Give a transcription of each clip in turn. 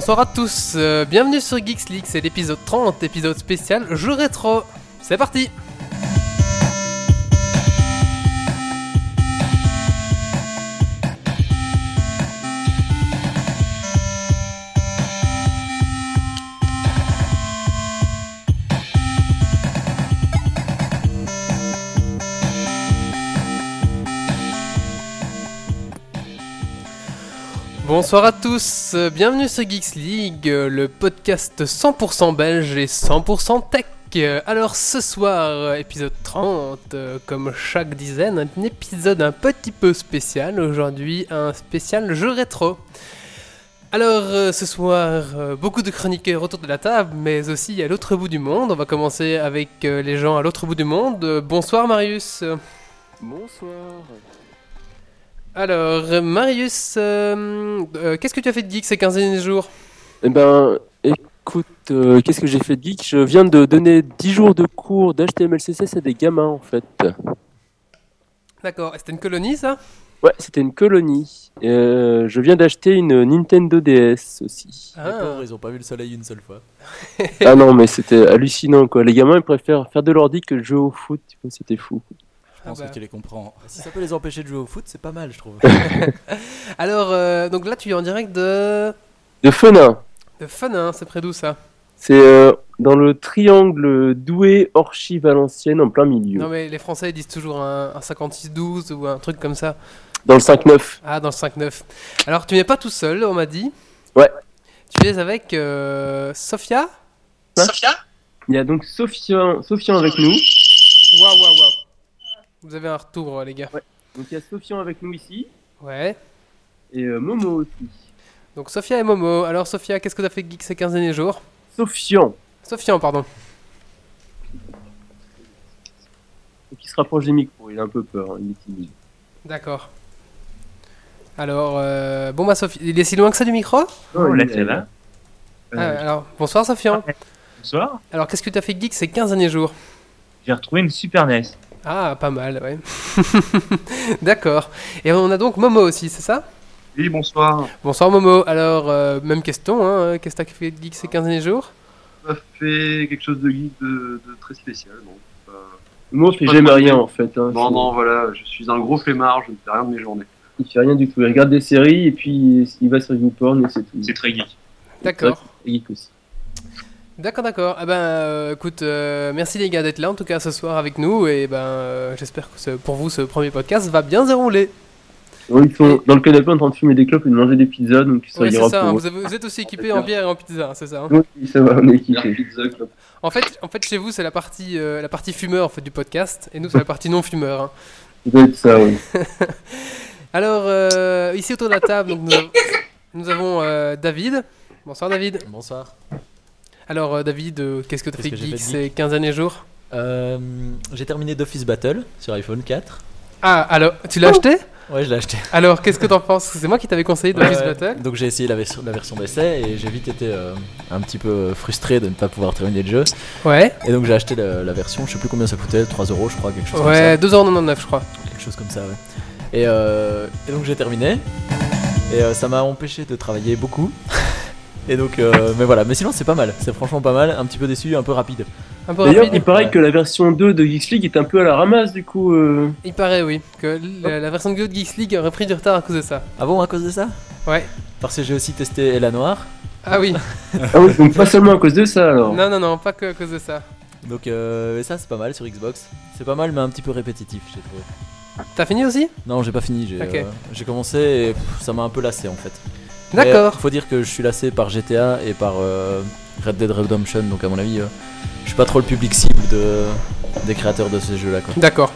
Bonsoir à tous, euh, bienvenue sur Geeks League, c'est l'épisode 30, épisode spécial jeu rétro. C'est parti Bonsoir à tous, bienvenue sur Geeks League, le podcast 100% belge et 100% tech. Alors ce soir, épisode 30, euh, comme chaque dizaine, un épisode un petit peu spécial. Aujourd'hui, un spécial jeu rétro. Alors ce soir, beaucoup de chroniqueurs autour de la table, mais aussi à l'autre bout du monde. On va commencer avec les gens à l'autre bout du monde. Bonsoir Marius. Bonsoir. Alors Marius, euh, euh, qu'est-ce que tu as fait de geek ces 15 derniers jours? Eh ben, écoute, euh, qu'est-ce que j'ai fait de geek? Je viens de donner 10 jours de cours d'HTML CSS à des gamins en fait. D'accord, c'était une colonie ça? Ouais, c'était une colonie. Euh, je viens d'acheter une Nintendo DS aussi. Ah. Les pauvres, ils ont pas vu le soleil une seule fois. ah non, mais c'était hallucinant quoi. Les gamins ils préfèrent faire de l'ordi que de jouer au foot. tu vois, C'était fou. Je pense Ah bah. que tu les comprends. Si ça peut les empêcher de jouer au foot, c'est pas mal, je trouve. Alors, euh, donc là, tu es en direct de, De Fenin. de Fanin, c'est près d'où ça C'est euh, dans le triangle Douai, Orchy, Valenciennes en plein milieu. Non, mais les Français ils disent toujours un, un 56-12 ou un truc comme ça. Dans le 5-9. Ah, dans le 5-9. Alors, tu n'es pas tout seul, on m'a dit. Ouais. Tu es avec euh, Sophia? Il y a donc Sofian, Sofian avec nous. Waouh, waouh, waouh. Vous avez un retour, les gars. Donc il y a Sofian avec nous ici. Ouais. Et euh, Momo aussi. Donc, Sophia et Momo. Alors, Sophia, qu'est-ce que tu as fait de geek ces 15 derniers jours Sofian. Sofian, pardon. Qu'il se rapproche des micros, il a un peu peur, hein, il est timide. D'accord. Alors, euh, bon, bah, Sophia, il est si loin que ça du micro Oh, il là, c'est là. Ah, Euh, Alors, bonsoir, Sofian. Bonsoir. Alors, qu'est-ce que tu as fait de geek ces 15 derniers jours J'ai retrouvé une Super NES. Ah, pas mal, ouais. D'accord. Et on a donc Momo aussi, c'est ça? Oui, bonsoir. Bonsoir Momo. Alors, euh, même question, hein. Qu'est-ce que tu as fait de geek ces 15 derniers jours? Pas fait quelque chose de geek de, de très spécial. Non, Euh, Moi, je fais Pas jamais de rien en fait. hein. non, non, voilà, je suis un gros flemmard, je ne fais rien de mes journées. Il fait rien du tout. Il regarde des séries et puis il va sur YouPorn et c'est tout. C'est très geek. D'accord. Geek aussi. D'accord, d'accord. Ah ben, euh, écoute, euh, merci les gars d'être là en tout cas ce soir avec nous et ben, euh, j'espère que ce- pour vous ce premier podcast va bien se dérouler. Bon, ils sont dans le canapé en train de fumer des clopes et de manger des pizzas, donc ça c'est ira ça. hein. pour Vous, avez- vous êtes aussi équipés en bière et en pizza, hein, c'est ça. hein. Oui, ça va, on est équipés. en fait, en fait, chez vous, c'est la partie, euh, la partie fumeur en fait du podcast et nous c'est la partie non fumeur. hein. Ça doit être ça, oui. Alors, euh, ici autour de la table, donc, nous, av- nous avons euh, David. Bonsoir David. Bonsoir. Alors euh, David, euh, qu'est-ce que tu as fait geek fait de ces 15 derniers jours Euh, J'ai terminé d'Office Battle sur iPhone 4. Ah, alors, tu l'as Oh. acheté Ouais, je l'ai acheté. Alors, qu'est-ce que t'en penses C'est moi qui t'avais conseillé de Ouais, Office ouais. Battle. Donc j'ai essayé la, version- la version d'essai et j'ai vite été euh, un petit peu frustré de ne pas pouvoir terminer le jeu. Ouais. Et donc j'ai acheté la, la version, je sais plus combien ça coûtait, 3 euros je crois, quelque chose Ouais, 2,99€ je crois. comme ça. Quelque chose comme ça, ouais. Et, euh, et donc j'ai terminé. Et euh, ça m'a empêché de travailler beaucoup. Et donc, euh, mais voilà, mais sinon c'est pas mal, c'est franchement pas mal, un petit peu déçu, un peu rapide. Un peu D'ailleurs, rapide. il paraît Ouais. que la version 2 de Geeks League est un peu à la ramasse du coup. euh. Il paraît, oui, que la, la version de Go de Geeks League aurait pris du retard à cause de ça. Ah bon, à cause de ça? Ouais. Parce que j'ai aussi testé Ella Noire. Ah oui. Ah oui, donc pas seulement à cause de ça alors. non, non, non, pas que à cause de ça. Donc euh, et ça c'est pas mal sur Xbox. C'est pas mal mais un petit peu répétitif j'ai trouvé. T'as fini aussi? Non j'ai pas fini, j'ai Ok. euh, j'ai commencé et pff, ça m'a un peu lassé en fait. D'accord. Faut dire que je suis lassé par GTA et par euh, Red Dead Redemption donc à mon avis euh, je suis pas trop le public cible de, des créateurs de ce jeu là quoi. D'accord.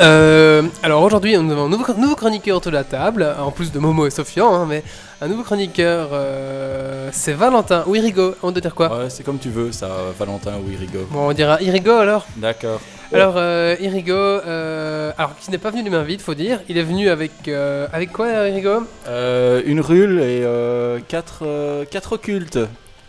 Euh, alors aujourd'hui, nous avons un nouveau, nouveau chroniqueur autour de la table, en plus de Momo et Sofian, hein, mais un nouveau chroniqueur, euh, c'est Valentin. Oui, Irigo, on doit dire quoi? Ouais, c'est comme tu veux, ça, Valentin ou Irigo. Bon, on dira Irigo alors. D'accord. Alors, euh, Irigo, euh, alors qui n'est pas venu les mains vides, faut dire. Il est venu avec euh, avec quoi, Irigo? Euh, une rule et euh, quatre, euh, quatre occultes.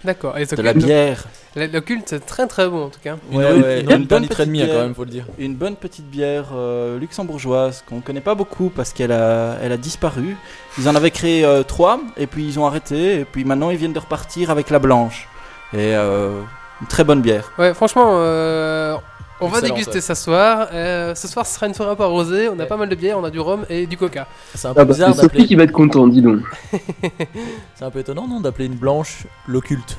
D'accord. Et de la bière. L'occulte, c'est très très bon en tout cas. Ouais, Une- ouais, une bonne litre et petite demi hein, quand bière. même, faut le dire. Une bonne petite bière euh, luxembourgeoise qu'on connaît pas beaucoup parce qu'elle a, elle a disparu. Ils en avaient créé euh, trois et puis ils ont arrêté et puis maintenant ils viennent de repartir avec la blanche. Et euh, une très bonne bière. Ouais, franchement, euh, on va Excellent, déguster ça. ce soir. Euh, ce soir, ce sera une soirée un peu arrosée. On a Ouais. pas mal de bière, on a du rhum et du coca. C'est un peu Ah bah, bizarre c'est Sophie qui va être content, dis donc. C'est un peu étonnant, non, d'appeler une blanche l'occulte.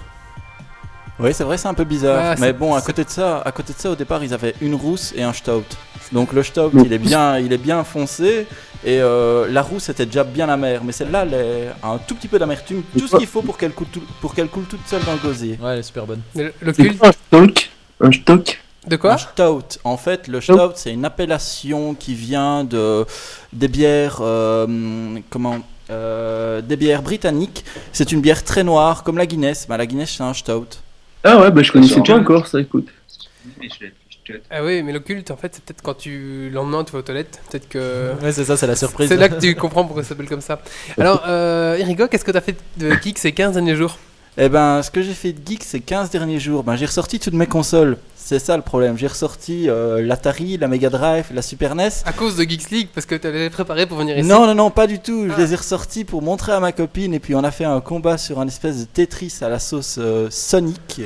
Oui, c'est vrai, c'est un peu bizarre. Ouais, mais bon, à côté de ça, à côté de ça, au départ, ils avaient une rousse et un stout. Donc le stout, il est bien, il est bien foncé et euh, la rousse était déjà bien amère. Mais celle-là, elle a un tout petit peu d'amertume, tout ce qu'il faut pour qu'elle coule, tout- pour qu'elle coule toute seule dans le gosier. Ouais, elle est super bonne. Le- un stock? Un stock? De quoi un stout. En fait, le stout, c'est une appellation qui vient de des bières, euh, comment, euh, des bières britanniques. C'est une bière très noire, comme la Guinness. Bah, la Guinness, c'est un stout. Ah ouais, bah je connaissais pas encore ça, écoute. Ah oui, mais l'occulte, en fait, c'est peut-être quand tu le lendemain tu vas aux toilettes. Peut-être que. Ouais, c'est ça, c'est la surprise. C'est là que tu comprends pourquoi ça s'appelle comme ça. Alors, euh, Irigo, qu'est-ce que t'as fait de geek ces 15 derniers jours? Eh ben, ce que j'ai fait de geek ces 15 derniers jours, ben, j'ai ressorti toutes mes consoles. C'est ça le problème. J'ai ressorti euh, l'Atari, la Mega Drive, la Super NES. À cause de Geeks League, parce que tu avais préparé pour venir ici. Non, non, non, pas du tout. Je Ah. les ai ressortis pour montrer à ma copine et puis on a fait un combat sur un espèce de Tetris à la sauce euh, Sonic.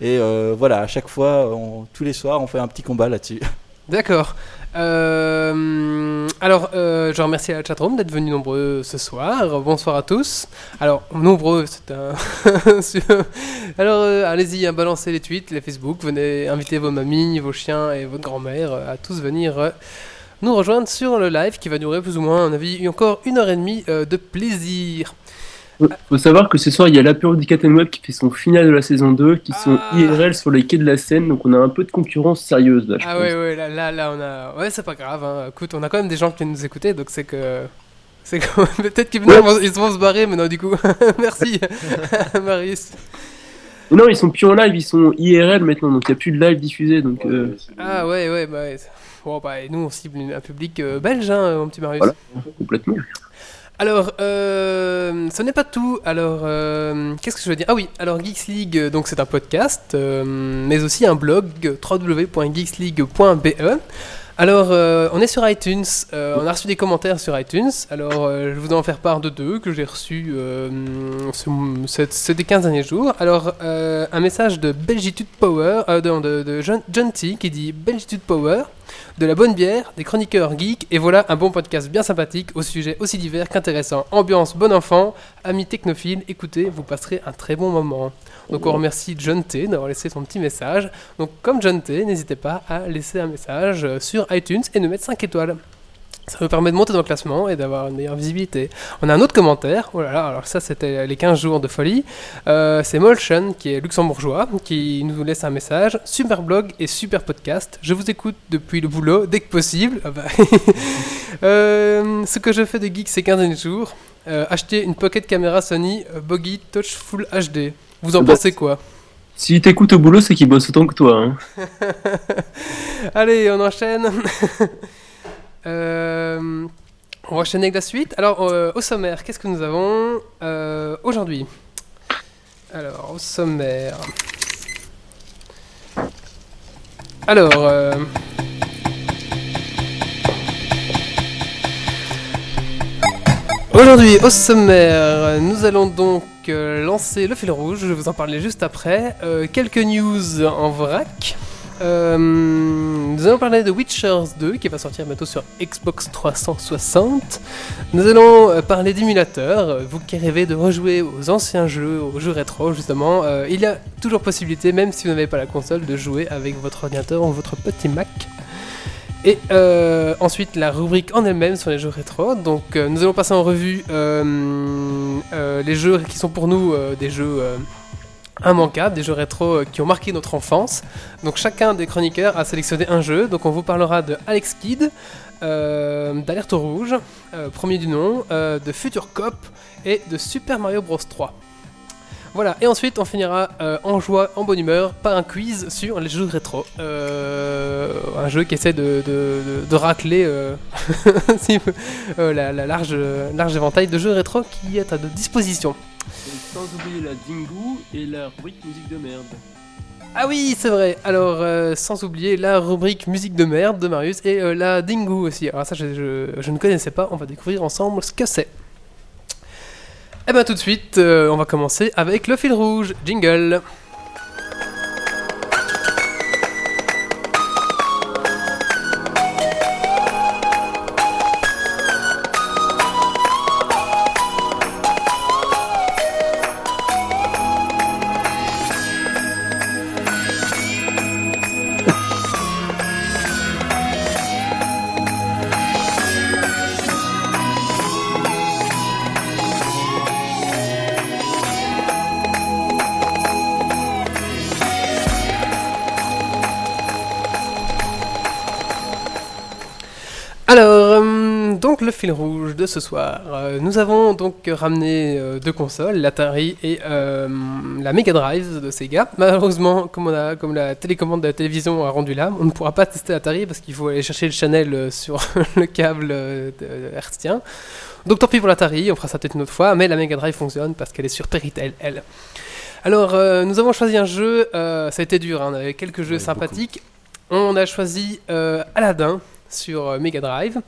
Et euh, voilà, à chaque fois, on- tous les soirs, on fait un petit combat là-dessus. D'accord. Euh, alors, euh, je remercie la chatroom d'être venus nombreux ce soir. Bonsoir à tous. Alors, nombreux, c'est un. alors, euh, allez-y, hein, balancez les tweets, les Facebook. Venez inviter vos mamies, vos chiens et votre grand-mère à tous venir nous rejoindre sur le live qui va durer plus ou moins, à mon avis, encore une heure et demie de plaisir. Faut savoir que ce soir, il y a l'apéro du Cat Web qui fait son final de la saison 2, qui sont Ah. IRL sur les quais de la Seine, donc on a un peu de concurrence sérieuse là, je Ah pense. ouais, ouais, là, là, là, on a. Ouais, c'est pas grave. Hein. Écoute, on a quand même des gens qui viennent nous écouter, donc c'est que. C'est. Peut-être qu'ils Ouais. vont, ils vont se barrer maintenant, du coup. Merci, Marius. Mais non, ils sont plus en live, ils sont IRL maintenant, donc il n'y a plus de live diffusé. Donc, euh, Ah ouais, ouais, bah. ouais. Bon, bah, et nous, on cible un public euh, belge, hein, mon petit Marius. Voilà. complètement. Alors, euh, ce n'est pas tout. Alors, euh, qu'est-ce que je veux dire? Ah oui, alors Geeks League, euh, donc c'est un podcast, mais aussi un blog www.geeksleague.be. Alors, on est sur iTunes. on a reçu des commentaires sur iTunes. Alors, je vous en faire part de deux que j'ai reçus ce- ce- ces 15 derniers jours. Alors, un message de Belgitude Power, de, de, de John, John T qui dit Belgitude Power de la bonne bière, des chroniqueurs geeks, et voilà un bon podcast bien sympathique au sujet aussi divers qu'intéressant. Ambiance bon enfant, amis technophiles, écoutez, vous passerez un très bon moment. Donc on remercie John T d'avoir laissé son petit message. Donc comme John T, n'hésitez pas à laisser un message euh, sur iTunes et nous mettre 5 étoiles. Ça me permet de monter dans le classement et d'avoir une meilleure visibilité. On a un autre commentaire. Oh là là, alors ça c'était les 15 jours de folie. Euh, c'est Molchen qui est luxembourgeois qui nous laisse un message. Super blog et super podcast. Je vous écoute depuis le boulot dès que possible. Ah bah. Euh, ce que je fais de geek ces 15 derniers jours. euh, acheter une pocket caméra Sony Boggy Touch Full HD. Vous en Ah bah, pensez quoi? Si t'écoutes au boulot, c'est qu'ils bossent autant que toi. Hein. Allez, on enchaîne. Euh, on va enchaîner avec la suite. Alors, euh, au sommaire, qu'est-ce que nous avons euh, aujourd'hui? Alors, au sommaire. Alors. Aujourd'hui, au sommaire, nous allons donc lancer le fil rouge, je vais vous en parler juste après. Quelques news en vrac. Euh, nous allons parler de Witchers 2 qui va sortir bientôt sur Xbox 360. Nous allons euh, parler d'émulateurs. Vous qui rêvez de rejouer aux anciens jeux, aux jeux rétro justement, euh, il y a toujours possibilité, même si vous n'avez pas la console, de jouer avec votre ordinateur ou votre petit Mac. Et ensuite la rubrique en elle-même sur les jeux rétro. Donc nous allons passer en revue les jeux qui sont pour nous des jeux immanquables, des jeux rétro euh, qui ont marqué notre enfance. Donc chacun des chroniqueurs a sélectionné un jeu. Donc on vous parlera de Alex Kidd, euh, d'Alerte Rouge, euh, premier du nom, euh, de Future Cop et de Super Mario Bros 3. Voilà, et ensuite on finira euh, en joie, en bonne humeur, par un quiz sur les jeux rétro. Euh, un jeu qui essaie de, de, de- de racler euh, si- la, la large, large éventail de jeux rétro qui est à notre disposition. Et sans oublier la Dingu et la rubrique musique de merde. Ah oui, c'est vrai. Alors, euh, sans oublier la rubrique musique de merde de Marius et euh, la Dingu aussi. Alors ça, je, je- je ne connaissais pas. On va découvrir ensemble ce que c'est. Et bien tout de suite, euh, on va commencer avec le fil rouge. Jingle. Fil rouge de ce soir. Euh, nous avons donc ramené euh, deux consoles, l'Atari et euh, la Mega Drive de Sega. Malheureusement, comme, on a, comme la télécommande de la télévision a rendu l'âme, on ne pourra pas tester l'Atari parce qu'il faut aller chercher le channel sur le câble hertzien. Donc tant pis pour l'Atari, on fera ça peut-être une autre fois, mais la Mega Drive fonctionne parce qu'elle est sur Péritel, elle. Alors, nous avons choisi un jeu, ça a été dur, hein, on avait quelques jeux Ouais, sympathiques. On a choisi Aladdin sur Mega Drive.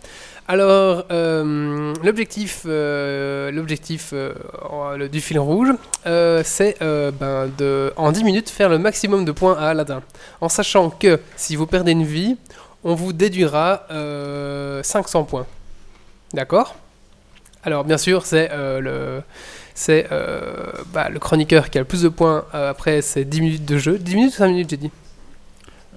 Alors, euh, l'objectif, euh, l'objectif euh, du fil rouge, c'est ben, de, en 10 minutes faire le maximum de points à Aladdin. En sachant que si vous perdez une vie, on vous déduira euh, 500 points. D'accord? Alors, bien sûr, c'est le. C'est bah, le chroniqueur qui a le plus de points après ces 10 minutes de jeu. 10 minutes ou 5 minutes, j'ai dit?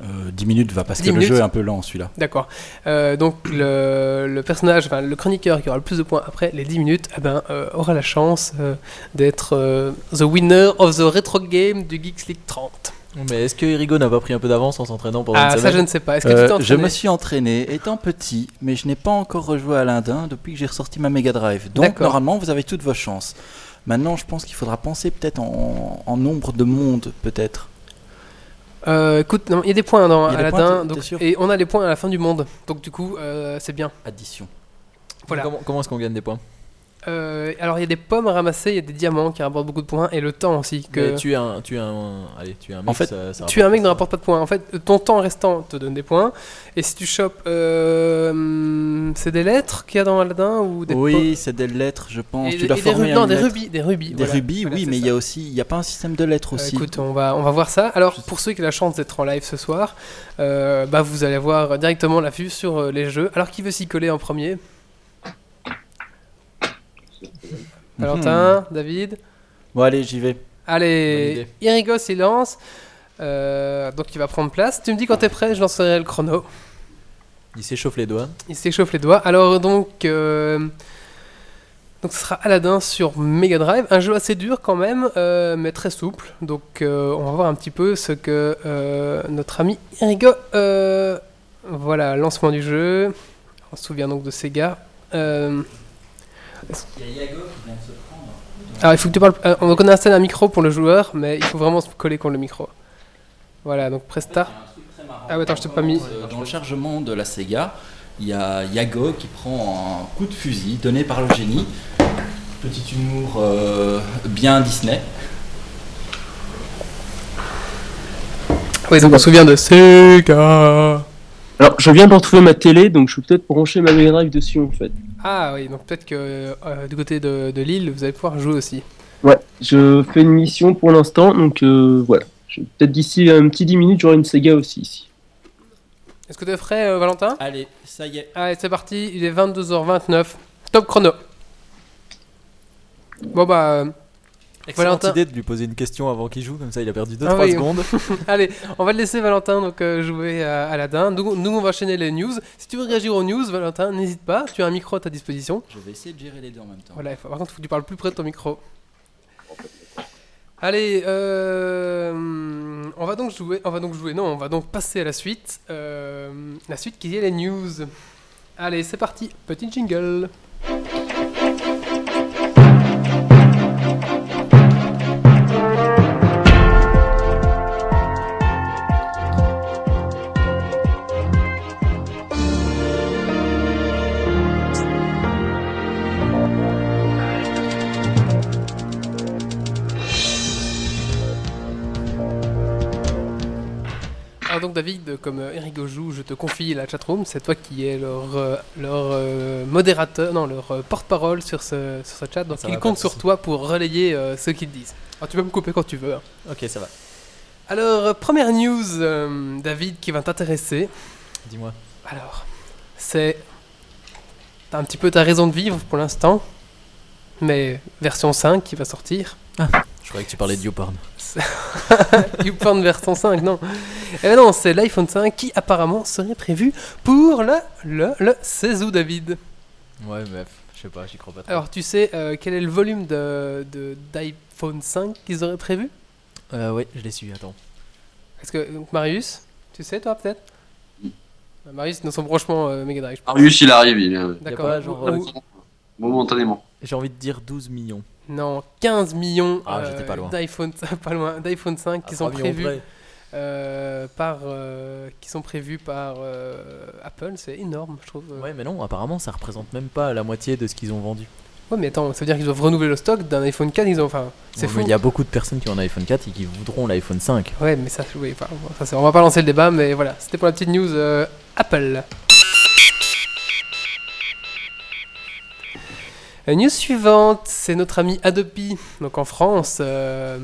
Euh, 10 minutes va parce 10 que minutes. le jeu est un peu lent celui-là. D'accord. Euh, donc le, le personnage, enfin le chroniqueur qui aura le plus de points après les 10 minutes, eh ben, euh, aura la chance euh, d'être euh, the winner of the retro game du Geeks League 30. Mais est-ce que Erigo n'a pas pris un peu d'avance en s'entraînant pendant Ah une ça semaine je ne sais pas. Est-ce que tu t'es je me suis entraîné étant petit, mais je n'ai pas encore rejoué à l'Indin depuis que j'ai ressorti ma Mega Drive. Donc normalement, vous avez toutes vos chances. Maintenant, je pense qu'il faudra penser peut-être en, en nombre de mondes, peut-être. Euh, écoute, non, il y a des points dans a des Aladdin, points, donc- et on a les points à la fin du monde. Donc du coup, euh, c'est bien. Addition. Voilà. Comment, comment est-ce qu'on gagne des points? Euh, alors il y a des pommes à ramasser, il y a des diamants qui rapportent beaucoup de points et le temps aussi. Que Mais tu es un, tu es un, allez, tu es un mec. En fait, ça- ça Tu es un mec ne rapporte pas de points. En fait, ton temps restant te donne des points. Et si tu chopes, euh, c'est des lettres qu'il y a dans Aladdin ou des Oui, c'est des lettres, je pense. et, tu dois des, former rubis, à non, des rubis, des rubis. Des voilà. rubis, Voilà, oui, mais il y a aussi, il n'y a pas un système de lettres Euh, aussi. écoute, on va, on va voir ça. Alors, pour ceux qui ont la chance d'être en live ce soir, euh, bah, vous allez avoir directement la vue sur les jeux. Alors, qui veut s'y coller en premier? Valentin, David Bon, allez, j'y vais. Allez. Irigo silence. Euh, donc, il va prendre place. Tu me dis quand t'es prêt, je lancerai le chrono. Il s'échauffe les doigts. Il s'échauffe les doigts. Alors donc, euh, donc ce sera Aladdin sur Mega Drive, un jeu assez dur quand même, euh, mais très souple. Donc euh, on va voir un petit peu ce que notre ami Irigo. voilà, lancement du jeu. On se souvient donc de Sega. Euh, alors il faut que tu parles. euh, on a installé un micro pour le joueur, mais il faut vraiment se coller contre le micro. Voilà, donc press start. Ah ouais, attends, je t'ai pas mis. Euh, Dans le chargement de la Sega, il y a Yago qui prend un coup de fusil donné par le génie. Petit humour euh, bien Disney. Oui, donc on se souvient de Sega. Alors, je viens de retrouver ma télé, donc je vais peut-être brancher ma Mega Drive dessus en fait. Ah oui, donc peut-être que euh, du côté de, de Lille, vous allez pouvoir jouer aussi. Ouais, je fais une mission pour l'instant, donc euh, voilà. Peut-être d'ici un petit 10 minutes, j'aurai une Sega aussi ici. Est-ce que tu es prêt, euh, Valentin? Allez, ça y est. Allez, c'est parti, il est 22h29. Top chrono. Bon bah, euh, Excellente Valentin. idée de lui poser une question avant qu'il joue, comme ça il a perdu 2-3 Ah oui. secondes. allez, on va le laisser Valentin donc euh, jouer à Aladdin. Nous, nous, on va enchaîner les news. Si tu veux réagir aux news, Valentin, n'hésite pas. Tu as un micro à ta disposition. Je vais essayer de gérer les deux en même temps. Voilà, par contre, il faut que tu parles plus près de ton micro. Allez, euh, on va donc jouer. On va donc jouer. Non, on va donc passer à la suite. Euh, la suite qui est les news. Allez, c'est parti. Petit jingle. Donc David, comme euh, Eric joue, je te confie la chatroom, c'est toi qui es leur, euh, leur euh, modérateur, non, leur porte-parole sur ce, sur ce chat, donc Ça ils comptent sur toi pour relayer euh, ce qu'ils disent. Alors tu peux me couper quand tu veux. hein. Ok, ça va. Alors, première news, euh, David, qui va t'intéresser. Dis-moi. Alors, c'est t'as un petit peu ta raison de vivre pour l'instant, mais version 5 qui va sortir. Je croyais que tu parlais de YouPorn. YouPorn version 5, non. Eh ben non, c'est l'iPhone 5 qui apparemment serait prévu pour le, le, le 16 août, David. Ouais, bref, je sais pas, j'y crois pas trop. Alors, tu sais euh, quel est le volume de, de- d'iPhone 5 qu'ils auraient prévu? Euh, ouais, je l'ai su, attends. Est-ce que, donc, Marius, tu sais toi peut-être? Euh, Marius, dans son branchement euh, Mega Drive. Marius, il arrive, il est D'accord. genre, euh, ou- momentanément. J'ai envie de dire 12 millions. Non, 15 millions Ah, euh, pas loin. d'iPhone, pas loin, d'iPhone 5 qui À sont 3 millions prévus euh, par, euh, qui sont prévus par euh, Apple. C'est énorme, je trouve. Ouais, mais non, apparemment, ça représente même pas la moitié de ce qu'ils ont vendu. Ouais, mais attends, ça veut dire qu'ils doivent renouveler le stock d'un iPhone 4. Ils ont, enfin, c'est Il y a beaucoup de personnes qui ont un iPhone 4 et qui voudront l'iPhone 5. Ouais, mais ça, oui, enfin, ça, on va pas lancer le débat, mais voilà, c'était pour la petite news euh, Apple. News suivante, c'est notre ami Adopi, donc en France, euh,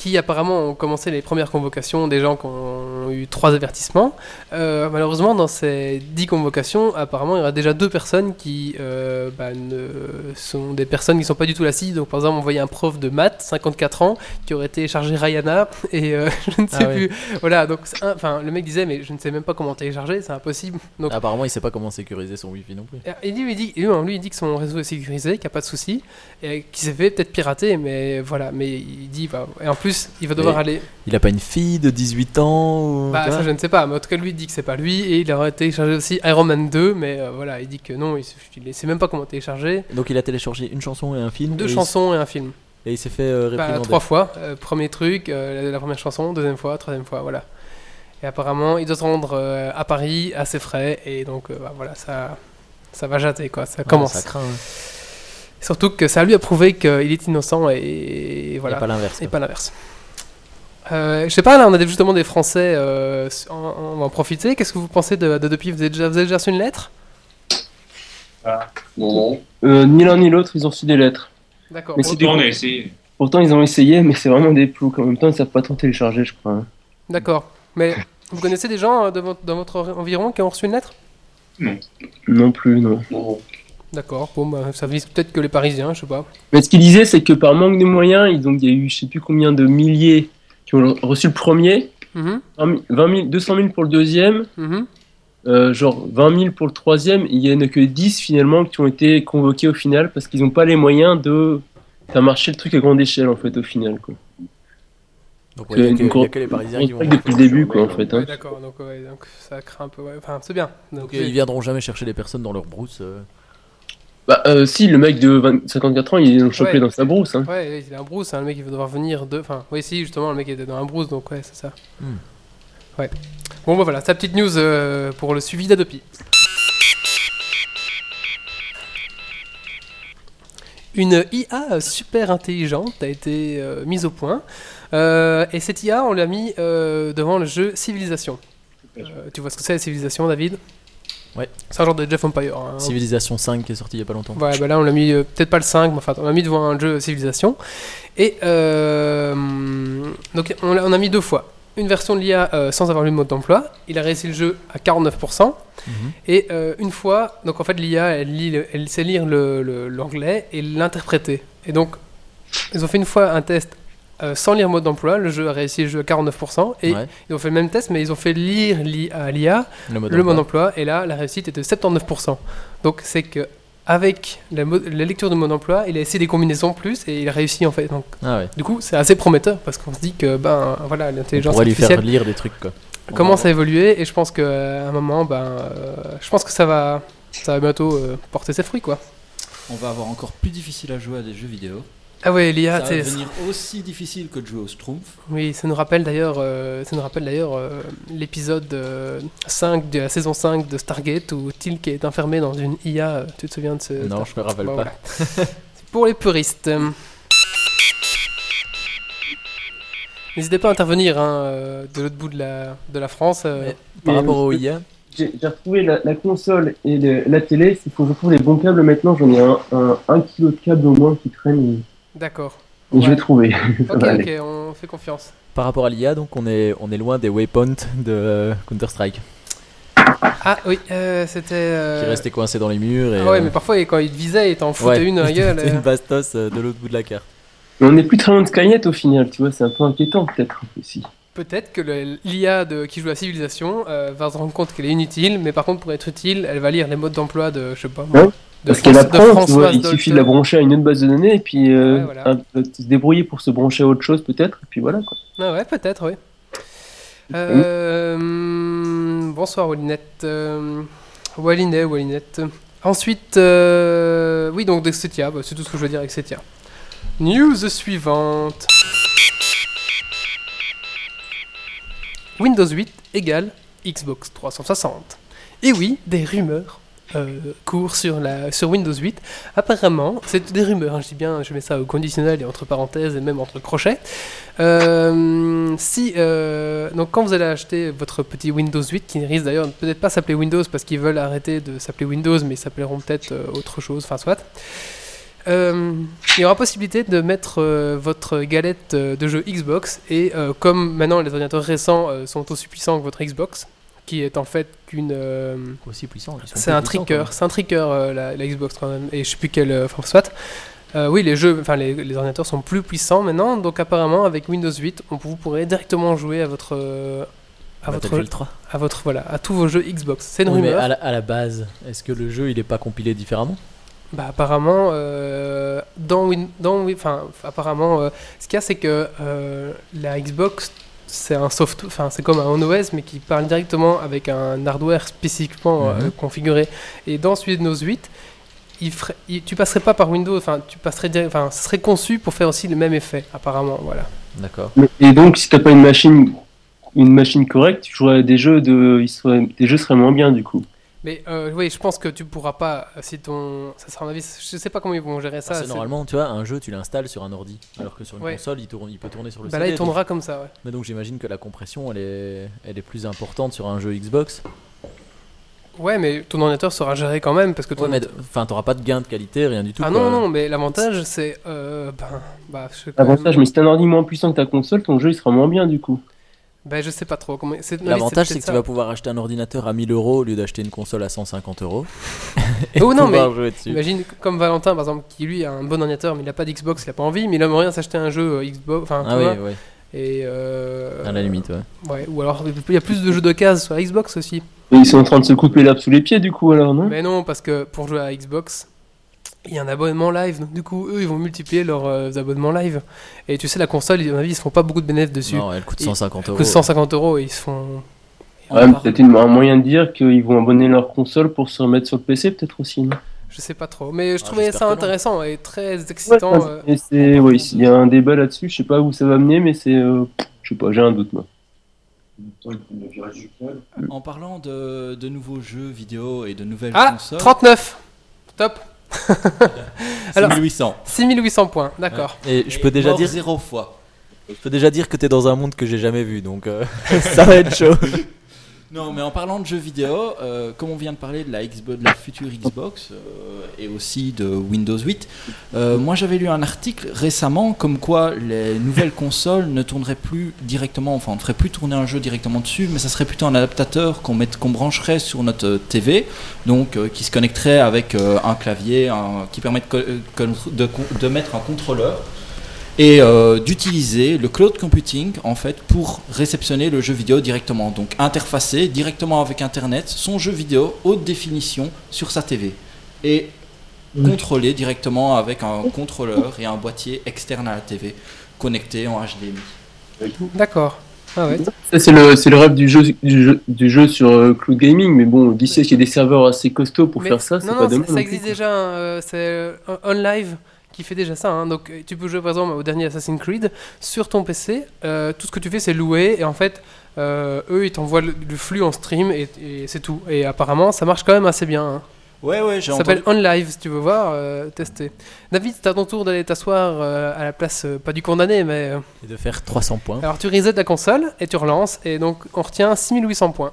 qui apparemment ont commencé les premières convocations des gens qui ont eu trois avertissements. Euh, malheureusement, dans ces dix convocations, apparemment, il y aura déjà deux personnes qui euh, bah, ne- sont des personnes qui sont pas du tout assises. Donc, par exemple, on voyait un prof de maths, 54 ans, qui aurait téléchargé Rihanna, et euh, je ne sais Ah plus. Voilà, donc, enfin, le mec disait, mais je ne sais même pas comment télécharger, c'est impossible. Donc, Apparemment, il sait pas comment sécuriser son Wi-Fi non plus. et lui, il dit, lui, lui, il dit que son réseau est sécurisé, qu'il n'y a pas de souci, et qu'il s'est fait peut-être pirater, mais voilà. Mais il dit, bah, et en plus, il va devoir Mais- aller. Il a pas une fille de 18 ans ou... Bah, ça, je ne sais pas, mais en tout cas, lui, il dit que c'est pas lui, et il aurait téléchargé aussi Iron Man 2, mais euh, voilà, il dit que non, il ne sait même pas comment télécharger. Donc il a téléchargé une chanson et un film. Deux et il- chansons et un film. Et il s'est fait euh, Bah, trois fois. Euh, premier truc, euh, la, la première chanson, deuxième fois, troisième fois, voilà. Et apparemment, il doit se rendre à Paris à ses frais, et donc, bah, voilà, ça, ça va jater, quoi, ça Ouais, commence. Ça craint. Surtout que ça lui a prouvé qu'il est innocent et, Et voilà, pas l'inverse. et pas l'inverse. Euh, je sais pas, là on a des- justement des Français, euh, en- on va en profiter. Qu'est-ce que vous pensez de, de depuis? Vous avez, déjà, vous avez déjà reçu une lettre? Non, non. Euh, ni l'un ni l'autre, ils ont reçu des lettres. D'accord. Mais bon, c'est des- On a essayé. Pourtant, ils ont essayé, mais c'est vraiment des ploucs. En même temps, ils savent pas trop télécharger, je crois. D'accord. Mais vous connaissez des gens euh, de votre- dans votre environ qui ont reçu une lettre? Non plus, non. non. D'accord. Bon, bah, ça vise peut-être que les Parisiens, je sais pas. Mais ce qu'il disait, c'est que par manque de moyens, ils ont- il y a eu je sais plus combien de milliers qui ont reçu le premier, Mhm, 20 000 200 000 pour le deuxième, mhm. euh, genre 20 000 pour le troisième. Il y en a que 10 finalement qui ont été convoqués au final parce qu'ils n'ont pas les moyens de faire marcher le truc à grande échelle en fait au final. Quoi. Donc ouais, il y a a que les Parisiens qui vont. depuis le début quoi en fait. Ouais, Hein. d'accord. Donc, ouais, donc ça craint un peu. ouais. Enfin, c'est bien. Donc, Donc ils viendront jamais chercher les personnes dans leur brousse. euh. Bah euh, si le mec de 20 54 ans il est chopé Ouais. dans sa brousse. Hein. Ouais, ouais, il est un brousse, hein, le mec il va devoir venir de. Enfin, oui, si, justement, le mec était dans un brousse, donc ouais, c'est ça. Hmm. Ouais. Bon, bah voilà, sa petite news euh, pour le suivi d'Adopi. Une IA super intelligente a été euh, mise au point. Euh, et cette IA, on l'a mis euh, devant le jeu Civilisation. Euh, tu vois ce que c'est, Civilisation, David? Ouais. C'est un genre de Jeff Empire. hein. Civilisation 5 qui est sorti il y a pas longtemps. Ouais, bah là on l'a mis, euh, peut-être pas le 5, mais enfin on l'a mis devant un jeu Civilisation. Et euh, donc on, a mis deux fois. Une version de l'IA euh, sans avoir lu le mode d'emploi. Il a réussi le jeu à 49%. Mhm. Et une fois, donc en fait l'IA elle, lit le- elle sait lire le- le- l'anglais et l'interpréter. Et donc ils ont fait une fois un test euh, sans lire mode d'emploi. Le jeu a réussi le jeu à 49%. Et Ouais, ils ont fait le même test, mais ils ont fait lire l'I- à l'IA le mode le mode emploi. d'emploi et là la réussite était de 79%. Donc c'est que avec la, lecture de mode d'emploi, il a essayé des combinaisons plus et il a réussi en fait. Donc Ah ouais. du coup c'est assez prometteur parce qu'on se dit que ben voilà On l'intelligence pourrait lui faire artificielle lire des trucs quoi. commence à évoluer et je pense qu'à un moment ben euh, je pense que ça va ça va bientôt euh, porter ses fruits quoi. On va avoir encore plus difficile à jouer à des jeux vidéo. Ah ouais l'IA ça va c'est devenir aussi difficile que de jouer au Schtroumpf. oui ça nous rappelle d'ailleurs euh, ça nous rappelle d'ailleurs euh, l'épisode euh, 5 de la saison 5 de Stargate où Tilk est enfermé dans une IA euh, tu te souviens de ce Non, je me rappelle Bon, pas. voilà. Pour les puristes. N'hésitez pas à intervenir hein, de l'autre bout de la, de la France. euh. Par rapport au je- IA, J'ai retrouvé la, la console et le- la télé. Il faut que je trouve les bons câbles maintenant. J'en ai un, un, un kilo de câbles au moins qui traîne. D'accord. Je vais trouver. Ok, ok, on fait confiance. par rapport à l'IA, donc on est, on est loin des waypoints de euh, Counter-Strike Ah oui, euh, c'était. euh, qui restaient coincés dans les murs. Et, Ah ouais, euh, mais parfois quand il te visait, il t'en foutait ouais, une dans la gueule. c'était euh. une bastos euh, de l'autre bout de la carte. Mais on n'est plus très loin de Skynet au final. Tu vois, c'est un peu inquiétant peut-être aussi. Peut-être que l'IA qui joue la civilisation euh, va se rendre compte qu'elle est inutile, mais par contre pour être utile, elle va lire les modes d'emploi de, je sais pas, moi, Ouais, de, Parce tu vois, Françoise il suffit de la brancher à une autre base de données et puis euh, Ouais, voilà. un- se débrouiller pour se brancher à autre chose peut-être. Et puis voilà quoi. Ah ouais, peut-être, oui. Euh, bonsoir Wallinette. Euh, Wallinet, Wallinette. Ensuite, euh, oui, donc Dexetia, bah, c'est tout ce que je veux dire avec Setia. News suivante. Windows 8 égale Xbox 360. Et oui, des rumeurs euh, courent sur, la, sur Windows 8. Apparemment, c'est des rumeurs, hein, je dis bien, je mets ça au conditionnel et entre parenthèses et même entre crochets. Euh, si, euh, donc quand vous allez acheter votre petit Windows 8, qui risque d'ailleurs peut-être pas s'appeler Windows parce qu'ils veulent arrêter de s'appeler Windows, mais ils s'appelleront peut-être euh, autre chose, enfin soit. Il y aura possibilité de mettre votre galette de jeu Xbox et comme maintenant les ordinateurs récents sont aussi puissants que votre Xbox, qui est en fait qu'une euh, Aussi puissant. c'est un tricker, c'est un tricker euh, la, la Xbox quand même. Et je sais plus quel. euh, Enfin, soit. Euh, oui, les jeux, enfin les, les ordinateurs sont plus puissants maintenant. Donc apparemment avec Windows 8, on, vous pourrez directement jouer à votre, euh, à votre, Battlefield 3. à votre, voilà, à tous vos jeux Xbox. C'est une Oui, mais rumeur. à la, à la base, est-ce que le jeu il est pas compilé différemment? Bah apparemment, euh, dans Win, dans enfin apparemment, euh, ce qu'il y a c'est que euh, la Xbox c'est un soft, enfin c'est comme un OS mais qui parle directement avec un hardware spécifiquement euh, Mhm. configuré. Et dans Windows 8, il ferait, il- tu passerais pas par Windows, enfin tu passerais, enfin ce serait conçu pour faire aussi le même effet apparemment, voilà. D'accord. Et donc, si t'as pas une machine, une machine correcte, tu jouerais des jeux de, ils seraient, des jeux seraient moins bien du coup. Mais euh, oui, je pense que tu pourras pas si ton, ça sera mon avis, je sais pas comment ils vont gérer ça. Parce que c'est- normalement, tu vois, un jeu tu l'installes sur un ordi, alors que sur une Ouais. console il, tourne, il peut tourner sur le Bah là CD, il donc- tournera comme ça, ouais. Mais donc j'imagine que la compression elle est, elle est plus importante sur un jeu Xbox. Ouais, mais ton ordinateur sera géré quand même parce que ton Ouais, mais d- enfin t'auras pas de gain de qualité, rien du tout. Ah quoi. non, non, mais l'avantage c'est. Euh, ben, bah, je sais quand L'avantage, même- mais si t'as un ordi moins puissant que ta console, ton jeu il sera moins bien du coup. Ben, je sais pas trop. Comment... L'avantage c'est que tu vas pouvoir acheter un ordinateur à 1000 euros au lieu d'acheter une console à 150 euros. Oh, non, pouvoir mais jouer ça. dessus. Imagine comme Valentin par exemple, qui lui a un bon ordinateur mais il a pas d'Xbox, il a pas envie, mais il aimerait bien s'acheter un jeu euh, Xbox. Enfin, Ah vois, oui, ouais, Et. Euh... à la limite, ouais. Ouais, ou alors il y a plus de jeux de cases sur la Xbox aussi. Et ils sont en train de se couper l'herbe sous les pieds du coup alors, non? Mais non, parce que pour jouer à Xbox, il y a un abonnement live, donc du coup, eux ils vont multiplier leurs euh, abonnements live. Et tu sais, la console, à mon avis, ils se font pas beaucoup de bénéfices dessus. Non, elle coûte Et- 150 Ça euros. coûte 150 euros et ils se font. Ouais, peut-être un moyen de dire qu'ils vont abonner leur console pour se remettre sur le PC peut-être aussi. Non? Je sais pas trop, mais je Ah, trouvais ça intéressant et très Ouais, excitant. ça, euh. et c'est, ouais, il y a un débat là-dessus, je sais pas où ça va mener, mais c'est, euh, je sais pas, j'ai un doute moi. En parlant de, de nouveaux jeux vidéo et de nouvelles Ah, consoles, 39 Top alors- 6800. 6800 points, d'accord. Et je peux déjà dire, zéro fois. je peux déjà dire que t'es dans un monde que j'ai jamais vu, donc euh, ça va être chaud. Non, mais en parlant de jeux vidéo, euh, comme on vient de parler de la, Xbox, de la future Xbox euh, et aussi de Windows 8, euh, moi j'avais lu un article récemment comme quoi les nouvelles consoles ne tourneraient plus directement, enfin on ne ferait plus tourner un jeu directement dessus, mais ça serait plutôt un adaptateur qu'on qu'on brancherait sur notre TV, donc qui se connecterait avec un clavier, qui permet de, de de mettre un contrôleur et euh, d'utiliser le cloud computing en fait pour réceptionner le jeu vidéo directement. Donc interfacer directement avec Internet son jeu vidéo haute définition sur sa TV et contrôler directement avec un contrôleur et un boîtier externe à la TV connecté en HDMI. D'accord. Ah ouais. Ça c'est le, le rêve du jeu, du jeu, du jeu sur euh, Cloud Gaming, mais bon, d'ici qu'il y a des serveurs assez costauds pour Mais- faire ça, c'est pas non, demain. ça, existe déjà. hein, euh, c'est euh, OnLive qui fait déjà ça. hein. Donc euh, tu peux jouer par exemple au dernier Assassin's Creed sur ton PC. euh, tout ce que tu fais, c'est louer et en fait, euh, eux ils t'envoient le, le flux en stream et, et c'est tout. Et apparemment, ça marche quand même assez bien. hein. Ouais, ouais, j'ai Ça s'appelle On Live, si tu veux voir, euh, tester. David, c'est à ton tour d'aller t'asseoir euh, à la place, euh, pas du condamné, mais. euh, Et de faire 300 points. alors tu resets la console et tu relances, et donc on retient 6800 points.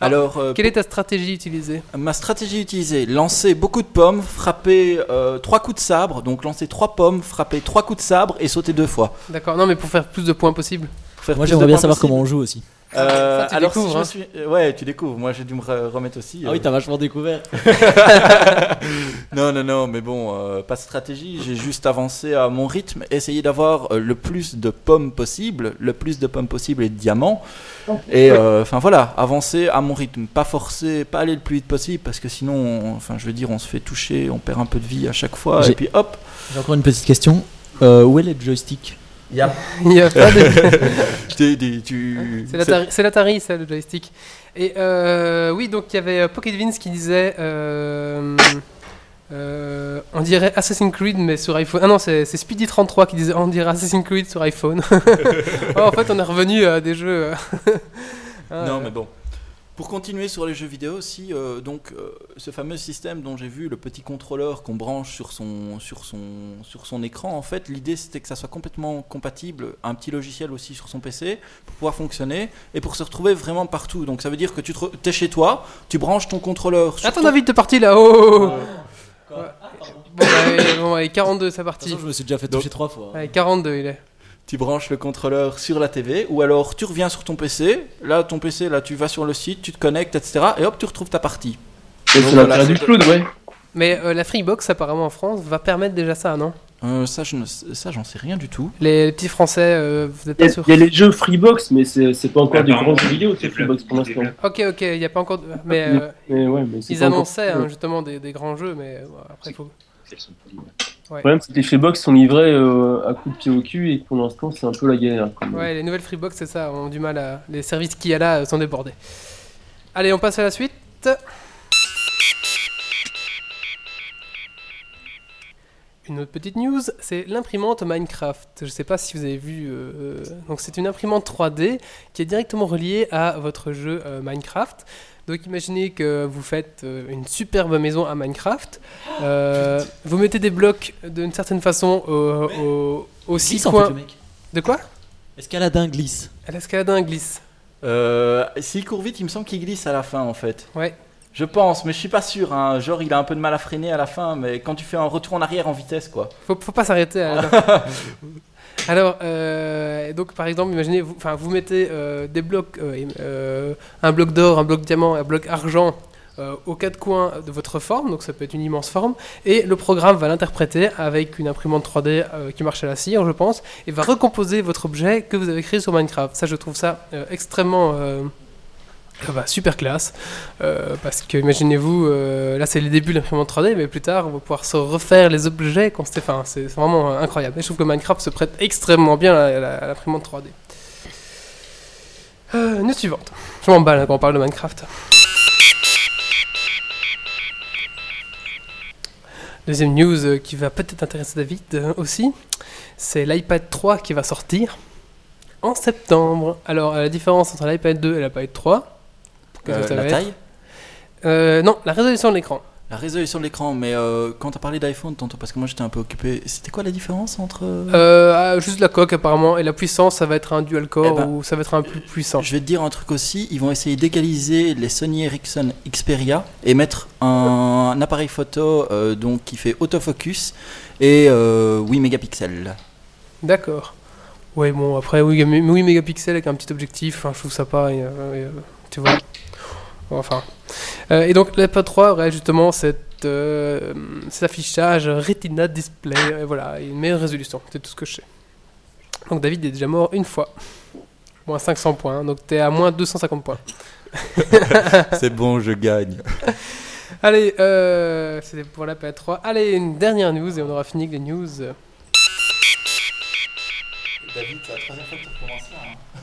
Alors, euh, Quelle est ta stratégie utilisée Ma stratégie utilisée, lancer beaucoup de pommes, frapper euh, trois coups de sabre, donc lancer trois pommes, frapper trois coups de sabre et sauter deux fois. D'accord, non mais pour faire plus de points possible. Pour faire Moi plus j'aimerais de bien points savoir possible. comment on joue aussi. Euh, Ça, tu alors si découvres, je me hein. suis... euh, Ouais, tu découvres, moi j'ai dû me re- remettre aussi. Ah oui, euh. t'as vachement découvert. Non, non, non, mais bon, euh, pas de stratégie, j'ai juste avancé à mon rythme, essayé d'avoir le plus de pommes possible, le plus de pommes possible et de diamants. Et euh, enfin voilà, avancer à mon rythme, pas forcer, pas aller le plus vite possible parce que sinon, on- enfin je veux dire, on se fait toucher, on perd un peu de vie à chaque fois J'ai- et puis hop. J'ai encore une petite question. Euh, où est le joystick? Il y a Il y a pas de... tu... C'est l'Atari, ça, le joystick. Et euh, oui, donc il y avait euh, Pocket Vince qui disait. euh, euh, on dirait Assassin's Creed, mais sur iPhone. Ah non, c'est c'est Speedy33 qui disait on dirait Assassin's Creed sur iPhone. Oh, en fait, on est revenu à des jeux. ah, Non, euh, mais bon. Pour continuer sur les jeux vidéo aussi, euh, donc euh, ce fameux système dont j'ai vu le petit contrôleur qu'on branche sur son, sur, son, sur son écran, en fait, l'idée c'était que ça soit complètement compatible, un petit logiciel aussi sur son PC pour pouvoir fonctionner et pour se retrouver vraiment partout. Donc ça veut dire que tu es chez toi, tu branches ton contrôleur sur Attends, ton- David, t'es parti là. Oh Bon, bah, allez, bon, allez, 42, c'est De toute parti. façon, je me suis déjà fait toucher trois fois. Allez, 42, il est. tu branches le contrôleur sur la TV, ou alors tu reviens sur ton PC, là ton PC, là tu vas sur le site, tu te connectes, etc. Et hop, tu retrouves ta partie. C'est voilà, l'intérêt du cloud, ouais. Mais euh, la Freebox, apparemment en France, va permettre déjà ça, non? Euh, ça, je ne- ça, j'en sais rien du tout. Les petits Français, euh, vous êtes Il y, pas sûr il y a les jeux Freebox, mais c'est c'est pas encore Ah, des pardon. grands jeux vidéo, c'est Freebox pour l'instant. Ok, ok, il n'y a pas encore. de- Mais euh, Mais ouais, mais c'est ils pas encore- annonçaient hein, justement des, des grands jeux, mais après, il faut. Le problème, c'est que les Freebox sont livrés euh, à coups de pied au cul et pour l'instant, c'est un peu la galère. Ouais, les nouvelles Freebox, c'est ça, ont du mal à. Les services qu'il y a là euh, sont débordés. Allez, on passe à la suite. Une autre petite news, c'est l'imprimante Minecraft. Je ne sais pas si vous avez vu. euh, euh, donc, c'est une imprimante 3D qui est directement reliée à votre jeu euh, Minecraft. Donc, imaginez que vous faites euh, une superbe maison à Minecraft. Euh, vous mettez des blocs d'une certaine façon au, au, aux six Glisse en fait coins. le mec. De quoi? Escaladin glisse. À l'escaladin glisse. Euh, S'il court vite, il me semble qu'il glisse à la fin, en fait. Ouais. Je pense, mais je suis pas sûr. Hein. Genre, il a un peu de mal à freiner à la fin, mais quand tu fais un retour en arrière en vitesse, quoi. Faut, faut pas s'arrêter. à la- Alors, euh, donc par exemple, imaginez, vous, mettez euh, des blocs, euh, un bloc d'or, un bloc diamant, un bloc argent aux quatre coins de votre forme, donc ça peut être une immense forme, et le programme va l'interpréter avec une imprimante 3D euh, qui marche à la cire, je pense, et va recomposer votre objet que vous avez créé sur Minecraft. Ça, je trouve ça extrêmement ah bah, super classe, euh, parce que imaginez-vous, euh, là c'est les débuts de l'imprimante 3D, mais plus tard on va pouvoir se refaire les objets qu'on s'était. Enfin, c'est vraiment incroyable. Et je trouve que Minecraft se prête extrêmement bien à, l'imprimante 3D. Euh, news suivante. Je m'emballe hein, quand on parle de Minecraft. Deuxième news qui va peut-être intéresser David aussi, c'est l'iPad 3 qui va sortir en septembre. Alors, la différence entre l'iPad 2 et l'iPad 3 Qu'est-ce que ça la va taille Euh, Non, la résolution de l'écran. La résolution de l'écran, mais euh, quand t'as parlé d'iPhone tantôt, parce que moi j'étais un peu occupé, c'était quoi la différence entre. Euh, ah, juste la coque apparemment, et la puissance, ça va être un dual core Eh ben, ou ça va être un plus puissant. Je vais te dire un truc aussi, ils vont essayer d'égaliser les Sony Ericsson Xperia et mettre un, un appareil photo euh, donc qui fait autofocus et euh, 8 mégapixels. D'accord. Ouais, bon, après, oui, mais- oui, mégapixels avec un petit objectif, enfin, je trouve ça pas. euh, tu vois. Enfin. Euh, et donc, l'iPad 3 aurait justement cette, euh, cet affichage Retina Display, et voilà, et une meilleure résolution, c'est tout ce que je sais. Donc, David est déjà mort une fois. Moins 500 points, donc t'es à moins 250 points. C'est bon, je gagne. Allez, euh, c'était pour la PS3. Allez, une dernière news et on aura fini avec les news. David, c'est la troisième fois que tu recommences là. hein.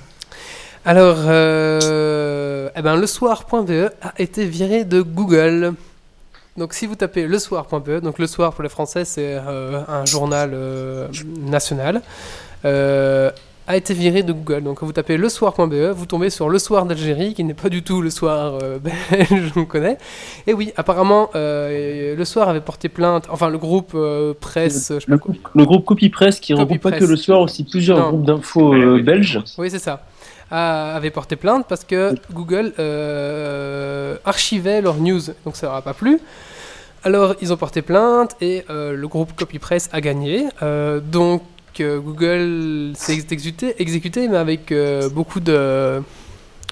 Alors, euh, eh ben, le soir.be a été viré de Google. Donc, si vous tapez le soir.be, donc le soir pour les Français, c'est euh, un journal euh, national. Euh, a été viré de Google. Donc quand vous tapez lesoir.be, vous tombez sur le soir d'Algérie, qui n'est pas du tout le soir euh, belge, on connaît. Et oui, apparemment, euh, le soir avait porté plainte, enfin le groupe euh, presse, je sais pas Le, quoi. groupe- le groupe Copy Press qui Copy regroupe pas que le soir, aussi plusieurs Non. groupes d'infos euh, belges. Oui, c'est ça. A- avait porté plainte parce que Google euh, archivait leurs news, donc ça leur a pas plu. Alors ils ont porté plainte et euh, le groupe CopyPress a gagné. Euh, donc Google s'est exécuté, exécuté, mais avec beaucoup de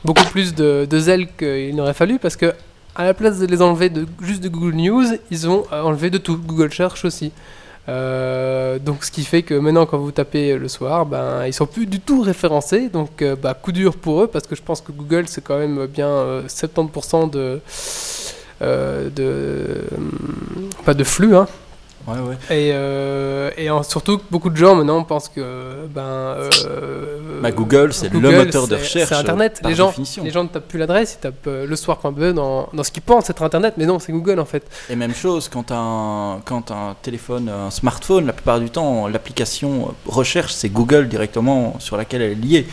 beaucoup plus de, de zèle qu'il n'aurait fallu parce que à la place de les enlever de, juste de Google News, ils ont enlevé de tout. Google Search aussi. Euh, donc ce qui fait que maintenant quand vous tapez le soir, ben ils sont plus du tout référencés. Donc euh, bah, coup dur pour eux parce que je pense que Google c'est quand même bien euh, 70% de euh, de hum, pas de flux hein. Ouais, ouais. Et, euh, et en- surtout beaucoup de gens maintenant pensent que ben euh, Bah, Google, c'est le moteur de recherche. C'est Internet. par Les gens, définition. les gens ne tapent plus l'adresse, ils tapent euh, le soir.be dans, dans ce qu'ils pensent être Internet, mais non, c'est Google en fait. Et même chose, quand un, quand un téléphone, un smartphone, la plupart du temps, l'application recherche, c'est Google directement sur laquelle elle est liée.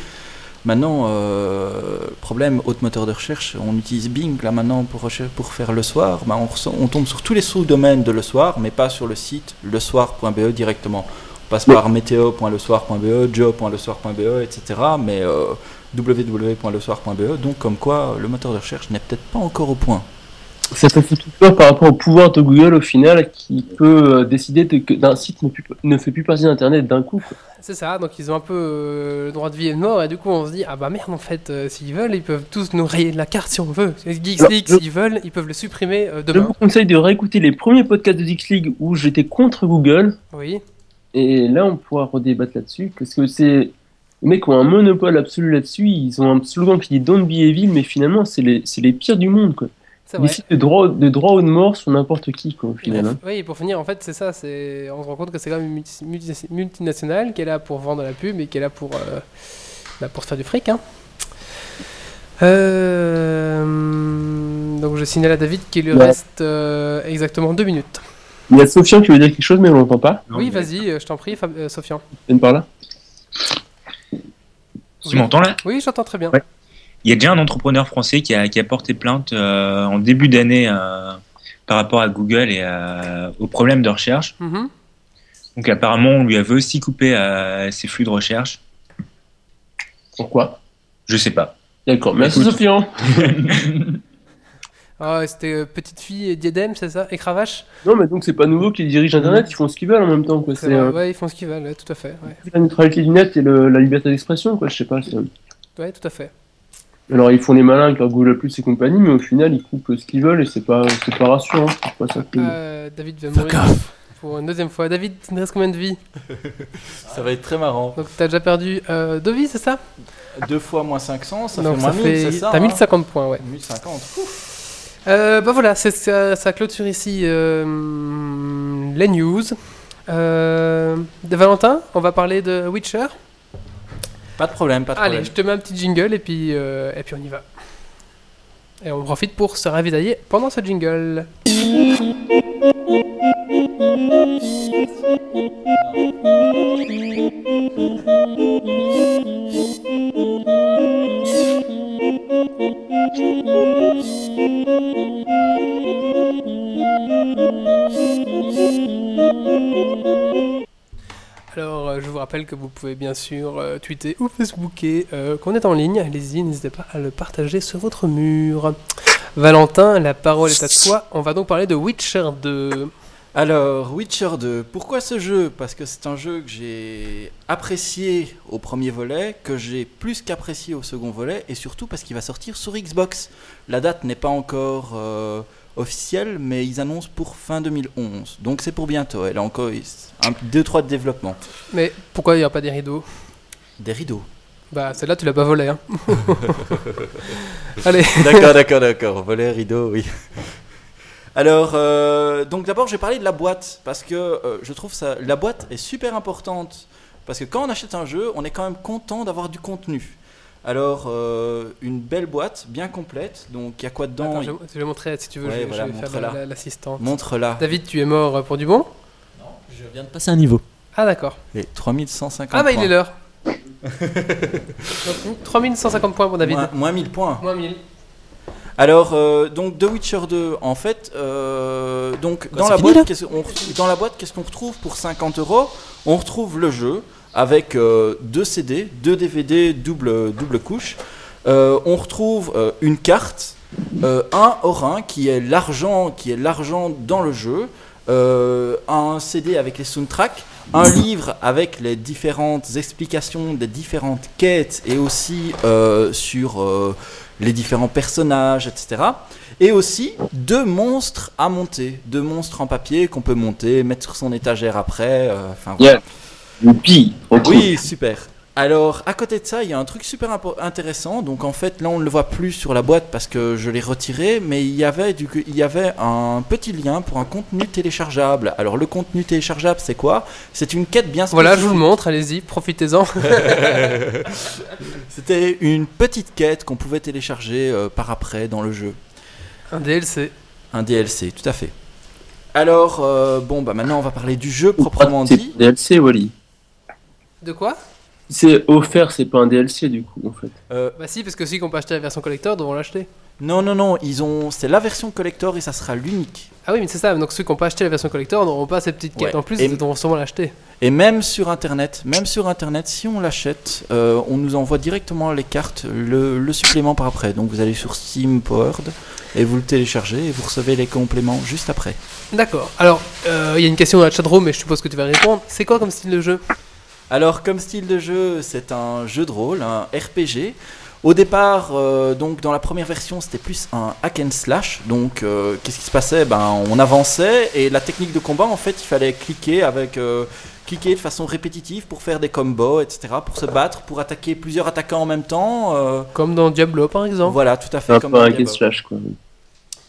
Maintenant, euh, problème, autre moteur de recherche, on utilise Bing là maintenant pour, pour faire le soir. Ben, on tombe sur tous les sous-domaines de le soir, mais pas sur le site lesoir.be directement. On passe par météo.lesoir.be, joe.lesoir.be, etc. Mais euh, www.lesoir.be, donc comme quoi le moteur de recherche n'est peut-être pas encore au point. Ça fait tout peur par rapport au pouvoir de Google au final qui peut euh, décider de- que d'un site ne, plus- ne fait plus partie d'Internet d'un coup. quoi. C'est ça, donc ils ont un peu euh, le droit de vie et de mort, et du coup on se dit, ah bah merde en fait, euh, s'ils veulent, ils peuvent tous nous rayer de la carte si on veut. Geeks Alors, League, je- s'ils veulent, ils peuvent le supprimer euh, Je demain. vous conseille de réécouter les premiers podcasts de Dix League où j'étais contre Google. Oui, Et là, on pourra redébattre là-dessus. Parce que c'est. Les mecs ont un monopole absolu là-dessus. Ils ont un slogan qui dit Don't be evil, mais finalement, c'est les, c'est les pires du monde. Quoi. Vrai. sites de droit, de droit ou de mort sur n'importe qui, quoi, au final. hein. Oui, et pour finir, en fait, c'est ça, c'est... on se rend compte que c'est quand même une multi- multi- multinationale qui est là pour vendre la pub et qui est là pour, euh, bah, pour se faire du fric. Hein. Euh, Donc je signale à David qu'il lui Ouais. reste euh, exactement deux minutes. Il y a Sofian qui veut dire quelque chose, mais on l'entend pas. Non, oui, mais- vas-y, euh, je t'en prie, Fab- euh, Sofian. Viens par là. Tu m'entends là? Oui, j'entends très bien. Ouais. Il y a déjà un entrepreneur français qui a, qui a porté plainte euh, en début d'année euh, par rapport à Google et euh, aux problèmes de recherche. Mhm. Donc apparemment, on lui avait aussi coupé euh, ses flux de recherche. Pourquoi? Je sais pas. D'accord, merci Écoute. Sofian. Ah, c'était euh, petite fille et diadème, c'est ça? Et cravache? Non, mais donc c'est pas nouveau qu'ils dirigent Internet, ils font ce qu'ils veulent en même temps. quoi. C'est euh, Ouais, ils font ce qu'ils veulent, ouais, tout à fait. Ouais, la neutralité du net et le- la liberté d'expression, quoi. Je sais pas. Ouais, tout à fait. Alors ils font les malins avec leur Google Plus et compagnie, mais au final ils coupent ce qu'ils veulent et c'est pas, c'est pas rassurant. C'est pas ça que- Euh, David va mourir pour une deuxième fois. David, il te reste combien de vies Ça va être très marrant. Donc t'as déjà perdu euh, deux vies, c'est ça Deux fois moins 500, ça Donc fait moins 1000, c'est ça T'as hein 1050 points, ouais. 1050. Euh, bah voilà, c'est ça, ça clôture ici euh, les news. Euh, de Valentin, on va parler de Witcher. Pas de problème, pas de Allez, problème. je te mets un petit jingle et puis, euh, et puis on y va. Et on profite pour se ravitailler pendant ce jingle. Alors, euh, je vous rappelle que vous pouvez bien sûr euh, tweeter ou facebooker euh, qu'on est en ligne. Allez-y, n'hésitez pas à le partager sur votre mur. Valentin, la parole est à toi. On va donc parler de Witcher 2. Alors, Witcher 2, pourquoi ce jeu? Parce que c'est un jeu que j'ai apprécié au premier volet, que j'ai plus qu'apprécié au second volet, et surtout parce qu'il va sortir sur Xbox. La date n'est pas encore officielle, mais ils annoncent pour fin 2011. Donc c'est pour bientôt. Elle a encore 2-3 de développement. Mais pourquoi il n'y a pas des rideaux? Des rideaux. Bah, celle-là, tu l'as pas volée. Hein. Allez. D'accord, d'accord, d'accord. Volet, rideau, oui. Alors, euh, donc d'abord, je vais parler de la boîte parce que euh, je trouve ça, la boîte est super importante parce que quand on achète un jeu, on est quand même content d'avoir du contenu. Alors, euh, une belle boîte, bien complète. Donc, il y a quoi dedans Attends, je, je vais montrer si tu veux. Ouais, je, vais- voilà, je vais faire la- l'assistante. Montre-la. David, tu es mort pour du bon? Je viens de passer un niveau. Ah, d'accord. Les 3150 Ah, bah, il points. est l'heure. Donc, 3150 points pour David. Moins, moins 1000 points. Moins 1000. Alors, euh, donc The Witcher 2, en fait, euh, donc Quoi, dans la, fini, boîte, dans la boîte, qu'est-ce qu'on retrouve pour 50 euros? On retrouve le jeu avec euh, deux CD, deux DVD double, double couche. Euh, on retrouve euh, une carte, un orin qui est l'argent, qui est l'argent dans le jeu, un CD avec les soundtracks, un livre avec les différentes explications des différentes quêtes et aussi sur les différents personnages, etc. Et aussi deux monstres à monter, deux monstres en papier qu'on peut monter, mettre sur son étagère après. Enfin. Youpi. Oui, super. Alors, à côté de ça, il y a un truc super intéressant. Donc, en fait, là, on ne le voit plus sur la boîte parce que je l'ai retiré, mais il y avait du coup- il y avait un petit lien pour un contenu téléchargeable. Alors, le contenu téléchargeable, c'est quoi? C'est une quête bien Voilà, je vous le spécifique. montre, allez-y, profitez-en. C'était une petite quête qu'on pouvait télécharger euh, par après dans le jeu. Un DLC. Un DLC, tout à fait. Alors, euh, bon, bah maintenant, on va parler du jeu proprement dit. DLC, Wally. De quoi C'est offert, c'est pas un DLC du coup en fait. Euh, Bah si, parce que ceux qui n'ont pas acheté la version collector devront l'acheter. non, non, non, ils ont, c'est la version collector et ça sera l'unique. Ah oui, mais c'est ça, donc ceux qui n'ont pas acheté la version collector n'auront pas cette petite quête Ouais. en plus, Et- ils devront sûrement l'acheter. Et même sur internet, même sur internet, si on l'achète, euh, on nous envoie directement les cartes, le, le supplément par après. Donc vous allez sur Steam Powered et vous le téléchargez et vous recevez les compléments juste après. D'accord. Alors, euh, il y a une question dans la chatroom, mais je suppose que tu vas répondre. C'est quoi comme style de jeu? Alors comme style de jeu, c'est un jeu de rôle, un RPG. Au départ, euh, donc dans la première version, c'était plus un hack and slash. Donc, euh, qu'est-ce qui se passait? Ben, on avançait et la technique de combat, en fait, il fallait cliquer avec euh, cliquer de façon répétitive pour faire des combos, etc., pour se battre, pour attaquer plusieurs attaquants en même temps. euh, Comme dans Diablo par exemple voilà, tout à fait. un comme peu dans un Diablo. guest slash quoi.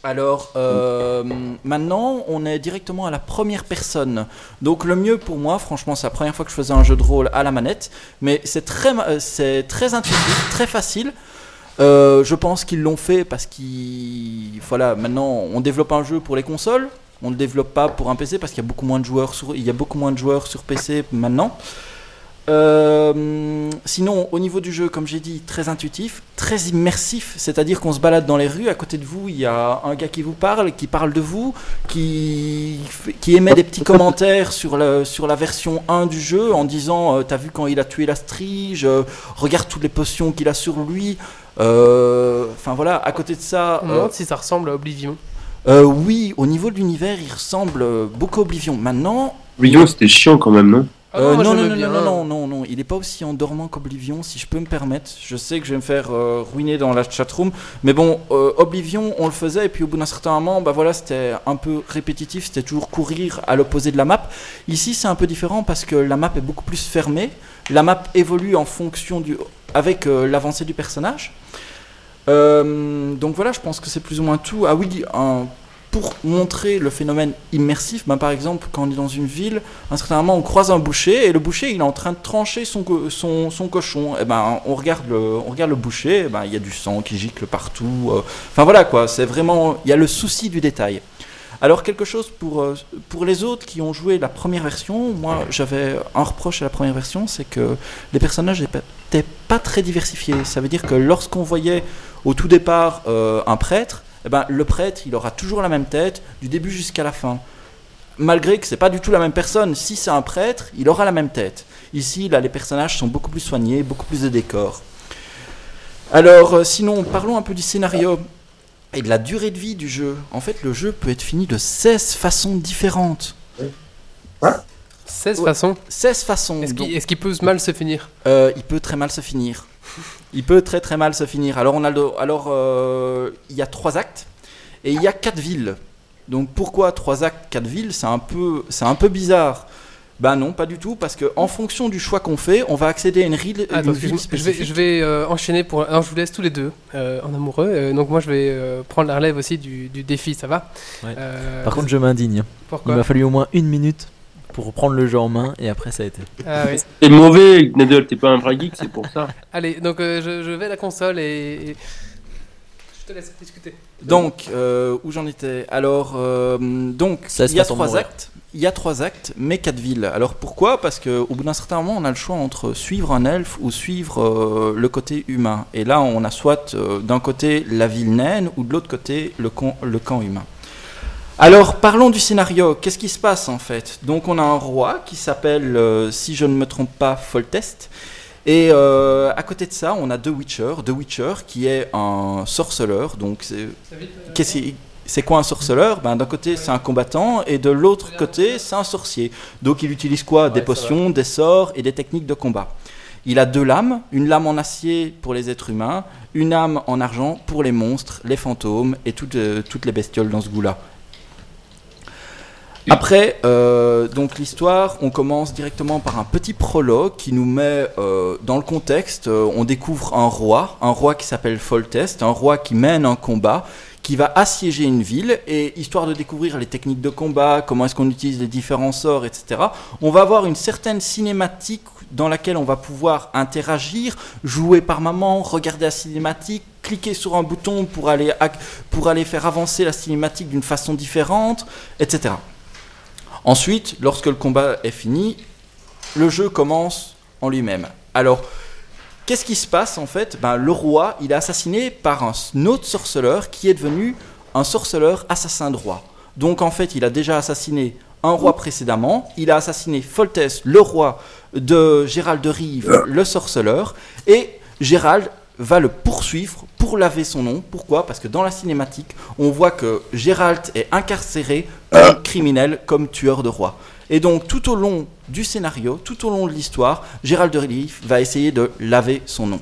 Alors, euh, maintenant, on est directement à la première personne. Donc, le mieux pour moi, franchement, c'est la première fois que je faisais un jeu de rôle à la manette. Mais c'est très, euh, c'est très intuitif, très facile. Euh, je pense qu'ils l'ont fait parce qu'ils. Voilà, maintenant, on développe un jeu pour les consoles. On ne le développe pas pour un PC parce qu'il y a beaucoup moins de joueurs sur PC maintenant. Euh, sinon, au niveau du jeu, comme j'ai dit, très intuitif, très immersif, c'est-à-dire qu'on se balade dans les rues, à côté de vous, il y a un gars qui vous parle, qui parle de vous, qui, qui émet des petits commentaires sur la, sur la version 1 du jeu en disant euh, T'as vu quand il a tué la strige euh, Regarde toutes les potions qu'il a sur lui. Euh, Enfin voilà, à côté de ça. On me euh, demande si ça ressemble à Oblivion. euh, oui, au niveau de l'univers, il ressemble beaucoup à Oblivion. Maintenant, Oblivion c'était chiant quand même, non? Ah euh, non, non, non, bien. non, non, non, non, il est pas aussi endormant qu'Oblivion, si je peux me permettre. Je sais que je vais me faire euh, ruiner dans la chatroom, mais bon, euh, Oblivion, on le faisait, et puis au bout d'un certain moment, bah voilà, c'était un peu répétitif, c'était toujours courir à l'opposé de la map. Ici, c'est un peu différent parce que la map est beaucoup plus fermée, la map évolue en fonction du, avec euh, l'avancée du personnage. Donc voilà, je pense que c'est plus ou moins tout. Ah oui, un- pour montrer le phénomène immersif, ben, par exemple, quand on est dans une ville, à un certain moment, on croise un boucher et le boucher, il est en train de trancher son, co- son, son cochon. Et ben, on regarde le, on regarde le boucher, et ben, il y a du sang qui gicle partout. euh. Enfin voilà quoi, c'est vraiment, il y a le souci du détail. Alors quelque chose pour, euh, pour les autres qui ont joué la première version, moi j'avais un reproche à la première version, c'est que les personnages n'étaient pas très diversifiés. Ça veut dire que lorsqu'on voyait au tout départ euh, un prêtre, eh ben, le prêtre il aura toujours la même tête du début jusqu'à la fin. Malgré que c'est pas du tout la même personne, si c'est un prêtre, il aura la même tête. Ici, là, les personnages sont beaucoup plus soignés, beaucoup plus de décors. Alors, euh, sinon, parlons un peu du scénario et de la durée de vie du jeu. En fait, le jeu peut être fini de 16 façons différentes. 16 Ouais. façons? 16 façons. Est-ce donc- qu'il est-ce qu'il peut mal se finir? Euh, il peut très mal se finir. Il peut très très mal se finir. Alors on a le- alors euh, il y a trois actes et il y a quatre villes. Donc pourquoi trois actes, quatre villes? C'est un peu c'est un peu bizarre. Ben non, pas du tout, parce que en fonction du choix qu'on fait, on va accéder à une, rille- Attends, une ville je vais, spécifique. je vais euh, enchaîner pour. Alors, je vous laisse tous les deux euh, en amoureux. euh, donc, moi, je vais euh, prendre la relève aussi du, du défi, ça va? Ouais. Euh, Par contre, je m'indigne. Il m'a fallu au moins une minute pour prendre le jeu en main et après ça a été. Ah oui. T'es mauvais, Gnadol, t'es pas un vrai geek, c'est pour ça. Allez, donc euh, je, je vais à la console et. et- te laisse discuter. Donc, euh, où j'en étais Alors, euh, donc, il y a trois actes. Il y a trois actes, mais quatre villes. Alors pourquoi? Parce qu'au bout d'un certain moment, on a le choix entre suivre un elfe ou suivre euh, le côté humain. Et là, on a soit euh, d'un côté la ville naine ou de l'autre côté le, con- le camp humain. Alors, parlons du scénario. Qu'est-ce qui se passe en fait? Donc, on a un roi qui s'appelle, euh, si je ne me trompe pas, Foltest. Et euh, à côté de ça, on a The Witcher. The Witcher qui est un sorceleur. Donc, c'est quoi un sorceleur? Ben, D'un côté, c'est un combattant, et de l'autre côté, c'est un sorcier. Donc il utilise quoi? Des Ouais, potions, des sorts et des techniques de combat. Il a deux lames, une lame en acier pour les êtres humains, une âme en argent pour les monstres, les fantômes et toutes, euh, toutes les bestioles dans ce goût-là. Après, euh, donc l'histoire, on commence directement par un petit prologue qui nous met euh, dans le contexte. euh, on découvre un roi, un roi qui s'appelle Foltest, un roi qui mène un combat, qui va assiéger une ville et histoire de découvrir les techniques de combat, comment est-ce qu'on utilise les différents sorts, etc. On va avoir une certaine cinématique dans laquelle on va pouvoir interagir, jouer par moment, regarder la cinématique, cliquer sur un bouton pour aller, pour aller faire avancer la cinématique d'une façon différente, etc. Ensuite, lorsque le combat est fini, le jeu commence en lui-même. Alors, qu'est-ce qui se passe en fait? Ben, Le roi, il est assassiné par un autre sorceleur qui est devenu un sorceleur assassin de. Donc en fait, il a déjà assassiné un roi précédemment, il a assassiné Foltès, le roi de Gérald de Rive, le sorceleur, et Gérald va le poursuivre pour laver son nom. Pourquoi? Parce que dans la cinématique, on voit que Gérald est incarcéré comme criminel, comme tueur de rois. Et donc tout au long du scénario, tout au long de l'histoire, Gérald de Rive va essayer de laver son nom.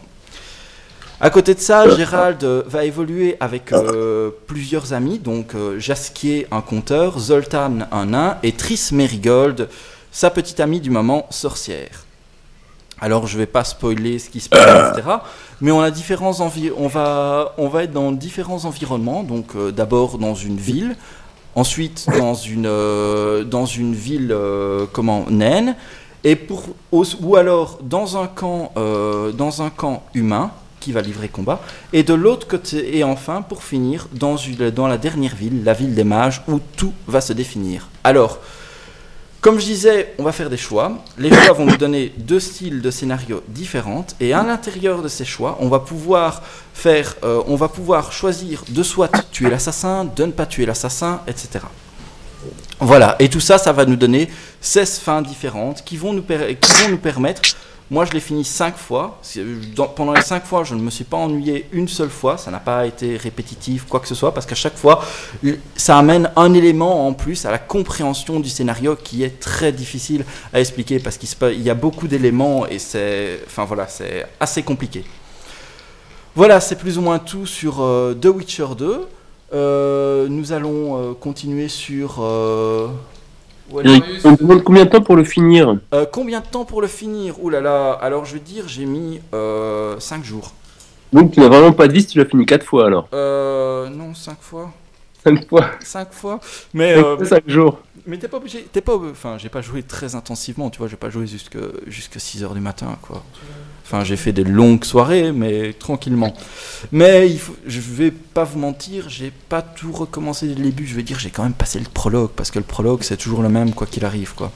À côté de ça, Gérald euh, va évoluer avec euh, plusieurs amis, donc euh, Jasquier, un conteur, Zoltan, un nain, et Triss Merigold, sa petite amie du moment, sorcière. Alors je vais pas spoiler ce qui se passe, etc. Mais on a différents envi- on va on va être dans différents environnements. Donc euh, d'abord dans une ville, ensuite dans une euh, dans une ville euh, comment naine, et pour ou alors dans un camp euh, dans un camp humain qui va livrer combat, et de l'autre côté et enfin pour finir dans une, dans la dernière ville, la ville des mages où tout va se définir. Alors comme je disais, on va faire des choix. Les choix vont nous donner deux styles de scénarios différents et à l'intérieur de ces choix, on va pouvoir euh, choisir de soit tuer l'assassin, de ne pas tuer l'assassin, etc. Voilà, et tout ça, ça va nous donner 16 fins différentes qui vont nous permettre. Moi, je l'ai fini 5 fois. Pendant les 5 fois, je ne me suis pas ennuyé une seule fois. Ça n'a pas été répétitif, quoi que ce soit, parce qu'à chaque fois, ça amène un élément en plus à la compréhension du scénario qui est très difficile à expliquer parce qu'il y a beaucoup d'éléments et c'est enfin voilà c'est assez compliqué voilà c'est plus ou moins tout sur euh, The Witcher 2 Euh, nous allons euh, continuer sur euh, est-ce- On me demande combien de temps pour le finir Euh, combien de temps pour le finir Ouh là là alors je vais dire j'ai mis 5 jours Donc tu n'as vraiment pas de vis, tu l'as fini 4 fois alors. euh, non 5 fois 5 fois, 5 fois mais euh, 5 jours. Mais t'es pas obligé, t'es pas, enfin, j'ai pas joué très intensivement, tu vois, j'ai pas joué jusque jusqu'à 6 heures du matin, quoi. Enfin, j'ai fait des longues soirées, mais tranquillement. Mais il faut, je vais pas vous mentir, j'ai pas tout recommencé dès le début. Je vais dire, j'ai quand même passé le prologue, parce que le prologue, c'est toujours le même, quoi qu'il arrive, quoi.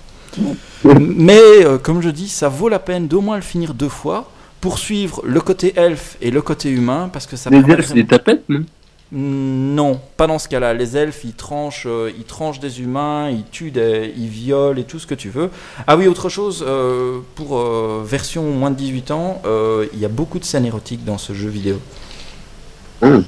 Mais euh, comme je dis, ça vaut la peine d'au moins le finir deux fois pour suivre le côté elfe et le côté humain, parce que ça Les elfes, c'est des tapettes, Non, pas dans ce cas-là. Les elfes, ils tranchent, euh, ils tranchent des humains, ils tuent, des, ils violent et tout ce que tu veux. Ah oui, autre chose, euh, pour euh, version moins de 18 ans, euh, il y a beaucoup de scènes érotiques dans ce jeu vidéo. Mm.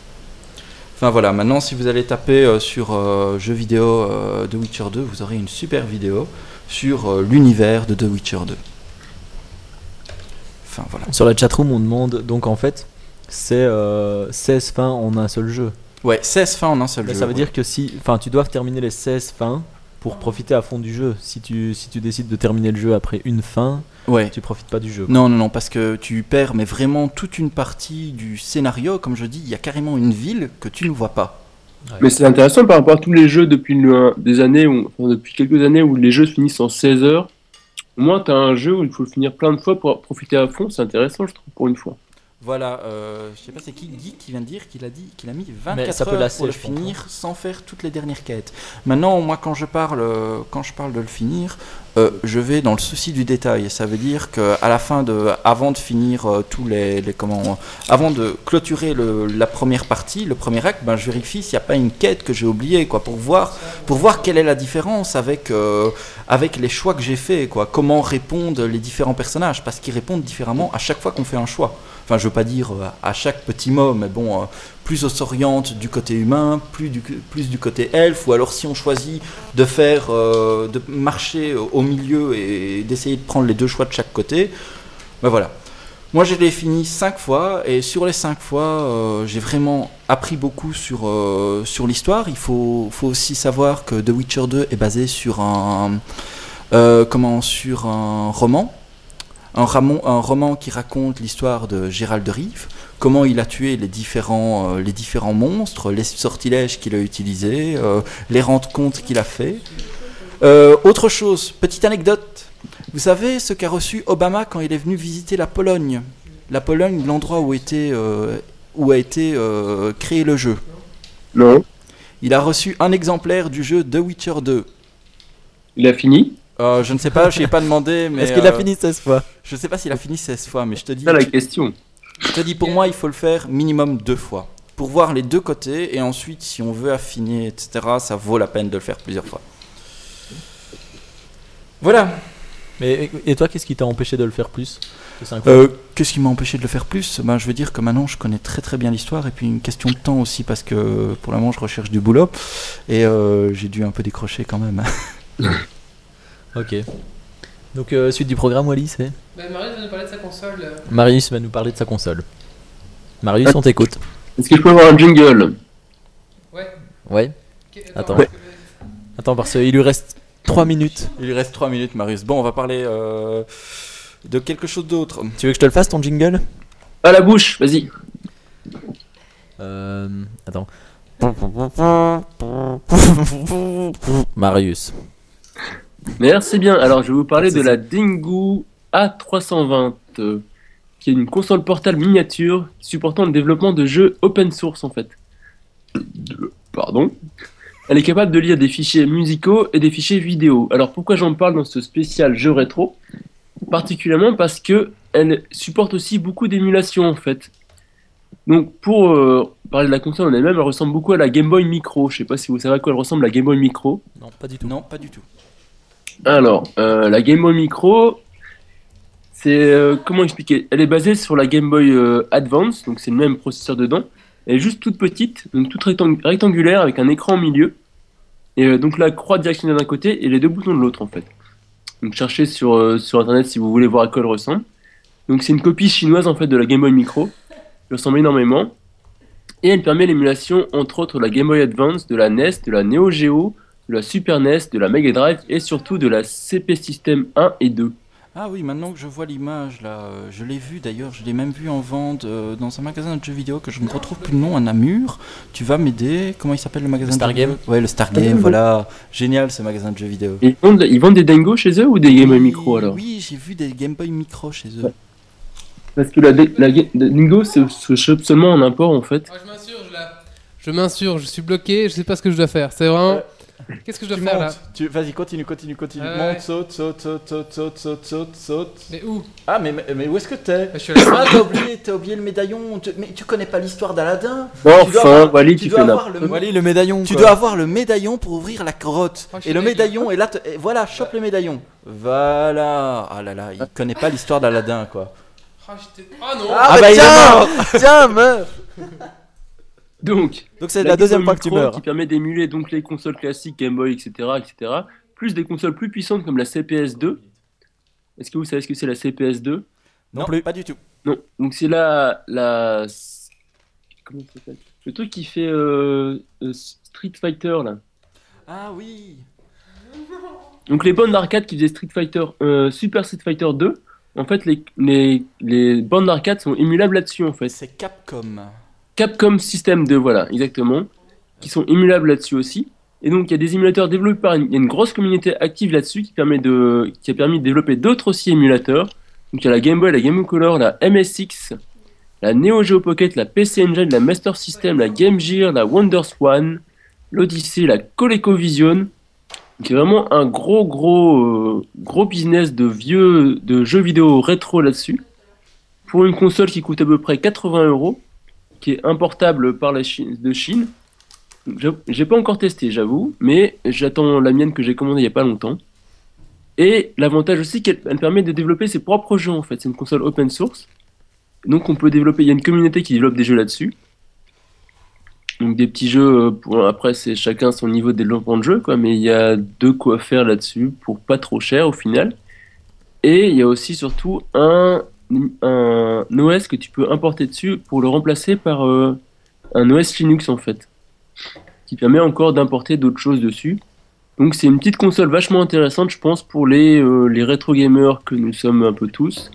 Enfin voilà, maintenant si vous allez taper euh, sur euh, jeu vidéo euh, The Witcher 2, vous aurez une super vidéo sur euh, l'univers de The Witcher 2. Enfin voilà. Sur la chatroom, on demande donc en fait, c'est euh, 16 fins en un seul jeu. Ouais, 16 fins en un seul Mais jeu. ça veut ouais. dire que si, enfin, tu dois terminer les 16 fins pour profiter à fond du jeu. Si tu, si tu décides de terminer le jeu après une fin, Ouais. tu profites pas du jeu. Non, non, non, parce que tu perds, mais vraiment toute une partie du scénario. Comme je dis, il y a carrément une ville que tu ne vois pas. Mais c'est intéressant par rapport à tous les jeux depuis le- des années, où, enfin, depuis quelques années où les jeux se finissent en 16 heures. Au moins, tu as un jeu où il faut le finir plein de fois pour profiter à fond. C'est intéressant, je trouve, pour une fois. Voilà, euh, je sais pas c'est qui Guy qui vient de dire qu'il a dit qu'il a mis Mais 24 ça peut heures lasser, pour le pense, finir sans faire toutes les dernières quêtes. Maintenant, moi quand je parle quand je parle de le finir, euh, je vais dans le souci du détail. Ça veut dire que à la fin de, avant de finir euh, tous les, les comment, avant de clôturer le- la première partie, le premier acte, ben je vérifie s'il n'y a pas une quête que j'ai oubliée, quoi, pour voir pour voir quelle est la différence avec avec les choix que j'ai faits, quoi. Comment répondent les différents personnages, parce qu'ils répondent différemment à chaque fois qu'on fait un choix. Enfin, je veux pas dire euh, à chaque petit mot, mais bon, euh, plus on s'oriente du côté humain, plus du, côté elfe, ou alors si on choisit de faire, euh, de marcher au milieu et d'essayer de prendre les deux choix de chaque côté, ben voilà. Moi, je l'ai fini cinq fois, et sur les cinq fois, j'ai vraiment appris beaucoup sur, sur l'histoire. Il faut, faut aussi savoir que The Witcher 2 est basé sur un, comment, sur un roman. Un, ramon- un roman qui raconte l'histoire de Gérald de Rive, comment il a tué les différents, euh, les différents monstres, les sortilèges qu'il a utilisés, euh, les rendre-compte qu'il a fait. Euh, autre chose, petite anecdote. Vous savez ce qu'a reçu Obama quand il est venu visiter la Pologne? La Pologne, l'endroit où, était, où a été créé le jeu. Non. Il a reçu un exemplaire du jeu The Witcher 2. Il a fini? Euh, je ne sais pas, je n'y ai pas demandé, mais... Est-ce qu'il a euh, fini 16 fois Je ne sais pas s'il a fini 16 fois, mais je te dis... C'est ça la question. Je te dis, pour moi, il faut le faire minimum deux fois. Pour voir les deux côtés, et ensuite, si on veut affiner, etc., ça vaut la peine de le faire plusieurs fois. Voilà. Mais et toi, qu'est-ce qui t'a empêché de le faire plus Euh, Qu'est-ce qui m'a empêché de le faire plus? Ben, Je veux dire que maintenant, je connais très très bien l'histoire, et puis une question de temps aussi, parce que pour le moment, je recherche du boulot, et euh, j'ai dû un peu décrocher quand même. Ok. Donc, euh, suite du programme, Wally, c'est Bah, Marius va nous parler de sa console. Marius va nous parler de sa console. Marius, on t'écoute. Est-ce que je peux avoir un jingle? Ouais. Ouais. Attends. Ouais. Attends, parce qu'il lui reste 3 minutes. Il lui reste 3 minutes, Marius. Bon, on va parler euh, de quelque chose d'autre. Tu veux que je te le fasse, ton jingle? À la bouche, vas-y. Euh. Attends. Marius. Merci bien. Alors, je vais vous parler de la Dingo A320, euh, qui est une console portable miniature supportant le développement de jeux open source en fait. Pardon? Elle est capable de lire des fichiers musicaux et des fichiers vidéo. Alors, pourquoi j'en parle dans ce spécial jeu rétro? Particulièrement parce que elle supporte aussi beaucoup d'émulation en fait. Donc, pour euh, parler de la console en elle-même, elle ressemble beaucoup à la Game Boy Micro. Je sais pas si vous savez à quoi elle ressemble la Game Boy Micro. Non, pas du tout. Non, pas du tout. Alors, euh, la Game Boy Micro, c'est euh, comment expliquer? Elle est basée sur la Game Boy euh, Advance, donc c'est le même processeur dedans. Elle est juste toute petite, donc toute rectang- rectangulaire avec un écran au milieu. Et donc la croix directionnelle d'un côté et les deux boutons de l'autre en fait. Donc cherchez sur, sur internet si vous voulez voir à quoi elle ressemble. Donc c'est une copie chinoise en fait de la Game Boy Micro. Elle ressemble énormément. Et elle permet l'émulation entre autres de la Game Boy Advance, de la NES, de la Neo Geo, de la Super NES, de la Mega Drive et surtout de la CP System 1 et 2. Ah oui, maintenant que je vois l'image là, euh, je l'ai vu d'ailleurs, je l'ai même vu en vente euh, dans un magasin de jeux vidéo que je ne retrouve plus le nom, à Namur. Tu vas m'aider Comment il s'appelle le magasin Star de jeux Game. vidéo Ouais, le Star Game, voilà. Génial ce magasin de jeux vidéo. Et ils, vendent, ils vendent des Dingo chez eux ou des Game Boy Oui, Micro alors? Oui, j'ai vu des Game Boy Micro chez eux. Ouais. Parce que la, la, la Dingo se, se chope seulement en import en fait. Ah, je m'insurge là. Je m'insurge, je suis bloqué, je sais pas ce que je dois faire. C'est vraiment. Qu'est-ce que je dois Tu faire là tu... vas-y, continue, continue, continue. Monte, ouais. saute, saute, saute, saute, saute, saute, saute, saute. Mais où? Ah, mais, mais, mais où est-ce que t'es? Bah, Ah, t'as oublié, t'as oublié le médaillon. Tu- Mais tu connais pas l'histoire d'Aladin? Bon, Tu dois enfin, avoir- Wally, tu tu dois fais avoir le-. Wally, le médaillon. Tu quoi. dois avoir le médaillon pour ouvrir la grotte. Oh, et le médaillon, et là, et voilà, chope le médaillon. Voilà. Ah là là, il connaît pas l'histoire d'Aladin, quoi. Ah, Ah non Ah, bah, bah il est tiens Tiens, meurs Donc, Donc c'est la deuxième fois que tu Micro meurs. Qui permet d'émuler donc les consoles classiques Game Boy, etc., etc., plus des consoles plus puissantes comme la CPS2. Est-ce que vous savez ce que c'est la CPS2 Non plus. pas du tout. Non, donc c'est la, la... Comment ça s'appelle? Le truc qui fait euh, euh, Street Fighter, là. Ah oui. Donc les bandes d'arcade qui faisaient Street Fighter, euh, Super Street Fighter 2, en fait les, les, les bandes d'arcade sont émulables là-dessus en fait. C'est Capcom. Capcom System 2, voilà, exactement, qui sont émulables là-dessus aussi. Et donc il y a des émulateurs développés par une, il y a une grosse communauté active là-dessus qui permet de, qui a permis de développer d'autres aussi émulateurs. Donc il y a la Game Boy, la Game Color, la MSX, la Neo Geo Pocket, la PC Engine, la Master System, la Game Gear, la WonderSwan, l'Odyssey, la ColecoVision, est vraiment un gros gros euh, gros business de vieux de jeux vidéo rétro là-dessus. Pour une console qui coûte à peu près 80 euros, qui est importable par la Chine, de Chine. J'ai pas encore testé, j'avoue, mais j'attends la mienne que j'ai commandée il y a pas longtemps. Et l'avantage aussi qu'elle elle permet de développer ses propres jeux en fait. C'est une console open source. Donc on peut développer, il y a une communauté qui développe des jeux là-dessus. Donc des petits jeux, euh, pour, après c'est chacun son niveau de développement de jeu, quoi, mais il y a de quoi faire là-dessus pour pas trop cher au final. Et il y a aussi surtout un, un OS que tu peux importer dessus pour le remplacer par euh, un OS Linux en fait, qui permet encore d'importer d'autres choses dessus. Donc c'est une petite console vachement intéressante, je pense, pour les, euh, les rétro gamers que nous sommes un peu tous.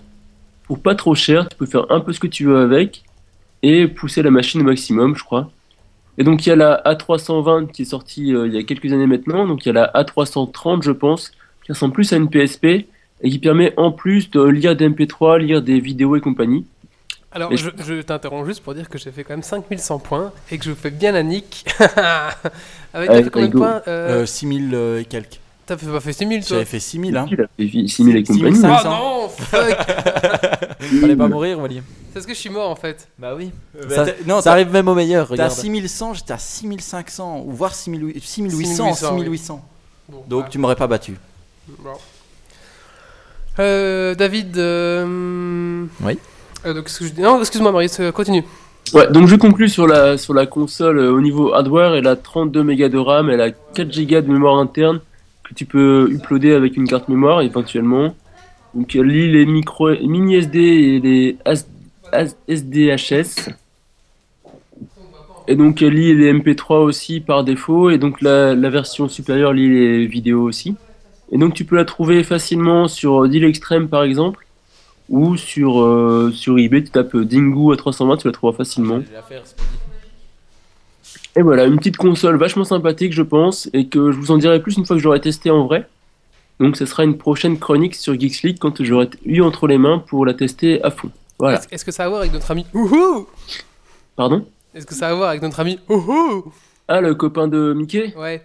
Pour pas trop cher, tu peux faire un peu ce que tu veux avec et pousser la machine au maximum, je crois. Et donc il y a la A320 qui est sortie euh, il y a quelques années maintenant, donc il y a la A330 je pense, qui ressemble plus à une PSP et qui permet en plus de lire des MP3, lire des vidéos et compagnie. Alors, Mais je, je t'interromps juste pour dire que j'ai fait quand même 5100 points et que je fais bien la nick. Avec Ouais, fait combien de points euh, Euh, 6000 euh, et quelques. T'as fait, pas fait 6000 toi J'avais fait 6000, hein. Il a fait 6000 et compagnie. 6500. Ah non, fuck Fallait pas mourir, Wally. C'est parce que je suis mort en fait. Bah oui. Bah, Ça, t'as- non, ça arrive même au meilleur, T'as regarde. 6100, j'étais à 6500, ou voire 6800, 6800, 6800. Bon, Donc bah, tu m'aurais pas battu. bon. Euh, David. euh, Oui. euh, donc, dis- Non, excuse-moi, Marius, euh, continue. Ouais, donc je conclus sur la, sur la console euh, au niveau hardware, elle a 32 mégas de RAM, elle a 4 gigas de mémoire interne que tu peux uploader avec une carte mémoire éventuellement. Donc elle lit les micro, mini SD et les AS AS SDHS. Et donc elle lit les MP3 aussi par défaut, et donc la, la version supérieure lit les vidéos aussi. Et donc tu peux la trouver facilement sur Deal Extreme par exemple, ou sur, euh, sur eBay, tu tapes Dingo à 320, tu la trouveras facilement. Et voilà, une petite console vachement sympathique, je pense, et que je vous en dirai plus une fois que j'aurai testé en vrai. Donc, ce sera une prochaine chronique sur Geeks League quand j'aurai eu entre les mains pour la tester à fond. Voilà. Est-ce est-ce que ça a à voir avec notre ami Ouhou? Pardon? Est-ce que ça a à voir avec notre ami Ouhou? Ah, le copain de Mickey? Ouais.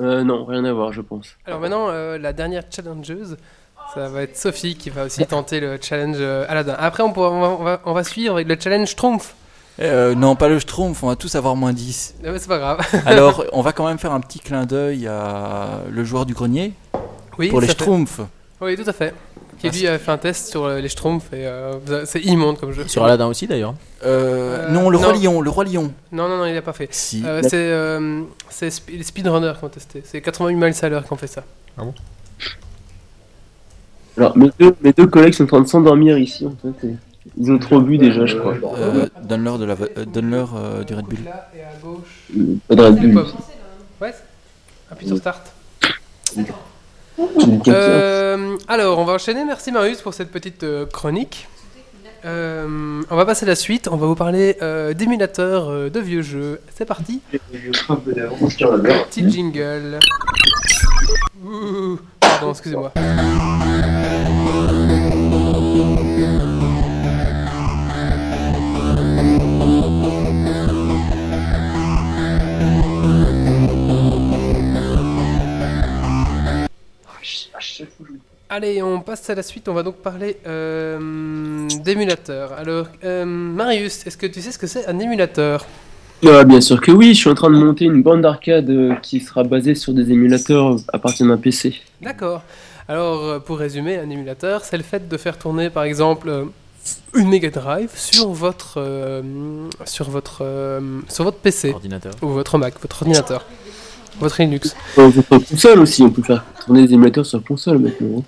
Euh, Non, rien à voir, je pense. Alors maintenant, euh, la dernière challengeuse, ça va être Sophie qui va aussi tenter le challenge euh, Aladdin. Après, on, pourra- on, va, on, va, on va suivre avec le challenge Schtroumpf. Euh, non, pas le Schtroumpf, on va tous avoir moins 10. Ah, mais c'est pas grave. Alors, on va quand même faire un petit clin d'œil à le joueur du grenier Oui, pour les fait. Schtroumpfs. Oui, tout à fait. Qui Ah, lui a fait un test sur euh, les Schtroumpfs et euh, c'est immonde comme jeu. Sur Aladdin aussi d'ailleurs. Euh, Euh, non, le roi non. lion, le roi lion. Non, non, non, il l'a pas fait. Si. Euh, c'est euh, c'est sp- les speedrunners qui ont testé. C'est 88 miles à l'heure qui ont fait ça. Alors, mes deux, mes deux collègues sont en train de s'endormir ici, en fait. et Ils ont trop bu déjà, je crois. Euh, donne-leur de la, euh, euh, du Red Bull. Là et à gauche. Pas de Red Bull. Ouais. Appuie sur start. Carte. Euh, alors, on va enchaîner. Merci Marius pour cette petite euh, chronique. Euh, on va passer à la suite. On va vous parler d'émulateurs de vieux jeux. C'est parti. Petit jingle. Pardon, excusez-moi. Allez, on passe à la suite. On va donc parler euh, d'émulateurs. Alors, euh, Marius, est-ce que tu sais ce que c'est un émulateur? Ah, bien sûr que oui, je suis en train de monter une bande d'arcade euh, qui sera basée sur des émulateurs à partir d'un PC. D'accord. Alors, euh, pour résumer, un émulateur, c'est le fait de faire tourner, par exemple, euh, une Mega Drive sur votre, euh, sur votre, euh, sur votre PC Ordinateur. ou votre Mac, votre ordinateur, votre Linux. Dans votre console aussi, on peut faire tourner des émulateurs sur console maintenant. hein.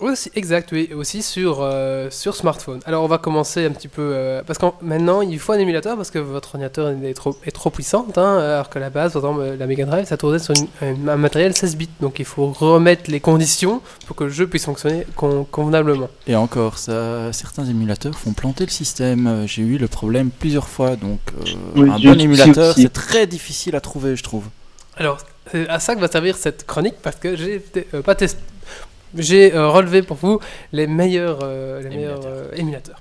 Aussi, exact, oui, aussi sur, euh, sur smartphone. Alors, on va commencer un petit peu euh, parce que maintenant, il faut un émulateur parce que votre ordinateur est trop, est trop puissante, hein, alors que la base, par exemple, la Mega Drive, ça tournait sur une- un matériel 16 bits, donc il faut remettre les conditions pour que le jeu puisse fonctionner con- convenablement. Et encore, ça, certains émulateurs font planter le système. Euh, J'ai eu le problème plusieurs fois, donc euh, Oui, un bon émulateur, c'est très difficile à trouver, je trouve. Alors, c'est à ça que va servir cette chronique parce que j'ai euh, pas testé. J'ai euh, relevé pour vous les meilleurs, euh, les meilleurs euh, émulateurs.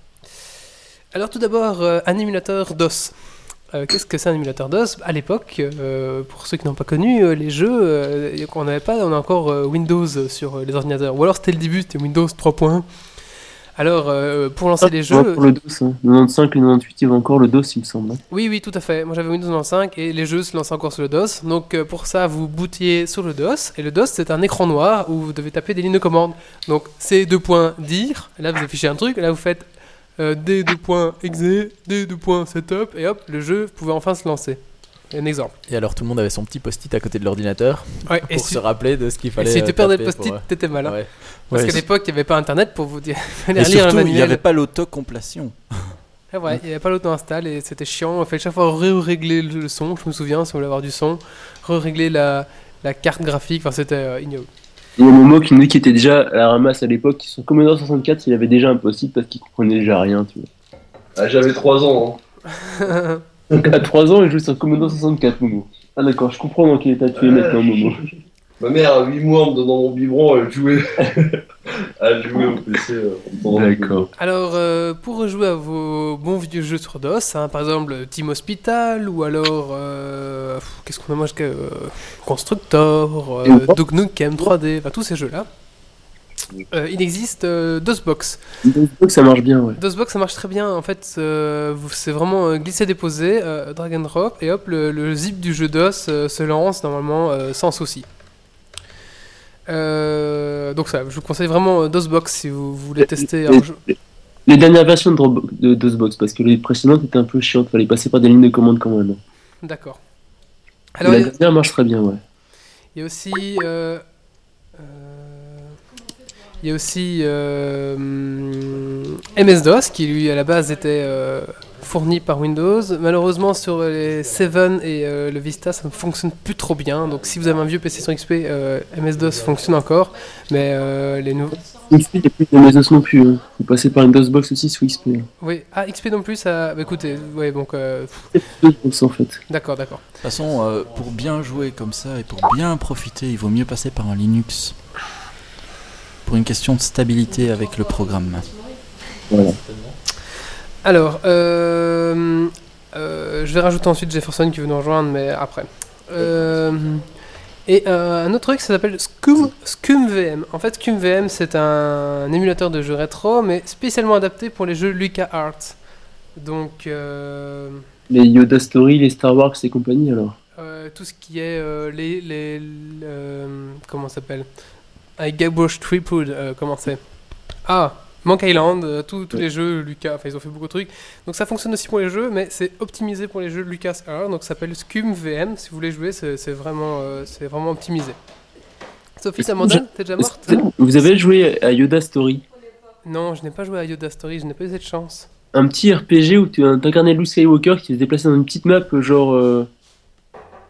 Alors tout d'abord, un émulateur DOS. Qu'est-ce que c'est un émulateur DOS? À l'époque, pour ceux qui n'ont pas connu, les jeux, on n'avait pas, on a encore Windows sur les ordinateurs. Ou alors c'était le début, c'était Windows 3.1. Alors euh, pour lancer les Ouais, jeux, pour le DOS, hein. 95 et 98, il y avait encore le DOS, il me semble. hein. oui, oui, tout à fait. Moi j'avais Windows 95 et les jeux se lançaient encore sur le DOS. Donc euh, pour ça, vous bootiez sur le DOS. Et le DOS, c'est un écran noir où vous devez taper des lignes de commande. Donc c'est deux points dire. Et là, vous affichez un truc. Et là, vous faites euh, D2.exe, D2.setup. Et hop, le jeu pouvait enfin se lancer. Un exemple. Et alors tout le monde avait son petit post-it à côté de l'ordinateur Ouais, et pour si, se rappeler de ce qu'il et fallait. si tu euh, perdais le taper post-it, pour, euh, t'étais malin. ouais. Parce Ouais, qu'à l'époque, il n'y avait pas internet pour vous dire. fallait Et surtout, il n'y avait pas l'autocomplétion. Ah ouais, il n'y avait pas l'auto-install et c'était chiant. Il fallait chaque fois régler le son, je me souviens, si on voulait avoir du son, régler la, la carte graphique, enfin c'était euh, ignoble. Il y a Momo qui nous dit qu'il était déjà à la ramasse à l'époque, sur Commodore 64, il avait déjà un post-it parce qu'il comprenait déjà rien, tu vois. Ah, J'avais 3 ans. hein. Donc à 3 ans, il jouait sur Commodore 64, Momo. Ah d'accord, je comprends dans quel état tu es Ouais. maintenant, Momo. Ma mère, à 8 mois, en me donnant mon biberon, elle jouait, elle jouait au PC. euh, D'accord. Alors, euh, pour rejouer à vos bons vieux jeux sur DOS, hein, par exemple Team Hospital ou alors. euh, Qu'est-ce qu'on a moi jusqu'à, euh, Constructor, euh, Duke Nukem 3D, enfin tous ces jeux-là. euh, il existe euh, DOSBox. Donc ça marche bien, ouais. DOSBox ça marche très bien en fait, euh, c'est vraiment euh, glisser-déposer, euh, drag and drop, et hop, le, le zip du jeu DOS euh, se lance normalement euh, sans souci. Euh, donc ça, je vous conseille vraiment euh, DOSBox si vous voulez tester un jeu. Les dernières versions de, DOSBox, parce que les précédentes étaient un peu chiantes, fallait passer par des lignes de commande quand même. D'accord. Alors la a- dernière marche très bien, ouais. il y, a aussi... euh, euh, il y a aussi euh, MS-DOS qui lui à la base était euh, fourni par Windows. Malheureusement sur les 7 et euh, le Vista ça ne fonctionne plus trop bien. Donc si vous avez un vieux PC sur XP, euh, MS-DOS fonctionne encore. Mais euh, les nouveaux... XP, il n'y a plus de DOS non plus. Hein. Faut passer par une DOSBox aussi sous XP. hein. Oui, ah XP non plus ça... Bah, écoutez, ouais donc... euh, DOSBox en fait. d'accord, d'accord. De toute façon, euh, pour bien jouer comme ça et pour bien profiter, il vaut mieux passer par un Linux. Pour une question de stabilité avec le programme. Voilà. Alors, euh, euh, je vais rajouter ensuite Jefferson qui veut nous rejoindre, mais après. Euh, et un autre truc, ça s'appelle Scum, ScumVM. En fait, ScumVM, c'est un, émulateur de jeux rétro, mais spécialement adapté pour les jeux LucasArts. Donc, Les Yoda Story, les Star Wars et compagnie alors. tout ce qui est les, les, comment ça s'appelle? Avec Tripwood, euh, comment c'est? Ah, Monk Island, euh, tous les jeux Lucas, enfin ils ont fait beaucoup de trucs. Donc ça fonctionne aussi pour les jeux, mais c'est optimisé pour les jeux Lucas R, donc ça s'appelle Scum VM. Si vous voulez jouer, c'est vraiment, euh, c'est vraiment optimisé. Sophie, Est-ce que Amanda, je- t'es déjà morte Vous avez joué à Yoda Story? Non, je n'ai pas joué à Yoda Story, je n'ai pas eu cette chance. Un petit RPG où tu incarnais Luke Skywalker qui se déplaçait dans une petite map genre euh,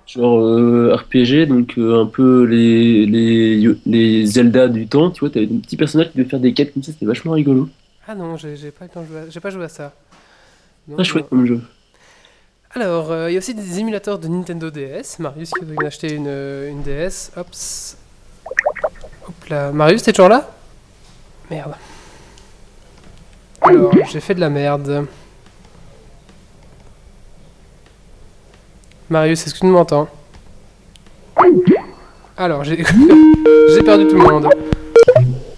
genre euh, RPG donc euh, un peu les, les les Zelda du temps tu vois t'avais des petits personnages qui devaient faire des quêtes comme ça c'était vachement rigolo Ah non, j'ai pas, j'ai pas joué à ça. Très chouette comme jeu Alors, euh, il y a aussi des émulateurs de Nintendo DS. Marius qui voudrait acheter une, une DS. Hop. Hop là. Marius, t'es toujours là? Merde. Alors, j'ai fait de la merde. Marius, est-ce que tu m'entends? Alors, j'ai j'ai perdu tout le monde.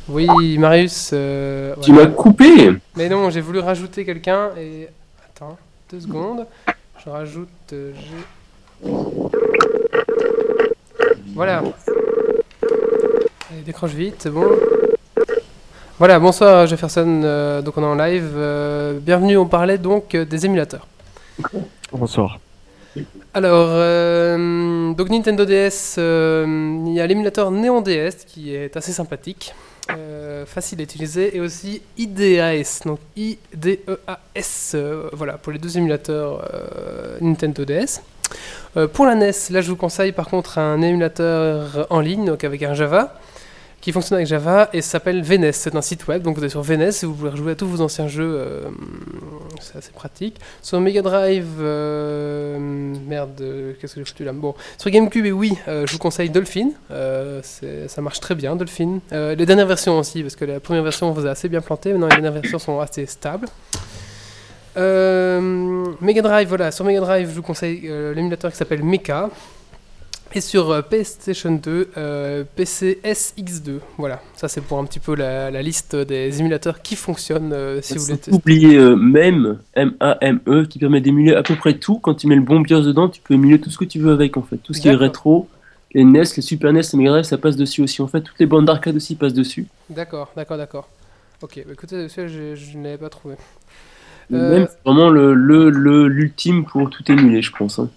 Oui, Marius. euh, tu m'as coupé Mais non, j'ai voulu rajouter quelqu'un et. Attends, deux secondes. Je rajoute. euh, G. Voilà. Allez, décroche vite, c'est bon. Voilà, bonsoir Jefferson, euh, donc on est en live. euh, bienvenue, on parlait donc des émulateurs. Bonsoir. Alors, euh, donc Nintendo DS, euh, il y a l'émulateur Neon DS qui est assez sympathique, euh, facile à utiliser, et aussi IDAS, donc I-D-E-A-S, voilà, pour les deux émulateurs Nintendo DS. Pour la NES, là je vous conseille par contre un émulateur en ligne, donc avec un Java, qui fonctionne avec Java et s'appelle VNES. C'est un site web, donc vous allez sur VNES et vous pouvez rejouer à tous vos anciens jeux, euh, c'est assez pratique. Sur Mega Drive, euh, merde, euh, qu'est-ce que j'ai foutu là? Bon, sur GameCube et oui, je vous conseille Dolphin, ça marche très bien Dolphin. Les dernières versions aussi, parce que la première version faisait assez bien planter, maintenant les dernières versions sont assez stables. Mega Drive, voilà, sur Mega Drive, je vous conseille l'émulateur qui s'appelle Mecha. Et sur euh, PlayStation 2, euh, PC SX2. Voilà, ça c'est pour un petit peu la, la liste des émulateurs qui fonctionnent euh, si vous voulez tester. Oubliez euh, MAME, M-A-M-E, qui permet d'émuler à peu près tout. Quand tu mets le bon BIOS dedans, tu peux émuler tout ce que tu veux avec en fait. Tout ce qui est rétro, les NES, les Super NES, les Mega Drive, ça passe dessus aussi. En fait, toutes les bandes d'arcade aussi passent dessus. D'accord, d'accord, d'accord. Ok, bah écoutez, je, je ne l'avais pas trouvé. Même, c'est vraiment le le- le- l'ultime pour tout émuler, je pense. hein.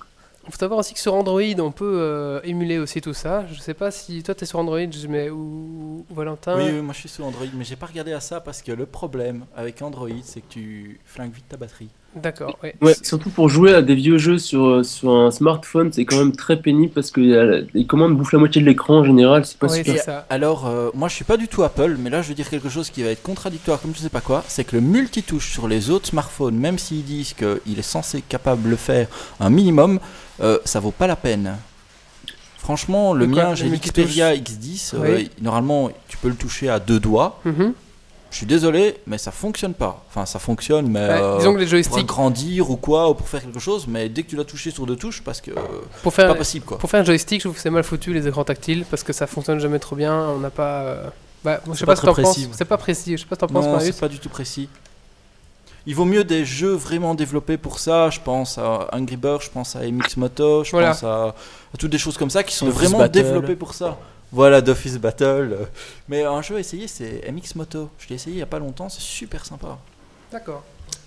Il faut savoir aussi que sur Android, on peut euh, émuler aussi tout ça. Je sais pas si toi tu es sur Android, je mets ou, ou Valentin. Oui, oui, moi je suis sous Android, mais j'ai pas regardé à ça parce que le problème avec Android, c'est que tu flingues vite ta batterie. D'accord, ouais. Ouais, surtout pour jouer à des vieux jeux sur, euh, sur un smartphone, c'est quand même très pénible parce que euh, les commandes bouffent la moitié de l'écran en général, c'est pas Oui, super. ça. Alors, euh, moi je suis pas du tout Apple, mais là je veux dire quelque chose qui va être contradictoire comme je sais pas quoi, c'est que le multitouche sur les autres smartphones, même s'ils disent qu'il est censé capable de le faire un minimum, euh, ça vaut pas la peine. Franchement, le mien, j'ai l'Xperia X10, euh, normalement tu peux le toucher à deux doigts. Mhm. Je suis désolé, mais ça fonctionne pas. Enfin, ça fonctionne, mais Ouais, euh, disons que les pour joysticks, agrandir ou quoi, ou pour faire quelque chose, mais dès que tu l'as touché sur deux touches, parce que pour c'est faire, pas possible quoi. pour faire un joystick, je trouve que c'est mal foutu les écrans tactiles parce que ça fonctionne jamais trop bien. On n'a pas. Bah, moi, je sais C'est pas, pas ce que. C'est pas précis. Je sais pas ce que t'en penses, Non, Marius. c'est pas du tout précis. Il vaut mieux des jeux vraiment développés pour ça. Je pense à Angry Birds, je pense à MX Moto, je Voilà. pense à, à toutes des choses comme ça qui sont Office vraiment Battle. développées pour ça. Voilà, d'Office Battle. Mais un jeu à essayer, c'est MX Moto. Je l'ai essayé il y a pas longtemps, c'est super sympa. D'accord.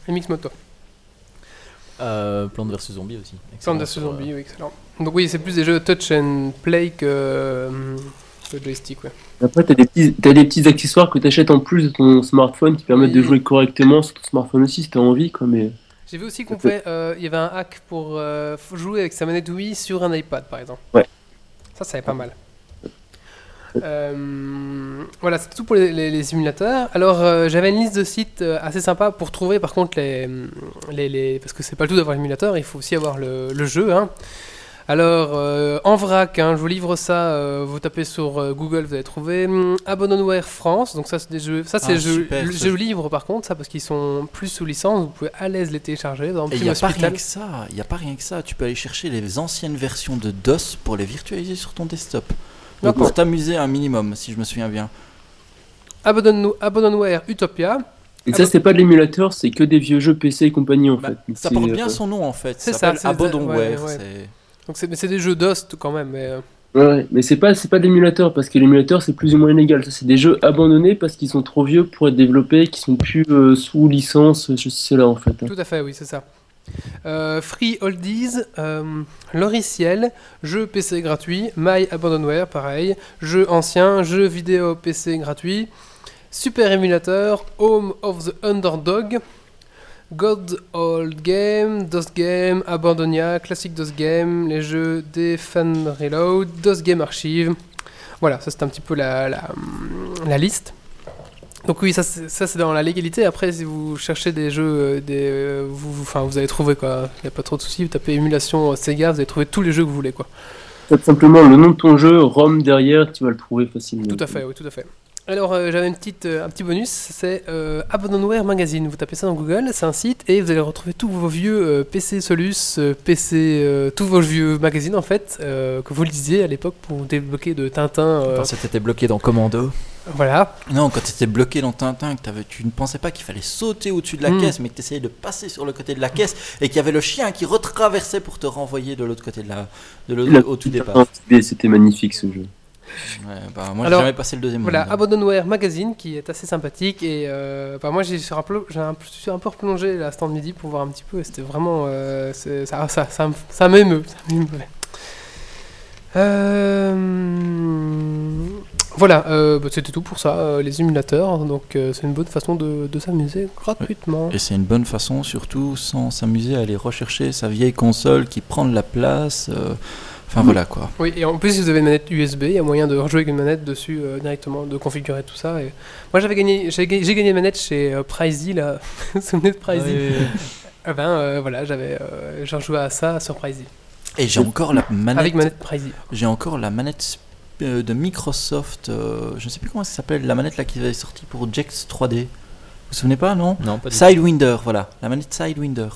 MX Moto. Euh, Plante vs Zombie aussi. Excellent vs Zombie, oui, excellent. Donc, oui, c'est plus des jeux touch and play que, euh, que joystick, ouais. Après, t'as des, petits, t'as des petits accessoires que t'achètes en plus de ton smartphone qui permettent de jouer correctement sur ton smartphone aussi si t'as envie, quoi. Mais J'ai vu aussi qu'on pouvait. euh, Il y avait un hack pour euh, jouer avec sa manette Wii sur un iPad, par exemple. Ouais. Ça, ça pas mal. Euh, voilà, c'est tout pour les, les- les simulateurs. Alors, euh, j'avais une liste de sites assez sympa pour trouver, par contre, les, les, les- parce que c'est pas le tout d'avoir l'émulateur, il faut aussi avoir le, le jeu. hein. Alors, euh, en vrac, hein, je vous livre ça. euh, vous tapez sur euh, Google, vous allez trouver hum, Abandonware France. Donc ça, c'est des jeux. Ça, c'est Ah, des jeux, super, ça. jeux libres, par contre, ça parce qu'ils sont plus sous licence. Vous pouvez à l'aise les télécharger. Il n'y a pas rien que ça. Il y a pas rien que ça. Tu peux aller chercher les anciennes versions de DOS pour les virtualiser sur ton desktop. Donc pour t'amuser un minimum, si je me souviens bien. Abandon, Abandonware Utopia. Et ça, c'est pas de l'émulateur, c'est que des vieux jeux PC et compagnie en Bah, fait. ça porte bien son nom en fait. c'est ça. ça, Abandonware. ouais, ouais. Donc c'est, mais c'est des jeux d'host quand même. Mais, euh, Ouais, mais c'est pas, c'est pas de l'émulateur parce que l'émulateur c'est plus ou moins illégal. Ça, c'est des jeux abandonnés parce qu'ils sont trop vieux pour être développés, qui sont plus euh, sous licence, je sais cela en fait. hein. tout à fait, oui, c'est ça. Euh, Free Oldies, euh, Loriciel, jeu PC gratuit, My Abandonware, pareil, jeu ancien, jeu vidéo PC gratuit, Super Emulator, Home of the Underdog, God Old Game, DOS Game, Abandonia, Classic DOS Game, les jeux Defend Reload, DOS Game Archive. Voilà, ça c'est un petit peu la, la, la liste. Donc oui, ça c'est dans la légalité. Après, si vous cherchez des jeux, euh, des, euh, vous, vous- enfin, vous allez trouver quoi. Il n'y a pas trop de soucis. Vous tapez émulation Sega, vous allez trouver tous les jeux que vous voulez quoi. Simplement le nom de ton jeu, ROM derrière, tu vas le trouver facilement. Tout à fait, oui, tout à fait. Alors, euh, j'avais une petite, euh, un petit bonus, c'est euh, Abandonware Magazine. Vous tapez ça dans Google, c'est un site et vous allez retrouver tous vos vieux euh, PC Solus, euh, PC, euh, tous vos vieux magazines en fait, euh, que vous lisiez à l'époque pour débloquer de Tintin. euh, Quand c'était bloqué dans Commando. voilà. Non, quand tu étais bloqué dans Tintin, que tu ne pensais pas qu'il fallait sauter au-dessus de la Hmm. caisse, mais que tu essayais de passer sur le côté de la caisse et qu'il y avait le chien qui retraversait pour te renvoyer de l'autre côté de la, de l'autre- La- au tout départ. C'était magnifique ce jeu. Ouais, bah, moi, j'ai jamais passé le deuxième. Voilà, round. Abandonware Magazine qui est assez sympathique et euh, bah, moi j'ai sur un peu- j'ai un, suis un peu replongé la stand midi pour voir un petit peu c'était vraiment euh, ça, ça, ça, ça m'émeut. Euh, voilà, euh, bah, c'était tout pour ça, euh, les émulateurs, donc euh, c'est une bonne façon de, de s'amuser gratuitement. Et c'est une bonne façon, surtout sans s'amuser à aller rechercher sa vieille console qui prend de la place. Enfin Mm. voilà quoi. Oui, et en plus, si vous avez une manette USB, il y a moyen de rejouer avec une manette dessus euh, directement, de configurer tout ça. Et... Moi, j'avais gagné, j'ai gagné, j'ai gagné une manette chez euh, Pricey, là. vous vous souvenez de Pricey Eh ben, euh, voilà, j'avais, euh, j'ai rejoué à ça sur Pricey. Et j'ai encore la manette. Avec manette Pricey. J'ai encore la manette de Microsoft. euh, je ne sais plus comment ça s'appelle. La manette là qui est sortie pour Jex 3D. vous souvenez pas, non Non, pas du Sidewinder, voilà, la manette Sidewinder.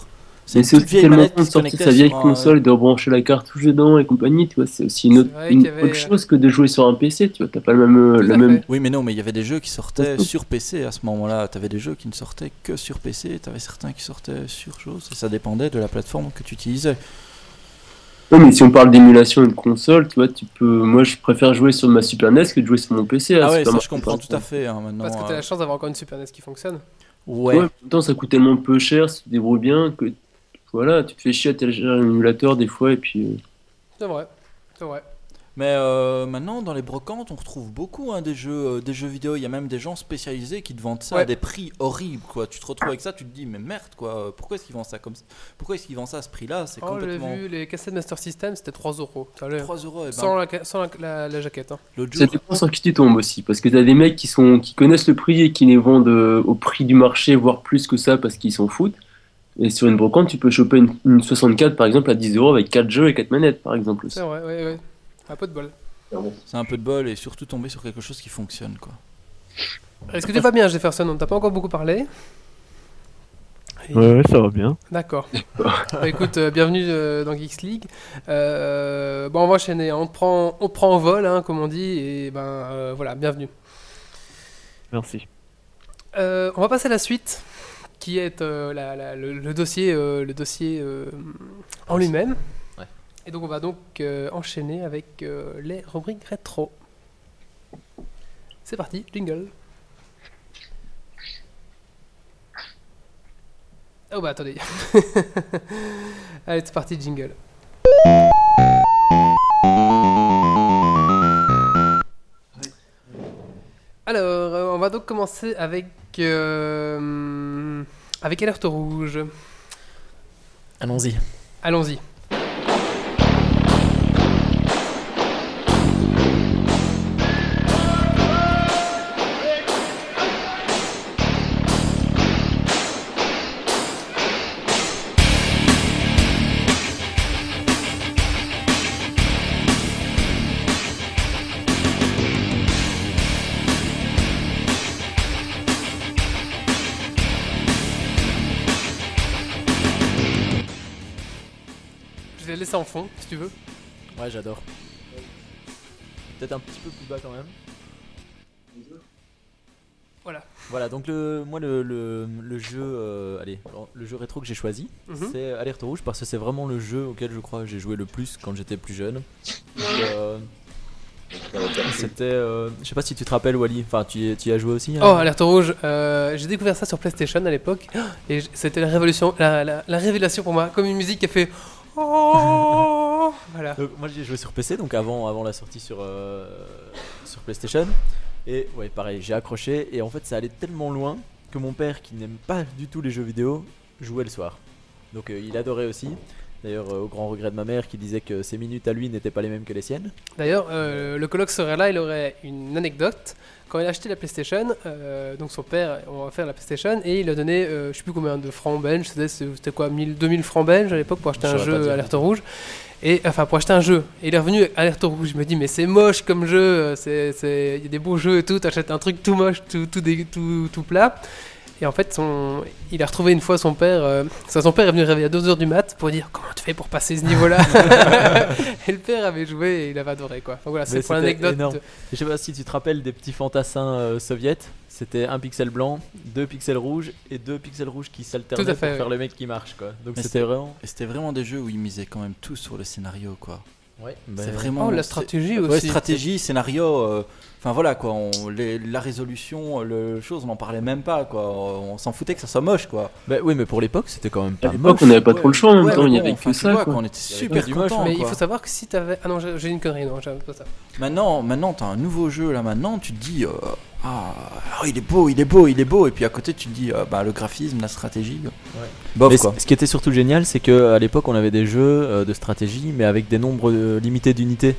C'est aussi vieille tellement manette de sortir sa vieille console et de rebrancher la cartouche dedans et compagnie, tu vois. C'est aussi une, autre, une avait- chose que de jouer sur un PC, tu vois. T'as pas le même. Tout le même... Oui, mais non, mais il y avait des jeux qui sortaient sur PC à ce moment-là. T'avais des jeux qui ne sortaient que sur PC, t'avais certains qui sortaient sur chose, et ça dépendait de la plateforme que tu utilisais. Non, mais si on parle d'émulation de console, tu vois, tu peux. Moi, je préfère jouer sur ma Super NES que de jouer sur mon PC. à Ah ouais, ça je comprends tout à fait hein, maintenant. Parce que t'as euh, la chance d'avoir encore une Super NES qui fonctionne. Ouais. Ouais, en même temps, ça coûte tellement peu cher si tu te débrouilles bien que. Voilà, tu te fais chier à télécharger un émulateur des fois et puis. euh, C'est vrai. C'est vrai. Mais euh, maintenant, dans les brocantes, on retrouve beaucoup hein, des, jeux, euh, des jeux vidéo. Il y a même des gens spécialisés qui te vendent ça à des prix horribles. Quoi. Tu te retrouves avec ça, tu te dis, mais merde, quoi. Pourquoi est-ce qu'ils vendent ça comme ça? Pourquoi est-ce qu'ils vendent ça à ce prix-là? C'est Oh, j'ai complètement. vu les cassettes Master System, c'était 3 euros. T'as l'air- 3 euros. et ben, Sans, la, sans la, la- la jaquette. Hein. Ça dépend sur qui tu tombes aussi, parce que t'as des mecs qui sont qui connaissent le prix et qui les vendent au prix du marché, voire plus que ça, parce qu'ils s'en foutent. Et sur une brocante, tu peux choper une, une 64 par exemple à 10 euros avec 4 jeux et 4 manettes par exemple. C'est vrai, ouais, ouais. Un peu de bol. c'est un peu de bol et surtout tomber sur quelque chose qui fonctionne. Quoi. Est-ce que tu vas bien, Jefferson On t'a pas encore beaucoup parlé. Et- Ouais, ouais, ça va bien. D'accord. Bah, écoute, euh, bienvenue euh, dans Geeks League. Euh, bon, on va enchaîner. hein. On prend, on prend en vol, hein, comme on dit. Et ben euh, voilà, bienvenue. Merci. Euh, on va passer à la suite, qui est euh, la- la- le, le dossier, euh, le dossier euh, en lui-même. Ouais. Et donc on va donc euh, enchaîner avec euh, les rubriques rétro. C'est parti, jingle. Oh bah attendez. Allez, c'est parti, jingle. Alors, euh, on va donc commencer avec euh, avec Alerte Rouge. Allons-y. Allons-y. Laisser en fond, si tu veux. Ouais, j'adore. Peut-être un petit peu plus bas quand même. Voilà. Voilà, donc le, moi le, le, le jeu, euh, allez, le jeu rétro que j'ai choisi, Mhm. c'est Alerte Rouge parce que c'est vraiment le jeu auquel je crois j'ai joué le plus quand j'étais plus jeune. Euh, C'était, euh, je sais pas si tu te rappelles Wally, enfin tu, y- tu y as joué aussi. hein? Oh, Alerte Rouge, euh, j'ai découvert ça sur PlayStation à l'époque. Et c'était la révolution, la, la- la révélation pour moi. Comme une musique qui a fait. Voilà. Donc, moi j'ai joué sur PC, donc avant, la sortie sur, euh, sur PlayStation. Et ouais, pareil, j'ai accroché et en fait ça allait tellement loin que mon père, qui n'aime pas du tout les jeux vidéo, jouait le soir. Donc euh, il adorait aussi. D'ailleurs, euh, au grand regret de ma mère qui disait que ses minutes à lui n'étaient pas les mêmes que les siennes. D'ailleurs, euh, le colloque serait là, il aurait une anecdote. Quand il a acheté la PlayStation, euh, donc son père, on va faire la PlayStation, et il a donné, je sais plus combien de francs belges, c'était c'était quoi, 1000, 2000 francs belges à l'époque pour acheter Je un jeu. Alerte Rouge. Et enfin, pour acheter un jeu. Et il est revenu Alerte Rouge. Je me dis, mais c'est moche comme jeu, il y a des beaux jeux et tout, t'achètes un truc tout moche, tout, tout, dé- tout, tout plat. Et en fait, son, il a retrouvé une fois son père. euh, son père est venu réveiller à 2h du mat pour dire comment tu fais pour passer ce niveau-là? et le père avait joué et il avait adoré quoi. Donc voilà, c'est pour l'anecdote. énorme. de- Je sais pas si tu te rappelles des petits fantassins euh, soviets. C'était un pixel blanc, deux pixels rouges et deux pixels rouges qui s'alternaient pour faire ouais. le mec qui marche quoi. Donc c'était vraiment. Et c'était vraiment des jeux où ils misaient quand même tout sur le scénario, quoi. Ouais. C'est vraiment. Oh, la stratégie Ouais, aussi. stratégie, scénario. euh, Enfin voilà quoi, on, les- la résolution, le chose, on n'en parlait même pas quoi. On s'en foutait que ça soit moche quoi. Bah oui, mais pour l'époque c'était quand même À pas l'époque, moche. on n'avait pas trop le choix en même Ouais, temps, il n'y avait enfin, que tu ça. vois, quoi. quoi, on était super du moche. Mais il quoi. faut savoir que si t'avais. Ah non, j'ai une connerie, non, j'avais pas ça. Maintenant, maintenant, t'as un nouveau jeu là. Maintenant, tu te dis, euh, ah, il est beau, il est beau, il est beau. Et puis à côté, tu te dis, euh, bah le graphisme, la stratégie. Bof Mais quoi. c- ce qui était surtout génial, c'est que à l'époque on avait des jeux euh, de stratégie, mais avec des nombres euh, limités d'unités.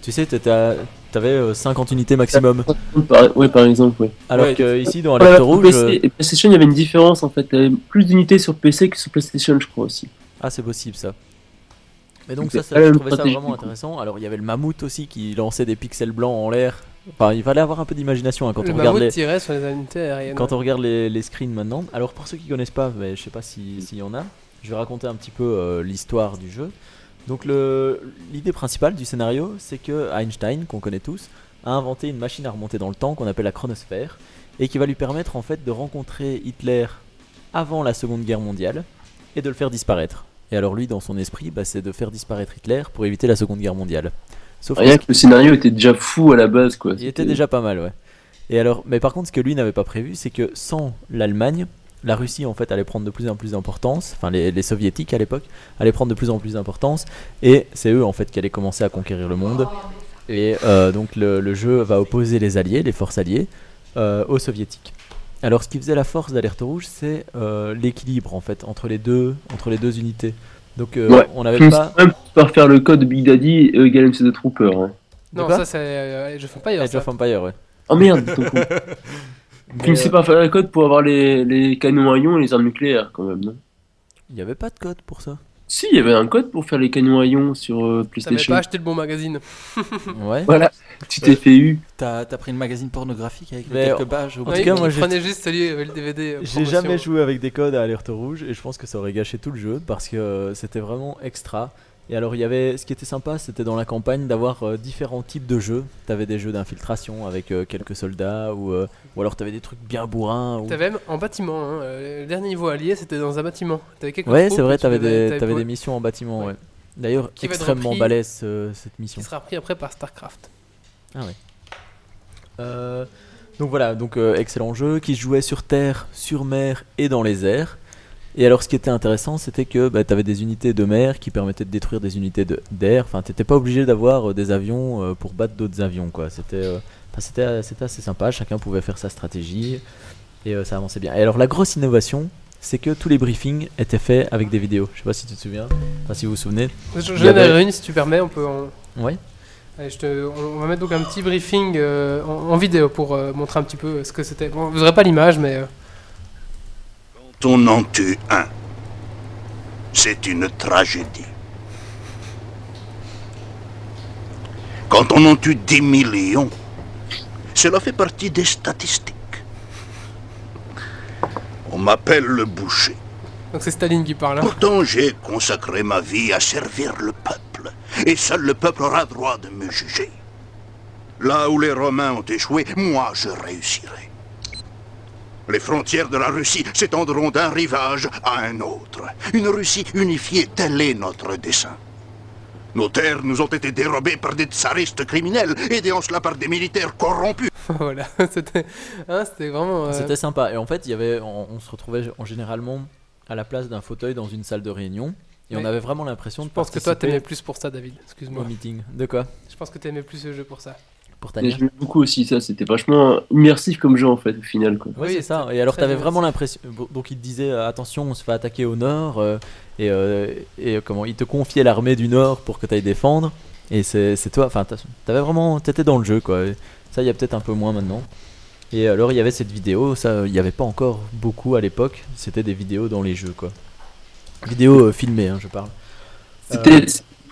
Tu sais, t'étais à- t'avais euh, 50 unités maximum. Par- Ouais, par exemple. Alors Ouais. que ici dans Alerte Rouge, PC euh, et PlayStation, il y avait une différence en fait. Plus d'unités sur PC que sur PlayStation, je crois aussi. ah c'est possible ça. Mais donc ça, ça je trouvais ça vraiment intéressant. Alors il y avait le mammouth aussi qui lançait des pixels blancs en l'air Enfin, il fallait avoir un peu d'imagination hein, quand le on regarde mammouth les, les quand on regarde les, les screens maintenant. Alors pour ceux qui connaissent pas, mais je sais pas si- s'il y en a, je vais raconter un petit peu euh, l'histoire du jeu. Donc l'idée principale du scénario, c'est que Einstein, qu'on connaît tous, a inventé une machine à remonter dans le temps qu'on appelle la chronosphère et qui va lui permettre en fait de rencontrer Hitler avant la Seconde Guerre mondiale et de le faire disparaître. Et alors lui, dans son esprit, bah, c'est de faire disparaître Hitler pour éviter la Seconde Guerre mondiale. Sauf Rien que que le scénario était déjà fou à la base, quoi. il était déjà pas mal, ouais. Et alors, mais par contre, ce que lui n'avait pas prévu, c'est que sans l'Allemagne, la Russie en fait allait prendre de plus en plus d'importance. Enfin, les, les soviétiques à l'époque allaient prendre de plus en plus d'importance, et c'est eux en fait qui allaient commencer à conquérir le monde. Et euh, donc le, le jeu va opposer les alliés, les forces alliées, euh, aux soviétiques. Alors, ce qui faisait la force d'Alerte Rouge, c'est euh, l'équilibre en fait entre les deux, entre les deux unités. Donc, euh, Ouais. on n'avait pas. même par faire le code Big Daddy euh, égale MC de Trooper. hein. Non, ça c'est euh, Age of Empires. Age ça. of Empire, ouais. Oh merde, ton. Mais, Finissez euh, par faire le code pour avoir les, les canons à ion et les armes nucléaires, quand même, non? Il n'y avait pas de code pour ça. Si, il y avait un code pour faire les canons à ion sur euh, T'avais PlayStation. pas acheté le bon magazine. Ouais. Voilà, tu t'es fait eu. T'as as pris le magazine pornographique avec quelques pages en tout Oui, cas, moi, j'ai- prenait juste celui avec le DVD. euh, J'ai jamais joué avec des codes à Alerte Rouge et je pense que ça aurait gâché tout le jeu parce que c'était vraiment extra. Et alors il y avait, ce qui était sympa, c'était dans la campagne d'avoir euh, différents types de jeux. T'avais des jeux d'infiltration avec euh, quelques soldats ou, euh, ou alors t'avais des trucs bien bourrins. Ou... T'avais même en bâtiment. hein, Le dernier niveau allié, c'était dans un bâtiment. T'avais quelques Ouais, c'est vrai, t'avais des, des missions en bâtiment. Ouais. Ouais. D'ailleurs, extrêmement repris- balèze cette mission. Qui sera repris après par StarCraft. Euh, donc voilà, donc excellent jeu qui se jouait sur terre, sur mer et dans les airs. Et alors ce qui était intéressant, c'était que bah, tu avais des unités de mer qui permettaient de détruire des unités de- d'air. Enfin, t'étais pas obligé d'avoir euh, des avions euh, pour battre d'autres avions, quoi. C'était, euh, c'était, c'était assez sympa. Chacun pouvait faire sa stratégie et ça avançait bien. Et alors la grosse innovation, c'est que tous les briefings étaient faits avec des vidéos. Je sais pas si tu te souviens, enfin si vous vous souvenez. Je, je avait- une, si tu permets, on peut. en- Ouais. Allez, je te- on va mettre donc un petit briefing en, en vidéo pour montrer un petit peu ce que c'était. Bon, vous aurez pas l'image, mais on en tue un, c'est une tragédie. Quand on en tue des millions, cela fait partie des statistiques. On m'appelle le boucher. donc c'est Staline qui parle. hein. Pourtant, j'ai consacré ma vie à servir le peuple. Et seul le peuple aura droit de me juger. Là où les Romains ont échoué, moi je réussirai. Les frontières de la Russie s'étendront d'un rivage à un autre. Une Russie unifiée, tel est notre dessein. Nos terres nous ont été dérobées par des tsaristes criminels, aidés en cela par des militaires corrompus. voilà, c'était hein, c'était vraiment. euh, C'était sympa. Et en fait, il y avait, on, on se retrouvait en généralement à la place d'un fauteuil dans une salle de réunion. Et on avait vraiment l'impression de Je pense que toi, t'aimais plus pour ça, David. au Excuse-moi. meeting. De quoi? Je pense que t'aimais plus ce jeu pour ça. Pour Tania j'aimais beaucoup aussi ça, c'était vachement immersif comme jeu en fait, au final. Quoi. Ouais, Oui, c'est ça. Et alors, t'avais vraiment l'impression. bon, Donc, il te disait euh, attention, on se fait attaquer au nord. euh, et euh, et comment Il te confiait l'armée du nord pour que t'ailles défendre. Et c'est c'est toi. Enfin, t'avais vraiment. T'étais dans le jeu, quoi. Ça, il y a peut-être un peu moins maintenant. Et alors, il y avait cette vidéo. Ça, il n'y avait pas encore beaucoup à l'époque. C'était des vidéos dans les jeux, quoi. Vidéos euh, filmées, hein, je parle. C'était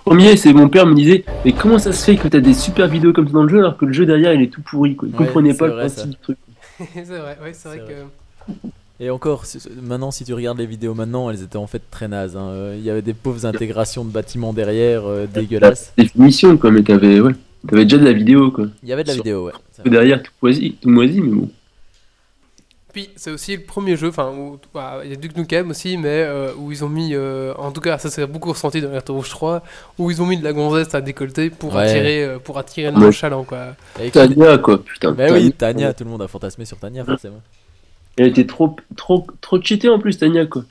premier, c'est mon père me disait Mais comment ça se fait que t'as des super vidéos comme ça dans le jeu alors que le jeu derrière il est tout pourri quoi. Il Ouais, comprenait pas le principe ça. du truc. c'est vrai, oui, c'est vrai que. Et encore, maintenant, si tu regardes les vidéos maintenant, elles étaient en fait très nazes. hein. Euh, Il y avait des pauvres intégrations de bâtiments derrière, euh, dégueulasses. Définition quoi, mais t'avais ouais. T'avais déjà de la vidéo quoi. Il y avait de la Sur- vidéo, ouais. Derrière tout moisi, tout moisi mais bon. Puis c'est aussi le premier jeu, enfin, bah, il y a Duke Nukem aussi, mais euh, où ils ont mis, euh, en tout cas, ça s'est beaucoup ressenti dans Alerte Rouge 3, où ils ont mis de la gonzesse à décolleter pour Ouais. attirer, euh, pour attirer le nonchalant, quoi. Avec- Tania quoi, putain. Bah oui, Tania, tout le monde a fantasmé sur Tania, forcément. Elle était trop, trop, trop cheatée en plus, Tania quoi.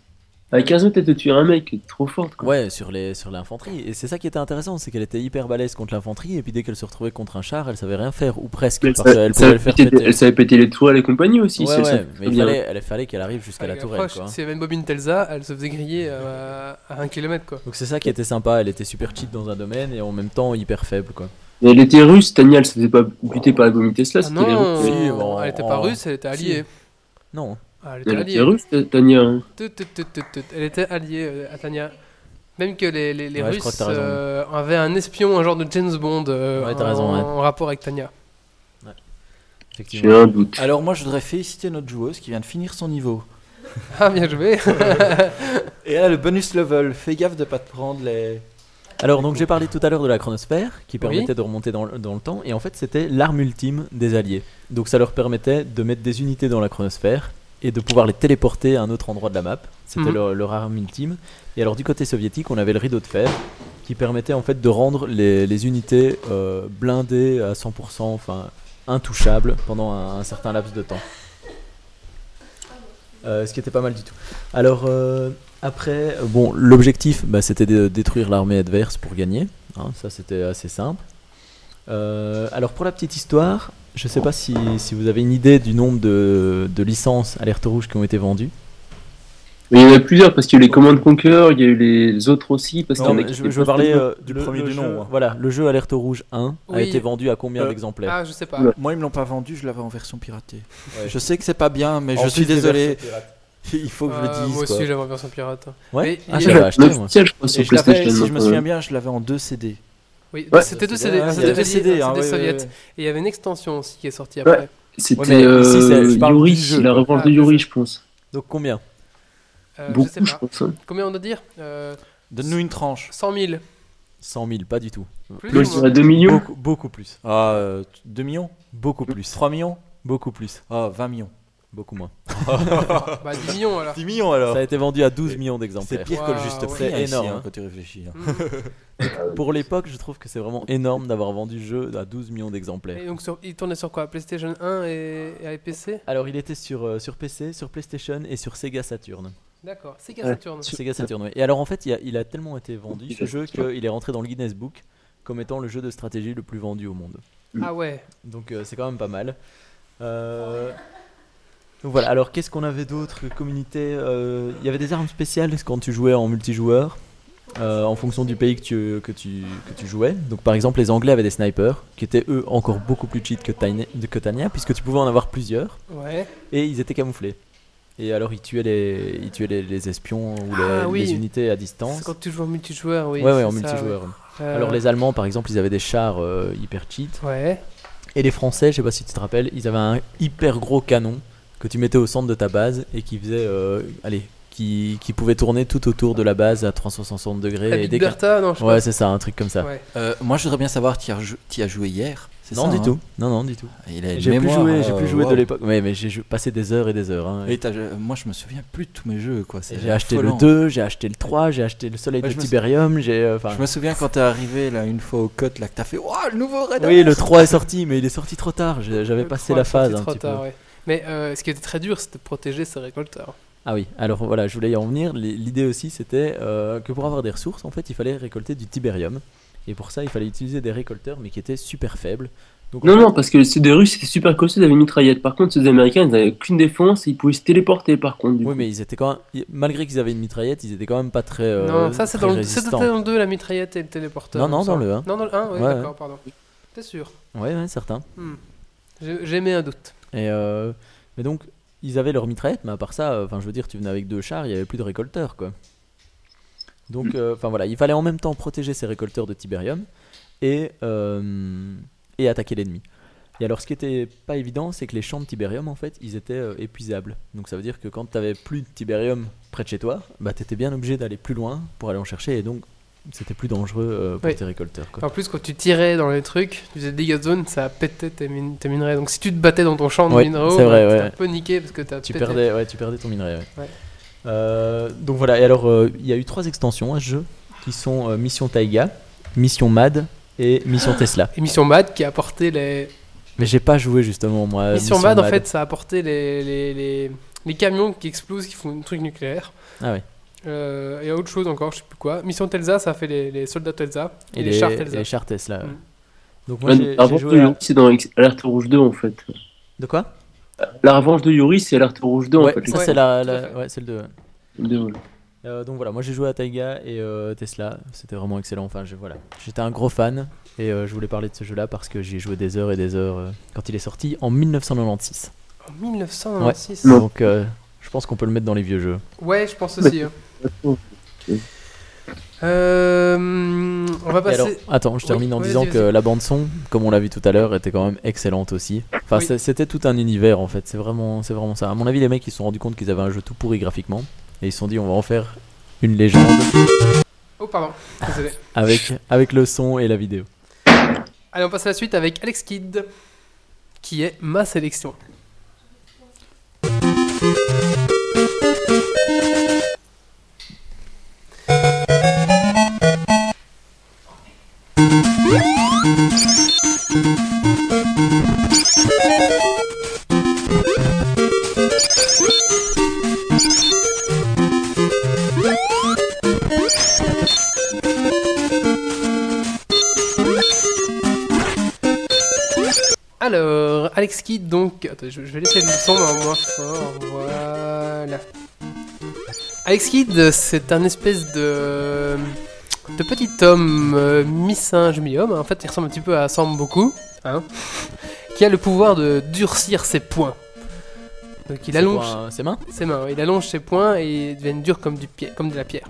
À 15 ans, t'as te tuer un mec, trop forte quoi. Ouais, sur les sur l'infanterie. Et c'est ça qui était intéressant, c'est qu'elle était hyper balèze contre l'infanterie, et puis dès qu'elle se retrouvait contre un char, elle savait rien faire, ou presque, Elle, parce le faire péter- péter. elle savait péter les tourelles et compagnie aussi. Ouais, ouais, mais il fallait, elle fallait qu'elle arrive jusqu'à la Avec tourelle, avait une bobine Telsa, elle se faisait griller euh, à un kilomètre, quoi. Donc c'est ça qui était sympa, elle était super cheat dans un domaine, et en même temps hyper faible, quoi. Mais elle était russe, Tania, elle se faisait pas buter par la gomme Tesla, Ah c'était les non, Russes. Si, bon, elle était en- pas russe, elle était alliée. Non. Ah, elle était Elle alliée. russe, Tania. Elle était alliée euh, à Tania. Même que les, les, les Ouais, je crois que Russes euh, avaient un espion, un genre de James Bond euh, Ouais, en, raison, ouais. en rapport avec Tania. Ouais. J'ai un doute. Alors moi je voudrais féliciter notre joueuse qui vient de finir son niveau. Ah, bien joué. Et elle a le bonus level. Fais gaffe de pas te prendre les. Alors donc j'ai parlé tout à l'heure de la chronosphère qui Oui. permettait de remonter dans, le- dans le temps et en fait c'était l'arme ultime des alliés. Donc ça leur permettait de mettre des unités dans la chronosphère et de pouvoir les téléporter à un autre endroit de la map. C'était Mhm. leur, leur arme ultime. Et alors du côté soviétique on avait le rideau de fer qui permettait en fait de rendre les, les unités euh, blindées à 100%, enfin intouchables pendant un, un certain laps de temps. Euh, ce qui était pas mal du tout. Alors euh, après, bon, l'objectif, bah, c'était de détruire l'armée adverse pour gagner. hein, ça, c'était assez simple. Alors pour la petite histoire, je sais pas si, si vous avez une idée du nombre de, de licences Alerte Rouge qui ont été vendues. Mais il y en a plusieurs parce qu'il y a eu les Command Conquer, il y a eu les autres aussi. Parce qu'il y Non, je, je veux pas parler tellement- euh, Du le- premier le du jeu- nom, ouais. Voilà, le jeu Alerte Rouge 1 a été vendu à combien Euh, d'exemplaires Ah, je sais pas. Ouais. Moi ils me l'ont pas vendu, je l'avais en version piratée. Ouais. Je sais que c'est pas bien, mais En je suis désolé. Il faut que je Euh, le dise. moi aussi, j'avais en version pirate. Ouais. Mais Ah, je l'avais acheté, moi. Je crois, sur je PlayStation. si je me donc, souviens euh, bien, je l'avais en deux CD. Oui, Ouais. c'était deux CD. a deux CD, hein, CD ouais, soviet. ouais, ouais. Et il y avait une extension aussi qui est sortie après. C'était euh, Yuri, la revanche Ah, de du Yuri, je pense. Donc combien? Euh, je Beaucoup, sais je pas. pense. hein. Combien on doit dire? Euh, Donne-nous une tranche. 100 000. 100 000, pas du tout. Plus Moi, ou je moins dirais 2 millions. Beaucoup, beaucoup plus. Ah, euh, 2 millions? Beaucoup plus. 3 millions Beaucoup plus. Ah, 20 millions. Beaucoup moins. Bah 10 millions alors. 10 millions alors Ça a été vendu à 12 millions d'exemplaires. C'est pire que le juste ouais. prix, C'est énorme, hein, quand tu réfléchis. hein. Mm. Pour l'époque, je trouve que c'est vraiment énorme d'avoir vendu le jeu à 12 millions d'exemplaires. Et donc sur- il tournait sur quoi? PlayStation 1 et, et PC Alors, il était sur, euh, sur PC, sur PlayStation et sur Sega Saturn. D'accord. Sega Ouais. Saturn. Sur Sega Saturn, oui. Et alors, en fait, il a, il a tellement été vendu ce jeu qu'il est rentré dans le Guinness Book comme étant le jeu de stratégie le plus vendu au monde. Ah ouais. Donc, euh, c'est quand même pas mal. Euh, Donc voilà, alors qu'est-ce qu'on avait d'autre Communauté, euh, il y avait des armes spéciales quand tu jouais en multijoueur. euh, en fonction du pays que tu, que, tu, que tu jouais. Donc par exemple les Anglais avaient des snipers qui étaient eux encore beaucoup plus cheat que, Tiny- que Tania puisque tu pouvais en avoir plusieurs Ouais. et ils étaient camouflés. Et alors ils tuaient les, ils tuaient les, les espions ou les, Ah oui. les unités à C'est distance. quand tu joues en multijoueur, oui. ouais ouais en ça, multijoueur. ouais. Euh, Alors les Allemands par exemple ils avaient des chars hyper cheat Ouais. et les Français je sais pas si tu te rappelles ils avaient un hyper gros canon que tu mettais au centre de ta base et qui faisait euh, allez qui, qui pouvait tourner tout autour de la base à 360 La degrés et que- Bertha, non, je sais Ouais pas. c'est ça un truc comme ça. Ouais. Euh, moi, je voudrais bien savoir, tu as, jou- t'y as joué hier c'est Non ça, du hein tout. Non non du tout. Il a une J'ai plus mémoire, joué, j'ai euh, plus joué de l'époque. Ouais, mais j'ai jou- passé des heures et des heures. hein. Et t'as- euh, moi, je me souviens plus de tous mes jeux, quoi. c'est Et J'ai acheté affolant. le 2, j'ai acheté le 3, j'ai acheté le Soleil Ouais, de je me sou- Tiberium, j'ai. euh, enfin, Je me souviens quand t'es arrivé là une fois au cut là que t'as fait Waouh le nouveau Red oui, le Alert 3 est sorti, mais il est sorti trop tard. j'ai- J'avais passé 3 la est sorti phase un trop petit tard, peu. ouais. Mais euh, ce qui était très dur, c'était de protéger ses récolteurs. Ah oui, alors voilà, je voulais y en venir. L'idée aussi, c'était euh, que pour avoir des ressources, en fait, il fallait récolter du Tiberium. Et pour ça, il fallait utiliser des récolteurs, mais qui étaient super faibles. Donc, Non, fait- non, parce que ceux des Russes, c'était super costaud, ils avaient une mitraillette. Par contre, ceux des Américains, ils n'avaient qu'une défense et ils pouvaient se téléporter, par contre. Du Oui, coup. mais ils étaient quand même, i- malgré qu'ils avaient une mitraillette, ils étaient quand même pas très. euh, non, ça c'est très dans, le- c'était résistants. dans le 2, la mitraillette et le téléporteur. Non, non, dans le 1. Non, dans le 1, ouais, Ouais, d'accord, pardon. T'es sûr? Ouais, ouais, certain. Hmm. J'ai j'ai mis un doute. Et euh, mais donc, ils avaient leur mitraillette, mais à part ça, euh, enfin, je veux dire, tu venais avec deux chars, il y avait plus de récolteurs, quoi. Donc, euh, enfin voilà, il fallait en même temps protéger ces récolteurs de Tiberium et, et attaquer l'ennemi. Et alors, ce qui était pas évident, c'est que les champs de Tiberium, en fait, ils étaient euh, épuisables. Donc, ça veut dire que quand tu avais plus de Tiberium près de chez toi, bah, tu étais bien obligé d'aller plus loin pour aller en chercher, et donc, c'était plus dangereux euh, pour Oui. tes récolteurs. Quoi. En plus, quand tu tirais dans les trucs, tu faisais des zones, ça pétait tes, min- tes minerais. Donc si tu te battais dans ton champ de Ouais, minéraux, c'est vrai, bah, ouais. un peu niqué parce que tu pété. perdais, ouais, tu perdais ton minerai. ouais. Euh, donc voilà, et alors euh, il y a eu trois extensions à ce jeu qui sont euh, Mission Taiga, Mission Mad et Mission Tesla. Et Mission Mad qui a apporté les. Mais j'ai pas joué justement moi. Mission Mad, en fait, ça a apporté les, les, les, les camions qui explosent, qui font un truc nucléaire. Ah ouais. Euh, et autre chose encore, je sais plus quoi. Mission Telsa, ça fait les, les soldats Telsa et, Et les, les, chars et Telsa. les chars Tesla. ouais. Mm. Donc moi Ouais, j'ai la revanche de à- Yuri, c'est dans Alerte Rouge 2, en fait. De quoi? La revanche de Yuri, c'est Alerte Rouge 2, Ouais, en fait. ça Ouais, c'est la, la- ouais, c'est le 2. ouais. Les deux, ouais. Euh, donc voilà, moi j'ai joué à Taiga et euh, Tesla, c'était vraiment excellent. Enfin, je, voilà, j'étais un gros fan et euh, je voulais parler de ce jeu-là parce que j'y ai joué des heures et des heures euh, quand il est sorti en 1996. En 1996. Non. Donc euh, je pense qu'on peut le mettre dans les vieux jeux. Ouais, je pense aussi. hein. Euh, on va passer. alors, attends, je Oui, termine en disant que la bande son, comme on l'a vu tout à l'heure, était quand même excellente aussi. Enfin, Oui. c'était tout un univers en fait. C'est vraiment, c'est vraiment ça. À mon avis, les mecs ils se sont rendus compte qu'ils avaient un jeu tout pourri graphiquement et ils se sont dit on va en faire une légende Oh, pardon. Désolé. avec avec le son et la vidéo. Allez, on passe à la suite avec Alex Kidd, qui est ma sélection. Alors, Alex Kidd, donc. Je, vais laisser le son en moins fort. Voilà. Alex Kidd, c'est un espèce de. De petit homme euh, mi-singe, mi-homme. En fait, il ressemble un petit peu à Samboku, hein, qui a le pouvoir de durcir ses poings. Donc, il allonge quoi, hein, ses mains ses mains. Il allonge ses poings et ils deviennent durs comme, du pierre, comme de la pierre.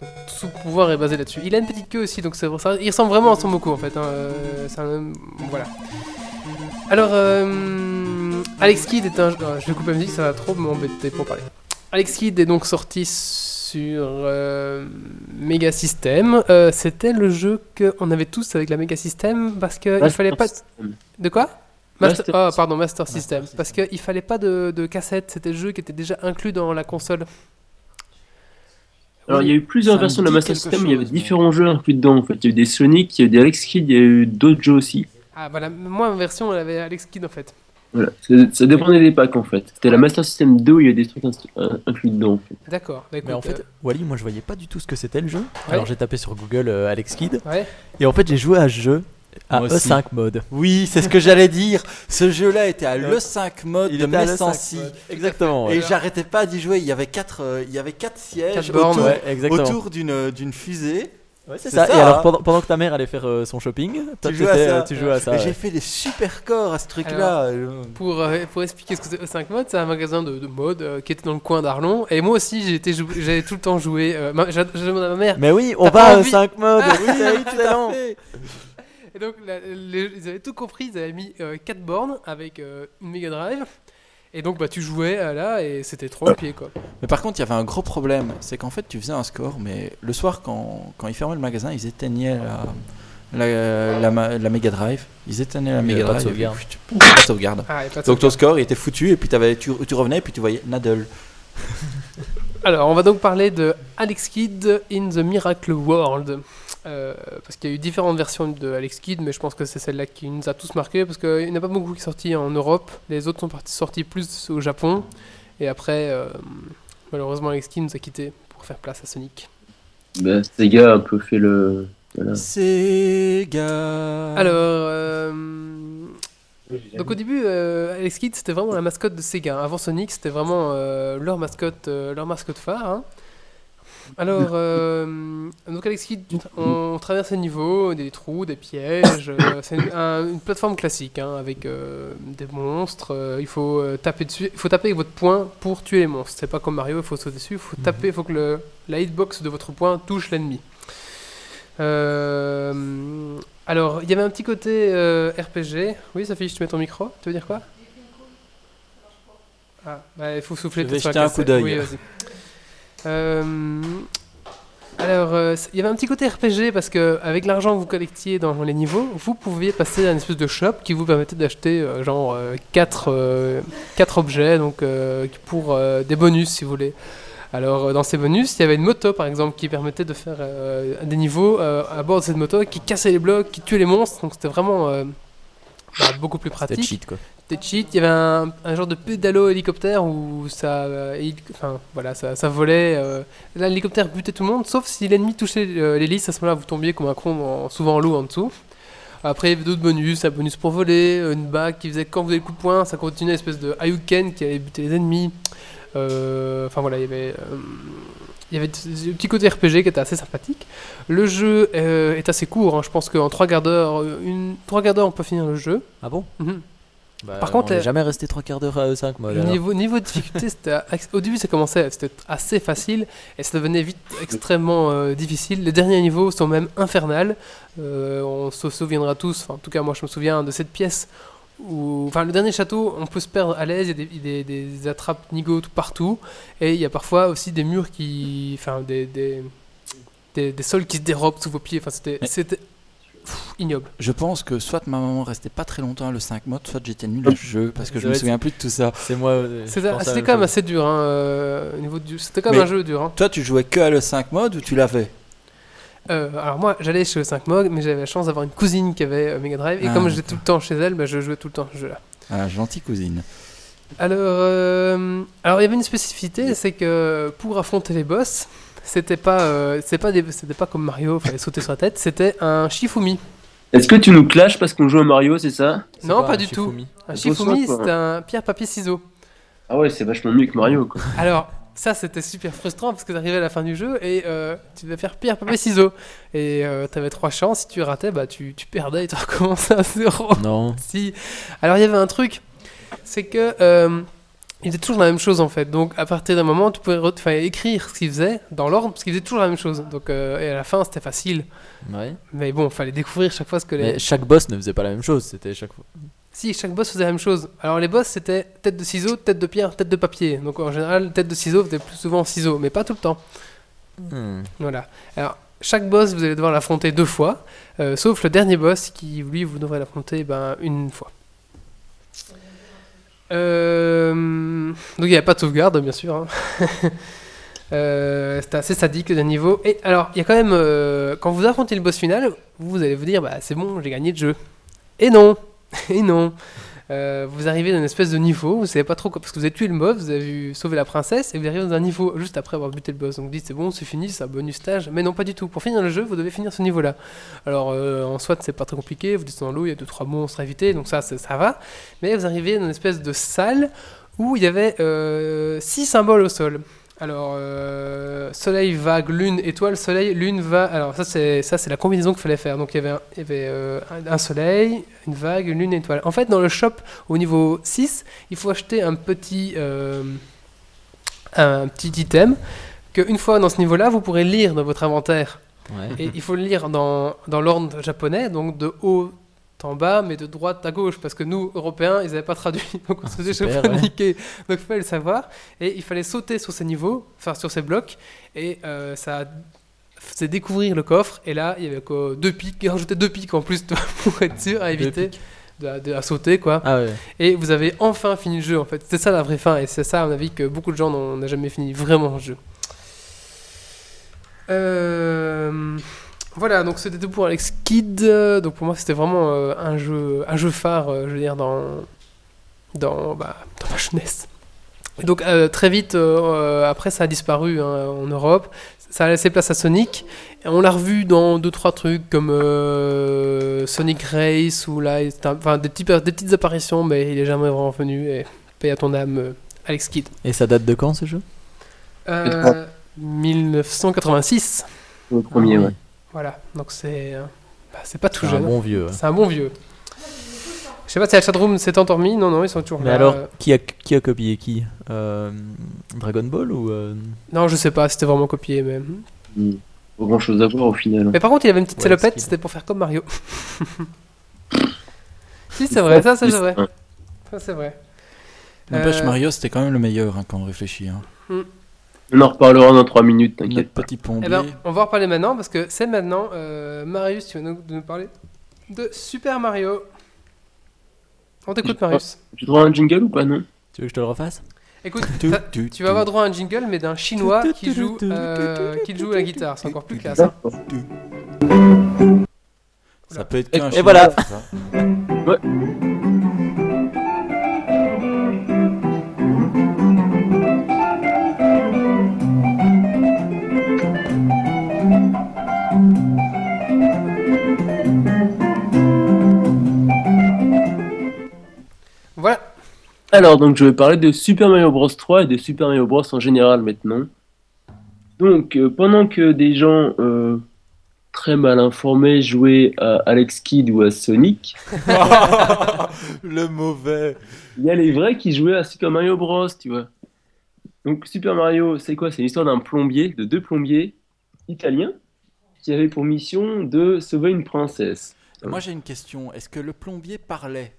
Donc, tout son pouvoir est basé là-dessus. Il a une petite queue aussi, donc ça. Il ressemble vraiment à Samboku en fait. hein, euh, un- voilà. Alors, euh, Alex Kidd est un. je vais couper la musique, ça va trop m'embêter pour parler. Alex Kidd est donc sorti sur euh, Mega System. Euh, C'était le jeu qu'on avait tous avec la Mega System parce qu'il Master fallait pas. System. De quoi? Master, Master ah, pardon, Master Master System. System. Parce qu'il fallait pas de, de cassette, c'était le jeu qui était déjà inclus dans la console. Alors, il y a eu plusieurs versions de dit Master System, il y avait mais- différents jeux inclus dedans en fait. Il y a eu des Sonic, il y a eu des Alex Kidd, il y a eu d'autres jeux aussi. Ah, voilà, moi, ma version, elle avait Alex Kidd en fait. Voilà, ça, dépendait des packs en fait. C'était la Master System 2 où il y a des trucs euh, inclus dedans en fait. D'accord. Mais en fait, Wally, moi je voyais pas du tout ce que c'était le jeu. Ouais. Alors j'ai tapé sur Google euh, Alex Kidd euh, ouais. et en fait j'ai joué à ce jeu à Moi aussi. E5 mode. Oui, c'est ce que j'allais dire. Ce jeu-là était à l'E5 mode Il de était à Messancy. l'E5 mode. Exactement. ouais. Et j'arrêtais pas d'y jouer. Il y avait quatre, euh, il y avait quatre sièges Quatre bornes, autour, Ouais, autour d'une d'une fusée. Ouais, c'est ça. ça, Et alors hein. pendant, pendant que ta mère allait faire euh, son shopping, toi Tu tu jouais à étais, ça. euh, tu jouais à ça. Ouais. j'ai fait des super corps à ce truc-là. Pour, euh, pour expliquer ce que c'est E5 Mode, c'est un magasin de, de mode euh, qui était dans le coin d'Arlon. Et moi aussi, j'avais tout le temps joué. euh, j'ai demandé à ma mère. Mais oui, on va à envie- E5 mode. Ah, oui, c'est tout à excellent. fait. Et donc, la- les- ils avaient tout compris. Ils avaient mis 4 bornes avec euh, une Mega Drive. Et donc, bah, tu jouais euh, là et c'était trop au pied quoi. Mais par contre, il y avait un gros problème. C'est qu'en fait, tu faisais un score, mais le soir, quand, quand ils fermaient le magasin, ils éteignaient la, la, la, Mega Drive. Ils éteignaient la Mega avait pas de Drive. et sauvegarde. puis, tu- pas de sauvegarde. Ah, et pas de Donc ton score il était foutu et puis t'avais- tu, tu revenais et puis tu voyais Nadal. Alors, on va donc parler de Alex Kidd in the Miracle World. Euh, parce qu'il y a eu différentes versions de Alex Kidd, mais je pense que c'est celle-là qui nous a tous marqué parce qu'il n'y en a pas beaucoup qui sont sortis en Europe. Les autres sont sortis plus au Japon. Et après, euh, malheureusement, Alex Kidd nous a quittés pour faire place à Sonic. Bah, Sega a un peu fait le. Voilà. Sega. Alors, euh, donc au début, euh, Alex Kidd c'était vraiment la mascotte de Sega. Avant Sonic, c'était vraiment euh, leur mascotte, euh, leur mascotte phare. hein. Alors, donc Alex Kidd, on traverse les niveaux, des trous, des pièges. c'est une, un- une plateforme classique hein, avec des monstres. il faut taper dessus, il faut taper avec votre poing pour tuer les monstres. C'est pas comme Mario, il faut sauter dessus, il faut taper, il faut que le, la hitbox de votre poing touche l'ennemi. Euh, alors, il y avait un petit côté euh, RPG. Oui, Sophie, je te mets ton micro. Tu veux dire quoi? Ah, bah, il faut souffler. Je vais jeter un coup d'œil. Oui. Euh, alors, euh, il y avait un petit côté RPG parce que avec l'argent que vous collectiez dans les niveaux, vous pouviez passer à une espèce de shop qui vous permettait d'acheter genre 4 objets donc euh, qui- pour des bonus si vous voulez. Alors euh, dans ces bonus, il y avait une moto par exemple qui permettait de faire euh, des niveaux euh, à bord de cette moto qui cassait les blocs, qui tuait les monstres. Donc c'était vraiment bah, beaucoup plus C'était pratique. cheat quoi. C'était cheat. Il y avait un, un genre de pédalo hélicoptère où ça, euh, enfin voilà, ça, ça volait. euh, là, l'hélicoptère butait tout le monde, sauf si l'ennemi touchait euh, l'hélice. À ce moment-là, vous tombiez comme un con, en- souvent en l'eau en dessous. Après, il y avait d'autres bonus, un bonus pour voler, une bague qui faisait quand vous avez le coup de poing, ça continuait une espèce de Hayuken qui allait buter les ennemis. Euh, Enfin voilà, il y avait. euh, il y avait des petits côtés RPG qui étaient assez sympathiques. Le jeu euh, est assez court, hein. je pense qu'en 3 quarts d'heure, une... trois quarts d'heure, on peut finir le jeu. Ah bon? Bah, Par contre, on n'est jamais resté trois quarts d'heure à E5 moi. Niveau, niveau difficulté, au début ça commençait, c'était assez facile et ça devenait vite extrêmement euh, difficile. Les derniers niveaux sont même infernales. On se souviendra tous, en tout cas moi je me souviens de cette pièce où, enfin le dernier château, on peut se perdre à l'aise, il y a des, des, des attrapes nigots tout partout et il y a parfois aussi des murs qui, enfin des, des, des, des sols qui se dérobent sous vos pieds. Enfin c'était, Mais- c'était pff, ignoble. Je pense que soit ma maman restait pas très longtemps à le 5 mode, soit j'étais nul à ce jeu parce que je me souviens plus de tout ça. C'est moi. euh, C'était, quand même assez dur, hein, euh, au niveau du, c'était quand Mais- même un jeu dur. Hein. Toi, tu jouais que à le 5 mode ou tu l'avais Euh, alors moi j'allais chez le 5 Mog mais j'avais la chance d'avoir une cousine qui avait euh, Mega Drive et Ah, comme j'étais tout le temps chez elle bah, je jouais tout le temps à ce jeu là. Ah, gentille cousine. Alors, euh, alors il y avait une spécificité c'est que pour affronter les boss c'était pas, euh, c'est pas, des- c'était pas comme Mario, fallait sauter sur la tête, c'était un Shifumi. Est-ce que tu nous clashes parce qu'on joue à Mario, c'est ça? C'est Non, pas du tout. Un Shifumi c'est un pierre-papier-ciseaux. Ah ouais, c'est vachement mieux que Mario, quoi. Alors, ça c'était super frustrant parce que t'arrivais à la fin du jeu et euh, tu devais faire pierre, papier, ciseaux. Et euh, t'avais trois chances, si tu ratais, bah tu, tu perdais et tu recommençais à zéro. Non. Si. Alors il y avait un truc, c'est que euh, il faisait toujours la même chose en fait. Donc à partir d'un moment, tu pouvais écrire ce qu'il faisait dans l'ordre parce qu'il faisait toujours la même chose. Donc euh, et à la fin, c'était facile. Ouais. Mais bon, fallait découvrir chaque fois ce que les. Mais chaque boss ne faisait pas la même chose. C'était chaque fois. Si, chaque boss faisait la même chose. Alors les boss, c'était tête de ciseaux, tête de pierre, tête de papier. Donc en général, tête de ciseaux faisait plus souvent ciseaux, mais pas tout le temps. Hmm. Voilà. Alors, chaque boss, vous allez devoir l'affronter deux fois, euh, sauf le dernier boss qui, lui, vous devrez l'affronter ben, une fois. Euh, donc, il n'y a pas de sauvegarde, bien sûr. hein. Euh, C'était assez sadique le niveau. Et alors, il y a quand même. quand vous affrontez le boss final, vous allez vous dire bah, c'est bon, j'ai gagné le jeu. Et non Et non Euh, vous arrivez dans une espèce de niveau, vous savez pas trop quoi, parce que vous avez tué le boss, vous avez vu sauver la princesse, et vous arrivez dans un niveau juste après avoir buté le boss. Donc vous dites c'est bon, c'est fini, c'est un bonus stage. Mais non, pas du tout. Pour finir le jeu, vous devez finir ce niveau-là. Alors euh, en soit, c'est pas très compliqué, vous descendez dans l'eau, il y a 2-3 monstres à éviter, donc ça, ça va. Mais vous arrivez dans une espèce de salle où il y avait 6 symboles au sol. Alors, euh, soleil, vague, lune, étoile, soleil, lune, vague. Alors, ça, c'est, ça, c'est la combinaison qu'il fallait faire. Donc, il y avait, un, il y avait euh, un, soleil, une vague, une lune, une étoile. En fait, dans le shop, au niveau 6, il faut acheter un petit, euh, un petit item qu'une fois dans ce niveau-là, vous pourrez lire dans votre inventaire. Ouais. Et il faut le lire dans, dans l'ordre japonais, donc de haut en bas, mais de droite à gauche, parce que nous, Européens, ils n'avaient pas traduit, donc on se faisait chaque fois niquer. Donc il fallait le savoir, et il fallait sauter sur ces niveaux, enfin sur ces blocs, et euh, ça faisait découvrir le coffre, et là, il y avait quoi, deux pics, il rajoutait deux pics en plus pour être sûr, à éviter de, de- à sauter, quoi. Ah ouais. Et vous avez enfin fini le jeu, en fait. C'est ça la vraie fin, et c'est ça, à mon avis, que beaucoup de gens n'ont n'ont jamais fini vraiment le jeu. Euh, voilà, donc c'était tout pour Alex Kidd. Donc pour moi, c'était vraiment euh, un jeu, un jeu phare, euh, je veux dire, dans, dans, bah, dans ma jeunesse. Et donc euh, très vite, après, ça a disparu hein, en Europe. Ça a laissé place à Sonic. Et on l'a revu dans deux trois trucs comme euh, Sonic Race ou là, enfin des, petits, des petites apparitions, mais il est jamais vraiment venu. Et paye à ton âme, euh, Alex Kidd. Et ça date de quand ce jeu? Euh, 1986. Le premier, ouais. Voilà, donc c'est euh, bah, c'est pas tout C'est un jeune. bon vieux. ouais. C'est un bon vieux. Je sais pas si la chatroom s'est endormie. Non, non, ils sont toujours Mais là. alors, Euh, qui a, qui a copié qui Euh, Dragon Ball ou euh, Non, je sais pas, c'était vraiment copié. Mais... Hmm. Pas grand chose à voir au final. mais par contre, il avait une petite Ouais, salopette, c'était pour faire comme Mario. si, c'est vrai, ça, c'est vrai. Ça, c'est vrai. N'empêche, Euh, Mario, c'était quand même le meilleur hein, quand on réfléchit. hein. On en reparlera dans 3 minutes, t'inquiète pas. petit pont Eh ben, on va en reparler maintenant parce que c'est maintenant. Euh, Marius, tu vas nous, nous parler de Super Mario. On t'écoute, Marius. J'ai droit à un jingle ou pas, non? Tu veux que je te le refasse? Écoute, Tu- t'as- tu- tu vas avoir droit à un jingle, mais d'un chinois qui joue, euh, qui joue à la guitare. C'est encore plus classe. hein. Ça peut être Et- qu'un et chinois, voilà. ça? Alors, donc, je vais parler de Super Mario Bros 3 et de Super Mario Bros en général maintenant. Donc, euh, pendant que des gens euh, très mal informé jouait à Alex Kidd ou à Sonic. le mauvais. Il y a les vrais qui jouaient à Super Mario Bros, tu vois. Donc Super Mario, c'est quoi? C'est l'histoire d'un plombier, de deux plombiers italiens qui avaient pour mission de sauver une princesse. Moi j'ai une question. Est-ce que le plombier parlait?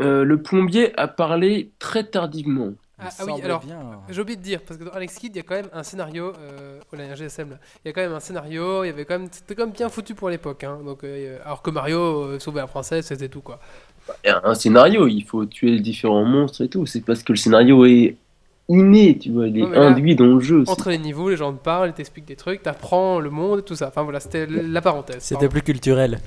Euh, le plombier a parlé très tardivement. Ah, ah oui, alors, j'ai oublié de dire, parce que dans Alex Kidd, il y a quand même un scénario. Euh, oh là, il y a un GSM là. Il y a quand même un scénario, il y avait quand même. C'était quand même bien foutu pour l'époque. Hein, donc, euh, alors que Mario euh, sauver la princesse, c'était tout quoi. Il y a un scénario, il faut tuer les différents monstres et tout. C'est parce que le scénario est inné, tu vois, il est là, induit dans le jeu. Entre les niveaux, les gens te parlent, ils t'expliquent des trucs, t'apprends le monde et tout ça. Enfin voilà, c'était la parenthèse. C'était plus culturel.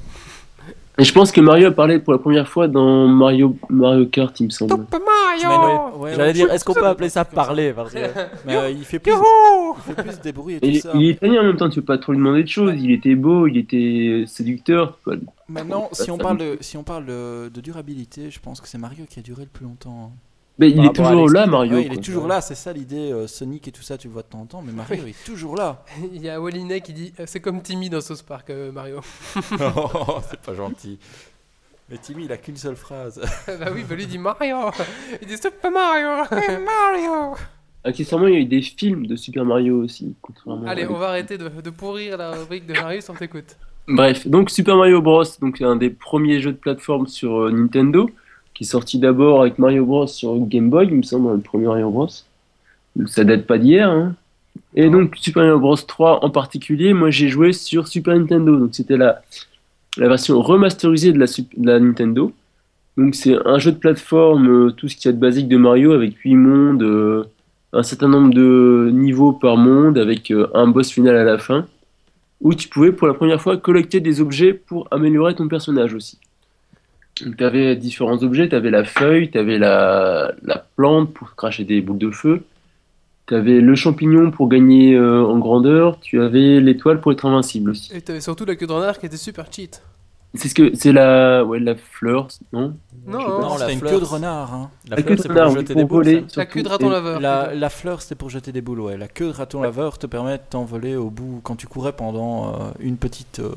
Et je pense que Mario a parlé pour la première fois dans Mario, Mario Kart, il me semble. Super Mario Ouais, J'allais ouais, dire, est-ce qu'on peut appeler ça parler parce que... Mais euh, il fait plus, il fait plus des bruits et tout il, est- ça. il est italien en même temps, tu peux pas trop lui demander de choses. Il était beau, il était séducteur. Maintenant, si on parle de, si on parle de, de durabilité, je pense que c'est Mario qui a duré le plus longtemps. hein. Mais il est toujours là, Mario. Ouais, il est toujours là, c'est ça l'idée. euh, Sonic et tout ça, tu le vois de temps en temps, mais Mario est toujours là. Il y a Wallinet qui dit euh, c'est comme Timmy dans South Park, euh, Mario. oh, c'est pas gentil. Mais Timmy, il a qu'une seule phrase. bah oui, bah lui dit Mario Il dit Super Mario Mario Accessoirement, il y a eu des films de Super Mario aussi. Allez, on va arrêter de, de pourrir la rubrique de Marius, on t'écoute. Bref, donc Super Mario Bros, donc c'est un des premiers jeux de plateforme sur euh, Nintendo, qui est sorti d'abord avec Mario Bros sur Game Boy, il me semble, le premier Mario Bros. Donc ça date pas d'hier. Hein. Et donc Super Mario Bros 3 en particulier, moi j'ai joué sur Super Nintendo, donc c'était la, la version remasterisée de la, Sup- de la Nintendo. Donc c'est un jeu de plateforme, euh, tout ce qu'il y a de basique de Mario, avec 8 mondes, euh, un certain nombre de niveaux par monde, avec euh, un boss final à la fin où tu pouvais pour la première fois collecter des objets pour améliorer ton personnage aussi. Tu avais différents objets, tu avais la feuille, tu avais la, la plante pour cracher des boules de feu, tu avais le champignon pour gagner euh, en grandeur, tu avais l'étoile pour être invincible aussi. Et t'avais surtout la queue de renard qui était super cheat. C'est ce que c'est la ouais la fleur, non? Non, Non, la c'est une fleur, queue de renard. hein. La queue c'est de pour renard, jeter oui, des pour boules. voler. la queue de raton laveur. La, la fleur, c'était pour jeter des boules, ouais. La queue de raton laveur te permet de t'envoler au bout quand tu courais pendant euh, une petite euh,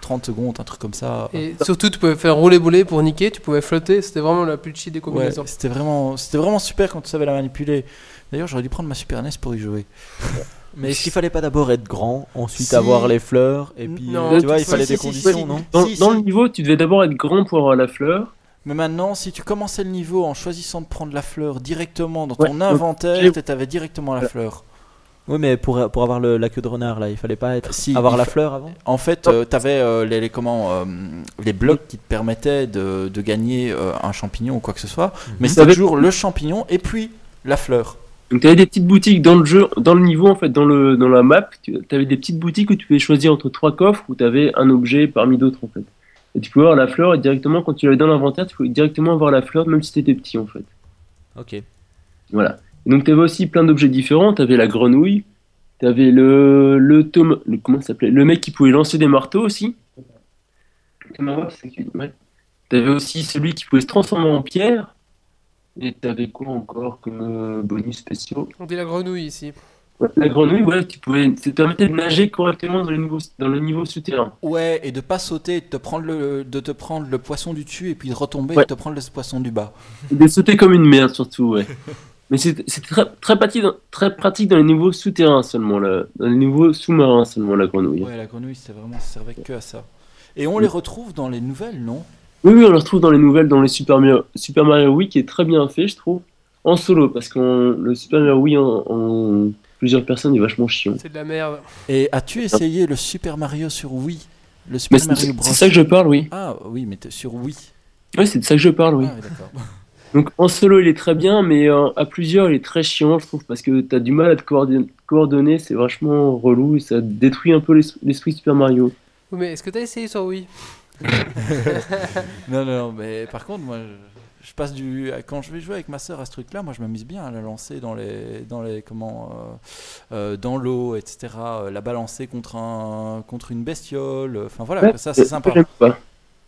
30 secondes, un truc comme ça. Et surtout, tu pouvais faire rouler bouler pour niquer, tu pouvais flotter, c'était vraiment la plus cheat des Ouais, combinaisons. c'était vraiment, c'était vraiment super quand tu savais la manipuler. D'ailleurs, j'aurais dû prendre ma Super NES pour y jouer. Mais est-ce qu'il fallait pas d'abord être grand, ensuite Si. avoir les fleurs, et puis Non, euh, tu vois, il fallait si, des si, conditions, si. non Dans, Si, dans si. le niveau, tu devais d'abord être grand pour avoir la fleur. Mais maintenant, si tu commençais le niveau en choisissant de prendre la fleur directement dans Ouais, ton inventaire, tu avais directement la Ouais. fleur. Oui, mais pour, pour avoir le- la queue de renard, là, il fallait pas être, Si, avoir la fa- fleur avant? En fait, tu avais les, les, comment, euh, les blocs qui te permettaient de, de gagner euh, un champignon ou quoi que ce soit. Mais c'était toujours le champignon et puis la fleur. Donc tu avais des petites boutiques dans le jeu, dans le niveau en fait, dans le dans la map, tu avais des petites boutiques où tu pouvais choisir entre trois coffres où tu avais un objet parmi d'autres en fait. Et tu pouvais avoir la fleur et directement quand tu l'avais dans l'inventaire, tu pouvais directement avoir la fleur même si tu étais petit en fait. Ok. Voilà. Et donc tu avais aussi plein d'objets différents, tu avais la grenouille, tu avais le le tome le comment ça s'appelait? Le mec qui pouvait lancer des marteaux aussi. Comment c'est que- ouais. Tu avais aussi celui qui pouvait se transformer en pierre. Et tu avais quoi encore comme euh, bonus spéciaux? On dit la grenouille ici. Ouais, La grenouille, ouais, tu pouvais, ça te permettait de nager correctement dans le niveau, dans le niveau souterrain. Ouais, et de pas sauter, de te prendre le, de te prendre le poisson du dessus et puis de retomber Ouais. et de te prendre le poisson du bas. Et de sauter comme une merde surtout, ouais. Mais c'est c'est très, très, pratique, dans- très pratique dans les niveaux souterrains seulement, là. dans les niveaux sous-marins seulement, la grenouille. Ouais, la grenouille, c'est vraiment, ça servait que à ça. Et on les retrouve dans les nouvelles, non? Oui, oui, on le retrouve dans les nouvelles, dans les Super Mario, Super Mario Wii, qui est très bien fait, je trouve, en solo, parce que le Super Mario Wii en, en plusieurs personnes est vachement chiant. C'est de la merde. Et as-tu essayé le Super Mario sur Wii? Le Super Mario Bros. c'est ça que je parle, oui. Ah oui, mais sur Wii. Oui, c'est de ça que je parle, oui. Ah, oui. Donc en solo il est très bien, mais euh, à plusieurs il est très chiant, je trouve, parce que t'as du mal à te coordonner, c'est vachement relou et ça détruit un peu l'es- l'esprit Super Mario. Oui, mais est-ce que t'as essayé sur Wii? non, non, mais par contre, moi, je, je passe du. Quand je vais jouer avec ma soeur à ce truc-là, moi, je m'amuse bien à la lancer dans les, dans les, comment, euh, euh, dans l'eau, etc. euh, La balancer contre un, contre une bestiole. Enfin voilà, Ouais, ça c'est sympa. Pas.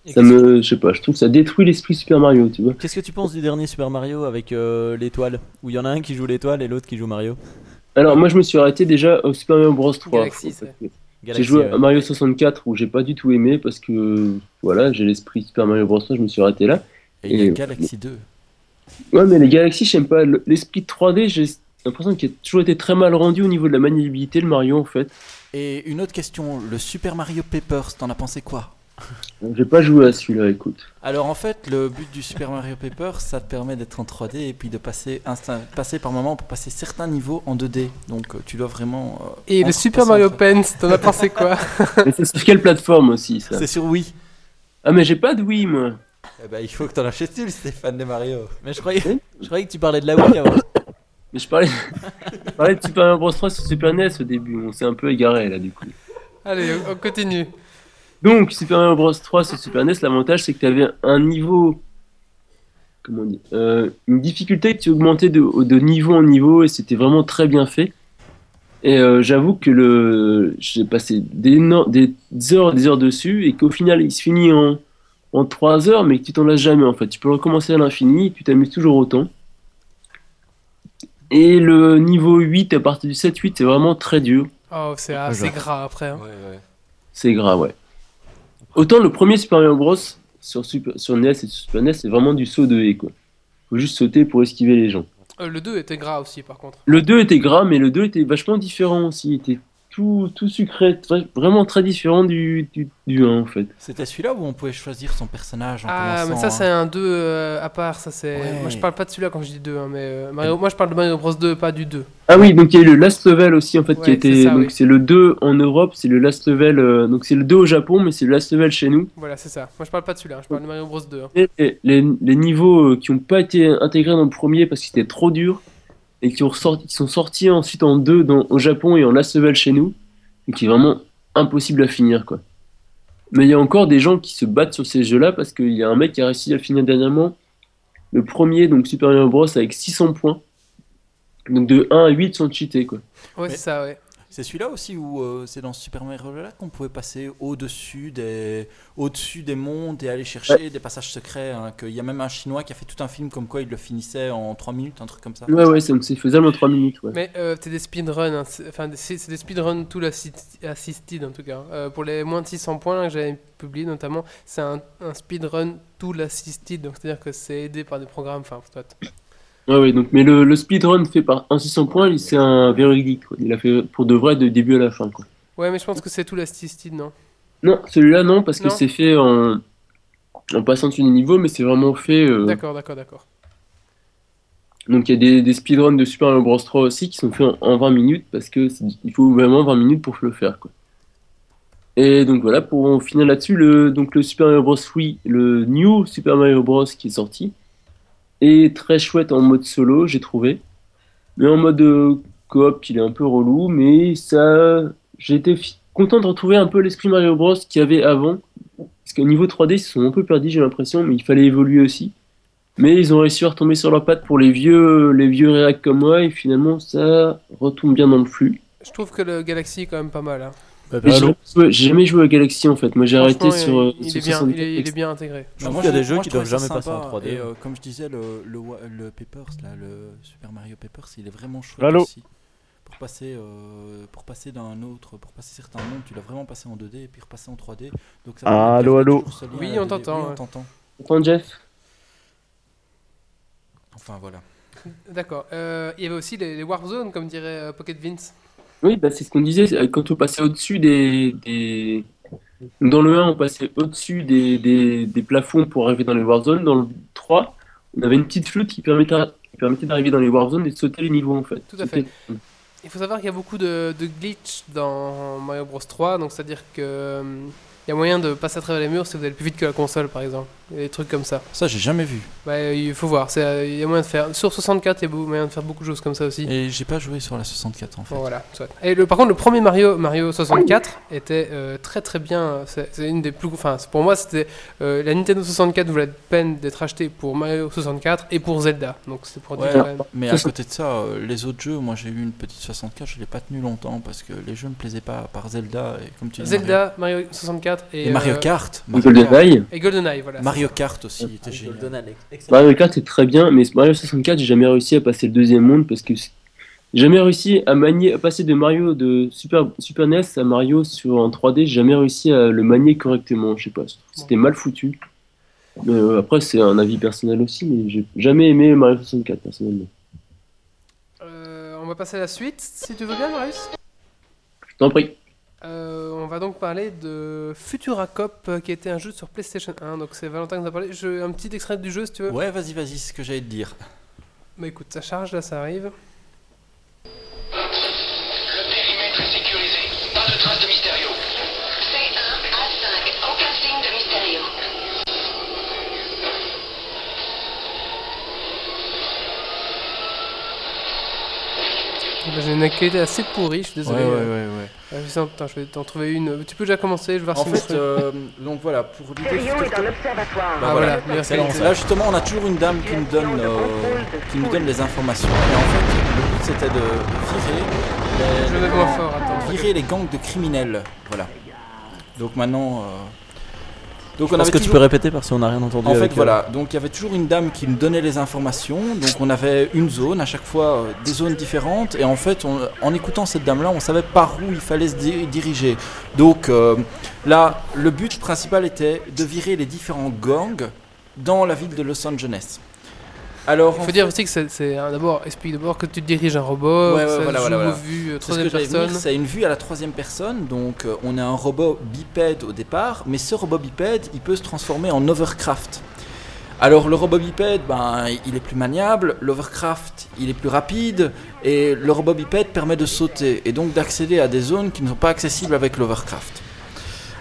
Ça qu'est-ce- me, je sais pas, je trouve que ça détruit l'esprit Super Mario, tu vois. Qu'est-ce que tu penses du dernier Super Mario avec euh, l'étoile? Où il y en a un qui joue l'étoile et l'autre qui joue Mario? Alors moi je me suis arrêté déjà au Super Mario Bros 3. Galaxy, parce c'est. que J'ai Galaxy, joué à Mario 64 où j'ai pas du tout aimé parce que voilà, j'ai l'esprit Super Mario Bros. 3, je me suis arrêté là. Et il y a Et- Galaxy 2. Ouais, mais les Galaxies, j'aime pas. Le- L'esprit 3D, j'ai l'impression qu'il a toujours été très mal rendu au niveau de la maniabilité, le Mario en fait. Et une autre question, le Super Mario Papers, t'en as pensé quoi? J'ai pas joué à celui-là, écoute. Alors en fait, le but du Super Mario Papers, ça te permet d'être en 3D et puis de passer, instant- passer par moment pour passer certains niveaux en 2D. Donc euh, tu dois vraiment. euh, Et le Super Mario Pants, t'en as pensé quoi? C'est sur quelle plateforme aussi ça? C'est sur Wii. Ah, mais j'ai pas de Wii moi. Eh ben, il faut que t'en achètes une, Stéphane de Mario. Mais je croyais, je croyais que tu parlais de la Wii avant. Mais je parlais, je parlais de Super Mario Bros 3 sur Super NES au début, on s'est un peu égaré là du coup. Allez, on continue. Donc, Super Mario Bros 3 sur Super NES, l'avantage c'est que tu avais un niveau. Comment on dit euh, Une difficulté que tu augmentais de, de niveau en niveau et c'était vraiment très bien fait. Et euh, j'avoue que le j'ai passé des, no- des heures et des heures dessus et qu'au final il se finit en, en 3 heures mais que tu t'en lasses jamais en fait. Tu peux recommencer à l'infini et tu t'amuses toujours autant. Et le niveau 8 à partir du 7-8 c'est vraiment très dur. Oh, c'est assez gras après. hein. C'est grave, ouais. Autant le premier Super Mario Bros sur, Super, sur NES et sur Super NES, c'est vraiment du saut de haie, quoi. Faut juste sauter pour esquiver les gens. Euh, le 2 était gras aussi, par contre. Le 2 était gras, mais le 2 était vachement différent aussi. Il était tout, tout sucré, très- vraiment très différent du, du, du 1, en fait. C'était celui-là où on pouvait choisir son personnage en Ah, mais ça, hein. c'est un 2 euh, à part. Ça, c'est... Ouais. Moi, je parle pas de celui-là quand je dis 2, hein, mais euh, Mario... moi, je parle de Mario Bros 2, pas du 2. Ah oui, donc il y a eu le Last Level aussi, en fait, qui a Ouais, été. c'est ça, donc oui. c'est le 2 en Europe, c'est le Last Level. euh, donc c'est le 2 au Japon, mais c'est le Last Level chez nous. Voilà, c'est ça. Moi, je parle pas de celui-là, je parle de Mario Bros 2. hein. Et les, les- niveaux euh, qui n'ont pas été intégrés dans le premier parce qu'ils étaient trop durs et qui, ont ressorti- qui sont sortis ensuite en deux dans, au Japon et en last chez nous, et qui est vraiment impossible à finir quoi. Mais il y a encore des gens qui se battent sur ces jeux-là parce qu'il y a un mec qui a réussi à finir dernièrement. Le premier, donc Super Mario Bros avec 600 points. Donc de 1 à 8 sont cheatés quoi. Ouais, c'est ça, ouais. C'est celui-là aussi où euh, c'est dans Super Mario Land qu'on pouvait passer au-dessus des, au-dessus des mondes et aller chercher des passages secrets. hein, qu'il y a même un chinois qui a fait tout un film comme quoi il le finissait en 3 minutes, un truc comme ça. Ouais, ouais, c'est c'est faisable en 3 minutes. Ouais. Mais euh, c'est des speedruns, hein, c'est- enfin des- c'est c'est des speedruns tout assi- assisted en tout cas. Euh, pour les moins de 600 points là, que j'avais publié notamment, c'est un, un speedrun tout assisted, donc c'est-à-dire que c'est aidé par des programmes. Enfin, Ouais, ouais, donc, mais le, le speedrun fait par un 600 points, c'est un véridique. quoi. Il a fait pour de vrai de début à la fin. Quoi. Ouais, mais je pense que c'est tout assisted, non? Non, celui-là non, parce que c'est fait en, en passant dessus les niveaux, mais c'est vraiment fait. euh, D'accord, d'accord, d'accord. Donc il y a des, des speedruns de Super Mario Bros 3 aussi qui sont faits en, en 20 minutes parce que il faut vraiment 20 minutes pour le faire. Quoi. Et donc voilà, pour en finir là-dessus, le, donc le Super Mario Bros Wii, le New Super Mario Bros qui est sorti, est très chouette en mode solo, j'ai trouvé. Mais en mode euh, coop, il est un peu relou, mais ça, fi- content de retrouver un peu l'esprit Mario Bros qu'il y avait avant. Parce qu'au niveau 3D, ils se sont un peu perdus, j'ai l'impression, mais il fallait évoluer aussi. Mais ils ont réussi à retomber sur leurs pattes pour les vieux, les vieux réacs comme moi, et finalement, ça retombe bien dans le flux. Je trouve que le Galaxy est quand même pas mal. Hein. Jamais joué- j'ai jamais joué à Galaxy en fait. Moi, j'ai arrêté sur. euh, il, sur est bien, 64. il est, il est bien intégré. Je Bah, trouve qu'il y a des jeux moi, qui doivent jamais passer en sympa, 3D. Et euh, comme je disais, le, le, wa- le Papers, là, le Super Mario Papers, il est vraiment chouette Allô aussi. Pour passer, euh, pour passer d'un autre, pour passer certains mondes, tu dois vraiment passer en 2D et puis repasser en 3D. Donc ça de Allô, allô Oui, on 2D. t'entend, Oui, on t'entend. Jeff? Enfin voilà. D'accord. Euh, il y avait aussi les, les Warzone, comme dirait Pocket Vince. Oui, bah, c'est ce qu'on disait. c'est- Quand on passait au-dessus des, des. Dans le 1, on passait au-dessus des, des, des plafonds pour arriver dans les Warzone. Dans le 3, on avait une petite flûte qui permettait, qui permettait d'arriver dans les Warzone et de sauter les niveaux en fait. Tout à fait. Il faut savoir qu'il y a beaucoup de, de glitch dans Mario Bros 3, donc c'est-à-dire que euh, il y a moyen de passer à travers les murs si vous allez plus vite que la console, par exemple. Des trucs comme ça. Ça, j'ai jamais vu. Bah, il faut voir. c'est, euh, Il y a moyen de faire. Sur 64, il y a moyen de faire beaucoup de choses comme ça aussi. Et j'ai pas joué sur la 64 en fait. Bon, voilà. soit. Et le, par contre, le premier Mario, Mario 64 était euh, très très bien. C'est c'est une des plus. Enfin, c'est- pour moi, c'était euh, la Nintendo 64 valait la peine d'être achetée pour Mario 64 et pour Zelda. Donc c'était pour dire Ouais, quand même. mais à côté de ça, euh, les autres jeux, moi j'ai eu une petite 64, je l'ai pas tenu longtemps parce que les jeux me plaisaient pas, à part Zelda et comme tu dis. Zelda, Mario 64 et, Mario, et Mario euh, Kart. GoldenEye. Et GoldenEye, voilà. Mario Kart aussi était génial. Mario Kart c'est très bien, mais Mario 64, j'ai jamais réussi à passer le deuxième monde parce que J'ai jamais réussi à manier, à passer de Mario de Super, Super NES à Mario sur en 3D. J'ai jamais réussi à le manier correctement. Je sais pas, c'était mal foutu. Mais, euh, après, c'est un avis personnel aussi, mais j'ai jamais aimé Mario 64 personnellement. Euh, on va passer à la suite, si tu veux bien, Marius. Je t'en prie. Euh, on va donc parler de Futura Cop, euh, qui était un jeu sur PlayStation 1. Donc c'est Valentin qui nous a parlé. Je, un petit extrait du jeu, si tu veux. Ouais, vas-y, vas-y, c'est ce que j'allais te dire. Bah écoute, ça charge, là, ça arrive. Bah, J'ai une qualité assez pourrie, je suis désolé. Ouais, ouais, Euh, ouais, ouais. euh, je sais- attends, je vais t'en trouver une. Tu peux déjà commencer, je vais voir En si fait, euh, donc voilà, pour l'idée. Bah Ah, voilà. Là justement, on a toujours une dame qui nous donne, euh, qui nous donne les informations. Et en fait, le but c'était de virer, les, Je fort, attends. virer les gangs de criminels. Voilà. Donc maintenant, euh, donc Je pense que tu peux répéter parce qu'on n'a rien entendu. En fait, avec, euh, voilà. Donc il y avait toujours une dame qui nous donnait les informations. Donc on avait une zone, à chaque fois euh, des zones différentes. Et en fait, on- en écoutant cette dame-là, on savait par où il fallait se di- diriger. Donc euh, là, le but principal était de virer les différents gangs dans la ville de Los Angeles. Alors, Il faut dire aussi que c'est- un- d'abord, explique d'abord que tu diriges un robot, Ouais, ouais, ça voilà, joue voilà, voilà. vue euh, ce troisième que personne. C'est une vue à la troisième personne, donc euh, on a un robot bipède au départ, mais ce robot bipède, il peut se transformer en overcraft. Alors le robot bipède, ben, il est plus maniable, l'overcraft, il est plus rapide, et le robot bipède permet de sauter, et donc d'accéder à des zones qui ne sont pas accessibles avec l'overcraft.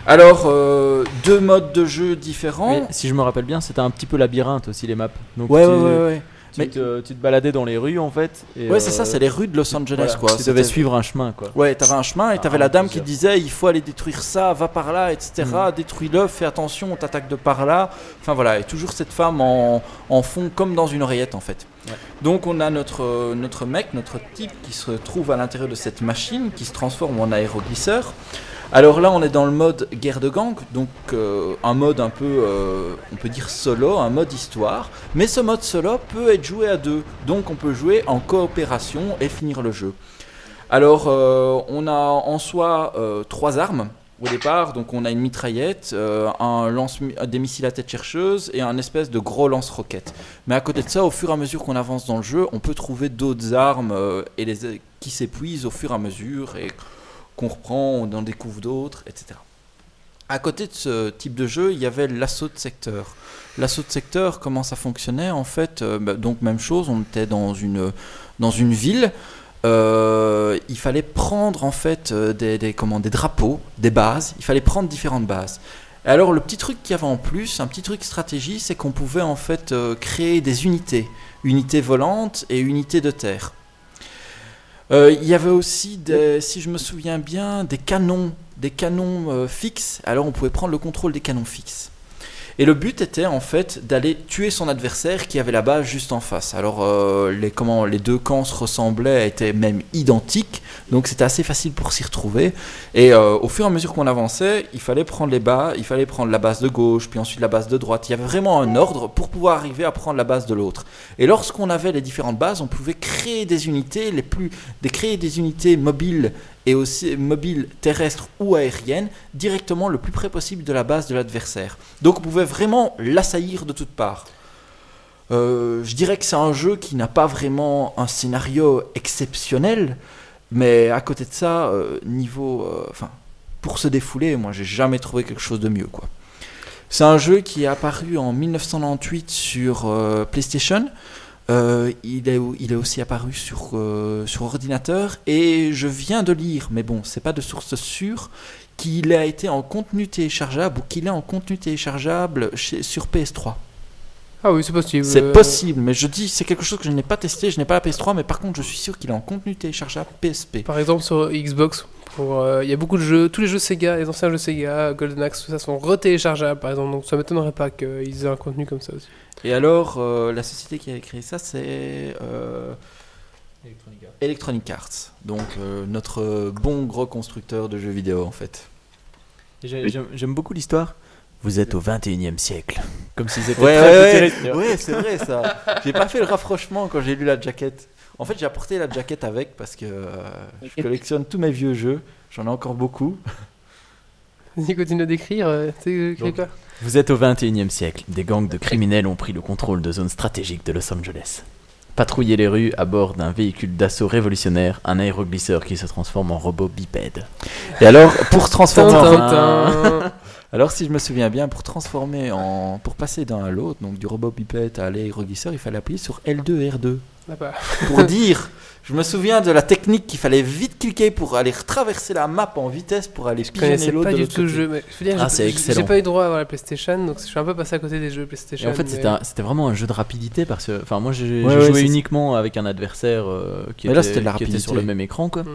Alors, euh, deux modes de jeu différents. mais si je me rappelle bien, c'était un petit peu labyrinthe aussi les maps. Donc Ouais, tu, ouais, ouais, ouais. Tu, Mais- te, tu te baladais dans les rues en fait. et, Ouais, c'est ça, euh, c'est les rues de Los Angeles, voilà, quoi. Tu devais suivre un chemin quoi. Ouais, t'avais un chemin et t'avais Ah, la dame qui disait il faut aller détruire ça, va par là, etc. Mhm. Détruis-le, fais attention, on t'attaque de par là. Enfin voilà, et toujours cette femme en, en fond comme dans une oreillette en fait. Ouais. Donc on a notre, euh, notre mec, notre type qui se trouve à l'intérieur de cette machine qui se transforme en aéroglisseur. Alors là on est dans le mode guerre de gang, donc euh, un mode un peu, euh, on peut dire solo, un mode histoire. Mais ce mode solo peut être joué à deux, donc on peut jouer en coopération et finir le jeu. Alors, euh, on a en soi trois armes au départ. Donc, on a une mitraillette, un lance des missiles à tête chercheuse et un espèce de gros lance-roquette. Mais à côté de ça, au fur et à mesure qu'on avance dans le jeu, on peut trouver d'autres armes et qui s'épuisent au fur et à mesure qu'on reprend, on en découvre d'autres, etc. À côté de ce type de jeu, il y avait l'assaut de secteur. L'assaut de secteur, comment ça fonctionnait? En fait, euh, bah, donc même chose, on était dans une, dans une ville. Euh, il fallait prendre en fait euh, des, comment, des drapeaux, des bases. Il fallait prendre différentes bases. Et alors le petit truc qu'il y avait en plus, un petit truc stratégie, c'est qu'on pouvait en fait créer des unités, unités volantes et unités de terre. Euh, il y avait aussi, des, si je me souviens bien, des canons, des canons euh, fixes. Alors on pouvait prendre le contrôle des canons fixes. Et le but était en fait d'aller tuer son adversaire qui avait la base juste en face. Alors euh, les, comment, les deux camps se ressemblaient, étaient même identiques, donc c'était assez facile pour s'y retrouver. Et euh, au fur et à mesure qu'on avançait, il fallait prendre les bas, il fallait prendre la base de gauche, puis ensuite la base de droite. Il y avait vraiment un ordre pour pouvoir arriver à prendre la base de l'autre. Et lorsqu'on avait les différentes bases, on pouvait créer des unités, les plus, créer des unités mobiles et aussi mobiles terrestres ou aériennes directement le plus près possible de la base de l'adversaire. Donc on pouvait vraiment l'assaillir de toutes parts. Euh, je dirais que c'est un jeu qui n'a pas vraiment un scénario exceptionnel, mais à côté de ça, euh, niveau, euh, enfin, pour se défouler, moi j'ai jamais trouvé quelque chose de mieux. C'est un jeu qui est apparu en 1998 sur PlayStation. Euh, il, est, il est aussi apparu sur, euh, sur ordinateur et je viens de lire, mais bon, c'est pas de source sûre, qu'il a été en contenu téléchargeable ou qu'il est en contenu téléchargeable chez, sur PS3. Ah oui, c'est possible. C'est possible, mais je dis, c'est quelque chose que je n'ai pas testé, je n'ai pas la PS3, mais par contre, je suis sûr qu'il est en contenu téléchargeable PSP. Par exemple sur Xbox, pour, euh, il y a beaucoup de jeux, tous les jeux Sega, les anciens jeux Sega, Golden Axe, tout ça sont retéléchargeables par exemple, donc ça m'étonnerait pas qu'ils aient un contenu comme ça aussi. Et alors, euh, la société qui a créé ça, c'est euh, Electronic Arts. Donc, euh, notre bon gros constructeur de jeux vidéo, en fait. J'aime beaucoup l'histoire. Vous êtes au 21 e siècle. Comme si c'était Ouais, très ouais, ouais, ouais, c'est vrai ça. J'ai pas fait le rapprochement quand j'ai lu la jaquette. En fait, j'ai apporté la jaquette avec parce que euh, je collectionne tous mes vieux jeux. J'en ai encore beaucoup. Vas-y, continue d'écrire. euh, Donc, quoi Vous êtes au 21e siècle. Des gangs de criminels ont pris le contrôle de zones stratégiques de Los Angeles. Patrouiller les rues à bord d'un véhicule d'assaut révolutionnaire, un aéroglisseur qui se transforme en robot bipède. Et alors, pour transformer en Tintin. Alors, si je me souviens bien, pour transformer en. Pour passer d'un à l'autre, donc du robot pipette à l'aéroglisseur, il fallait appuyer sur L2 et R2. Ah bah. Pour dire, je me souviens de la technique qu'il fallait vite cliquer pour aller traverser la map en vitesse pour aller Je pigeonner l'autre pas de du tout le jeu. Mais je veux dire, Ah, c'est excellent. J'ai pas eu droit à avoir la PlayStation, donc je suis un peu passé à côté des jeux Et PlayStation. en fait, mais- c'était un- c'était vraiment un jeu de rapidité parce que, enfin, moi j'ai Ouais, j'ai ouais, joué c'est- uniquement avec un adversaire euh, qui, Mais là, était, c'était de la qui était sur le même écran, quoi. Mhm.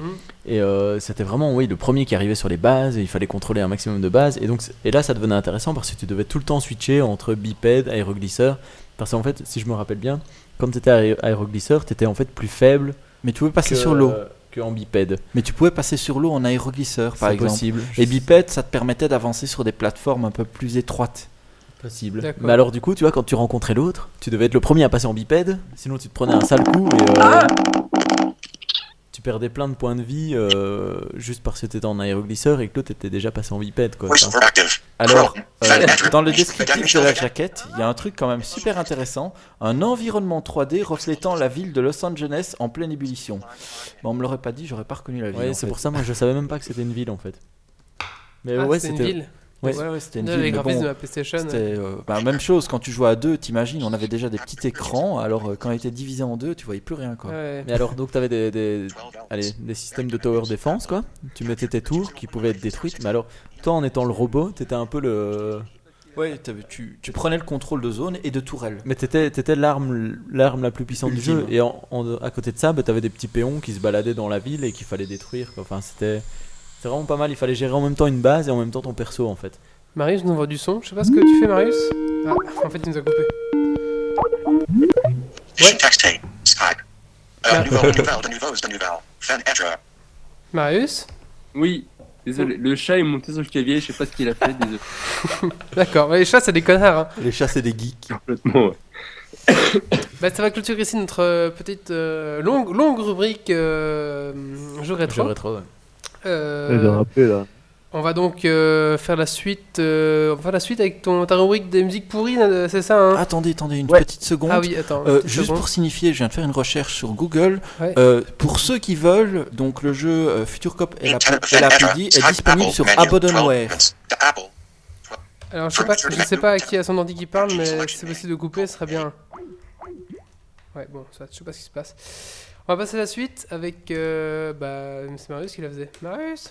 Et euh, c'était vraiment, oui, le premier qui arrivait sur les bases. Et il fallait contrôler un maximum de bases. Et donc, et là, ça devenait intéressant parce que tu devais tout le temps switcher entre bipède, aéroglisseur. Parce qu'en fait, si je me rappelle bien, quand tu étais aé- aéroglisseur, tu étais en fait plus faible Mais tu pouvais passer que, sur l'eau. euh, que en bipède. Mais tu pouvais passer sur l'eau en aéroglisseur, par exemple. possible. Et bipède, ça te permettait d'avancer sur des plateformes un peu plus étroites. possible. Mais alors, du coup, tu vois, quand tu rencontrais l'autre, tu devais être le premier à passer en bipède. Sinon, tu te prenais un sale coup et. euh, tu perdais plein de points de vie euh, juste parce que tu étais en aéroglisseur et que l'autre était déjà passé en bipède, quoi. Alors, euh, dans le descriptif de la jaquette, il y a un truc quand même super intéressant. Un environnement 3D reflétant la ville de Los Angeles en pleine ébullition. Bon, on me l'aurait pas dit, j'aurais pas reconnu la ville. ouais, c'est pour ça, moi, je savais même pas que c'était une ville en fait. Mais Ah, ouais, c'était une c'était. ville. Ouais, Ouais. ouais, c'était une ville. les graphismes bon, de la PlayStation. C'était euh, bah, même chose quand tu jouais à deux, t'imagines, on avait déjà des petits écrans, alors euh, quand il était divisé en deux, tu voyais plus rien quoi. Ouais. Mais alors, donc, t'avais des, des, allez, des systèmes de tower defense, quoi. Tu mettais tes tours qui pouvaient être détruites. Mais alors, toi, en étant le robot, t'étais un peu le. Ouais, tu, tu prenais le contrôle de zone et de tourelle. Mais t'étais, t'étais l'arme, l'arme la plus puissante du jeu. Et en, en- à côté de ça, bah, t'avais des petits péons qui se baladaient dans la ville et qu'il fallait détruire. Quoi. Enfin, c'était, c'était vraiment pas mal. Il fallait gérer en même temps une base et en même temps ton perso, en fait. Marius nous envoie du son. Je sais pas ce que tu fais, Marius. Ah, en fait, il nous a coupé. Skype. Ah. Marius Oui, désolé, le chat est monté sur le clavier, je sais pas ce qu'il a fait, désolé. D'accord. Les chats, c'est des connards. Hein. Les chats, c'est des geeks. Complètement, ouais. Bah, ça va clôturer ici notre euh, petite euh, longue, longue rubrique euh, jeu rétro. Jeu rétro, ouais. Euh, rappelé là. on va donc euh, faire la suite. euh, on va faire la suite avec ton, ta rubrique des musiques pourries, c'est ça hein Attendez, attendez une Ouais. petite seconde. Ah oui, attends. Euh, une juste seconde. pour signifier, je viens de faire une recherche sur Google. Ouais. Euh, pour ceux qui veulent, donc le jeu Future Cop et la, et la PD est disponible Apple sur menu. 12 Abandonware. Alors je sais pas, je sais pas à qui à son ordi qui parle, mais si c'est possible de couper, ce serait bien. Ouais, bon, ça, je sais pas ce qui se passe. On va passer à la suite avec. euh, bah, c'est Marius qui la faisait. Marius?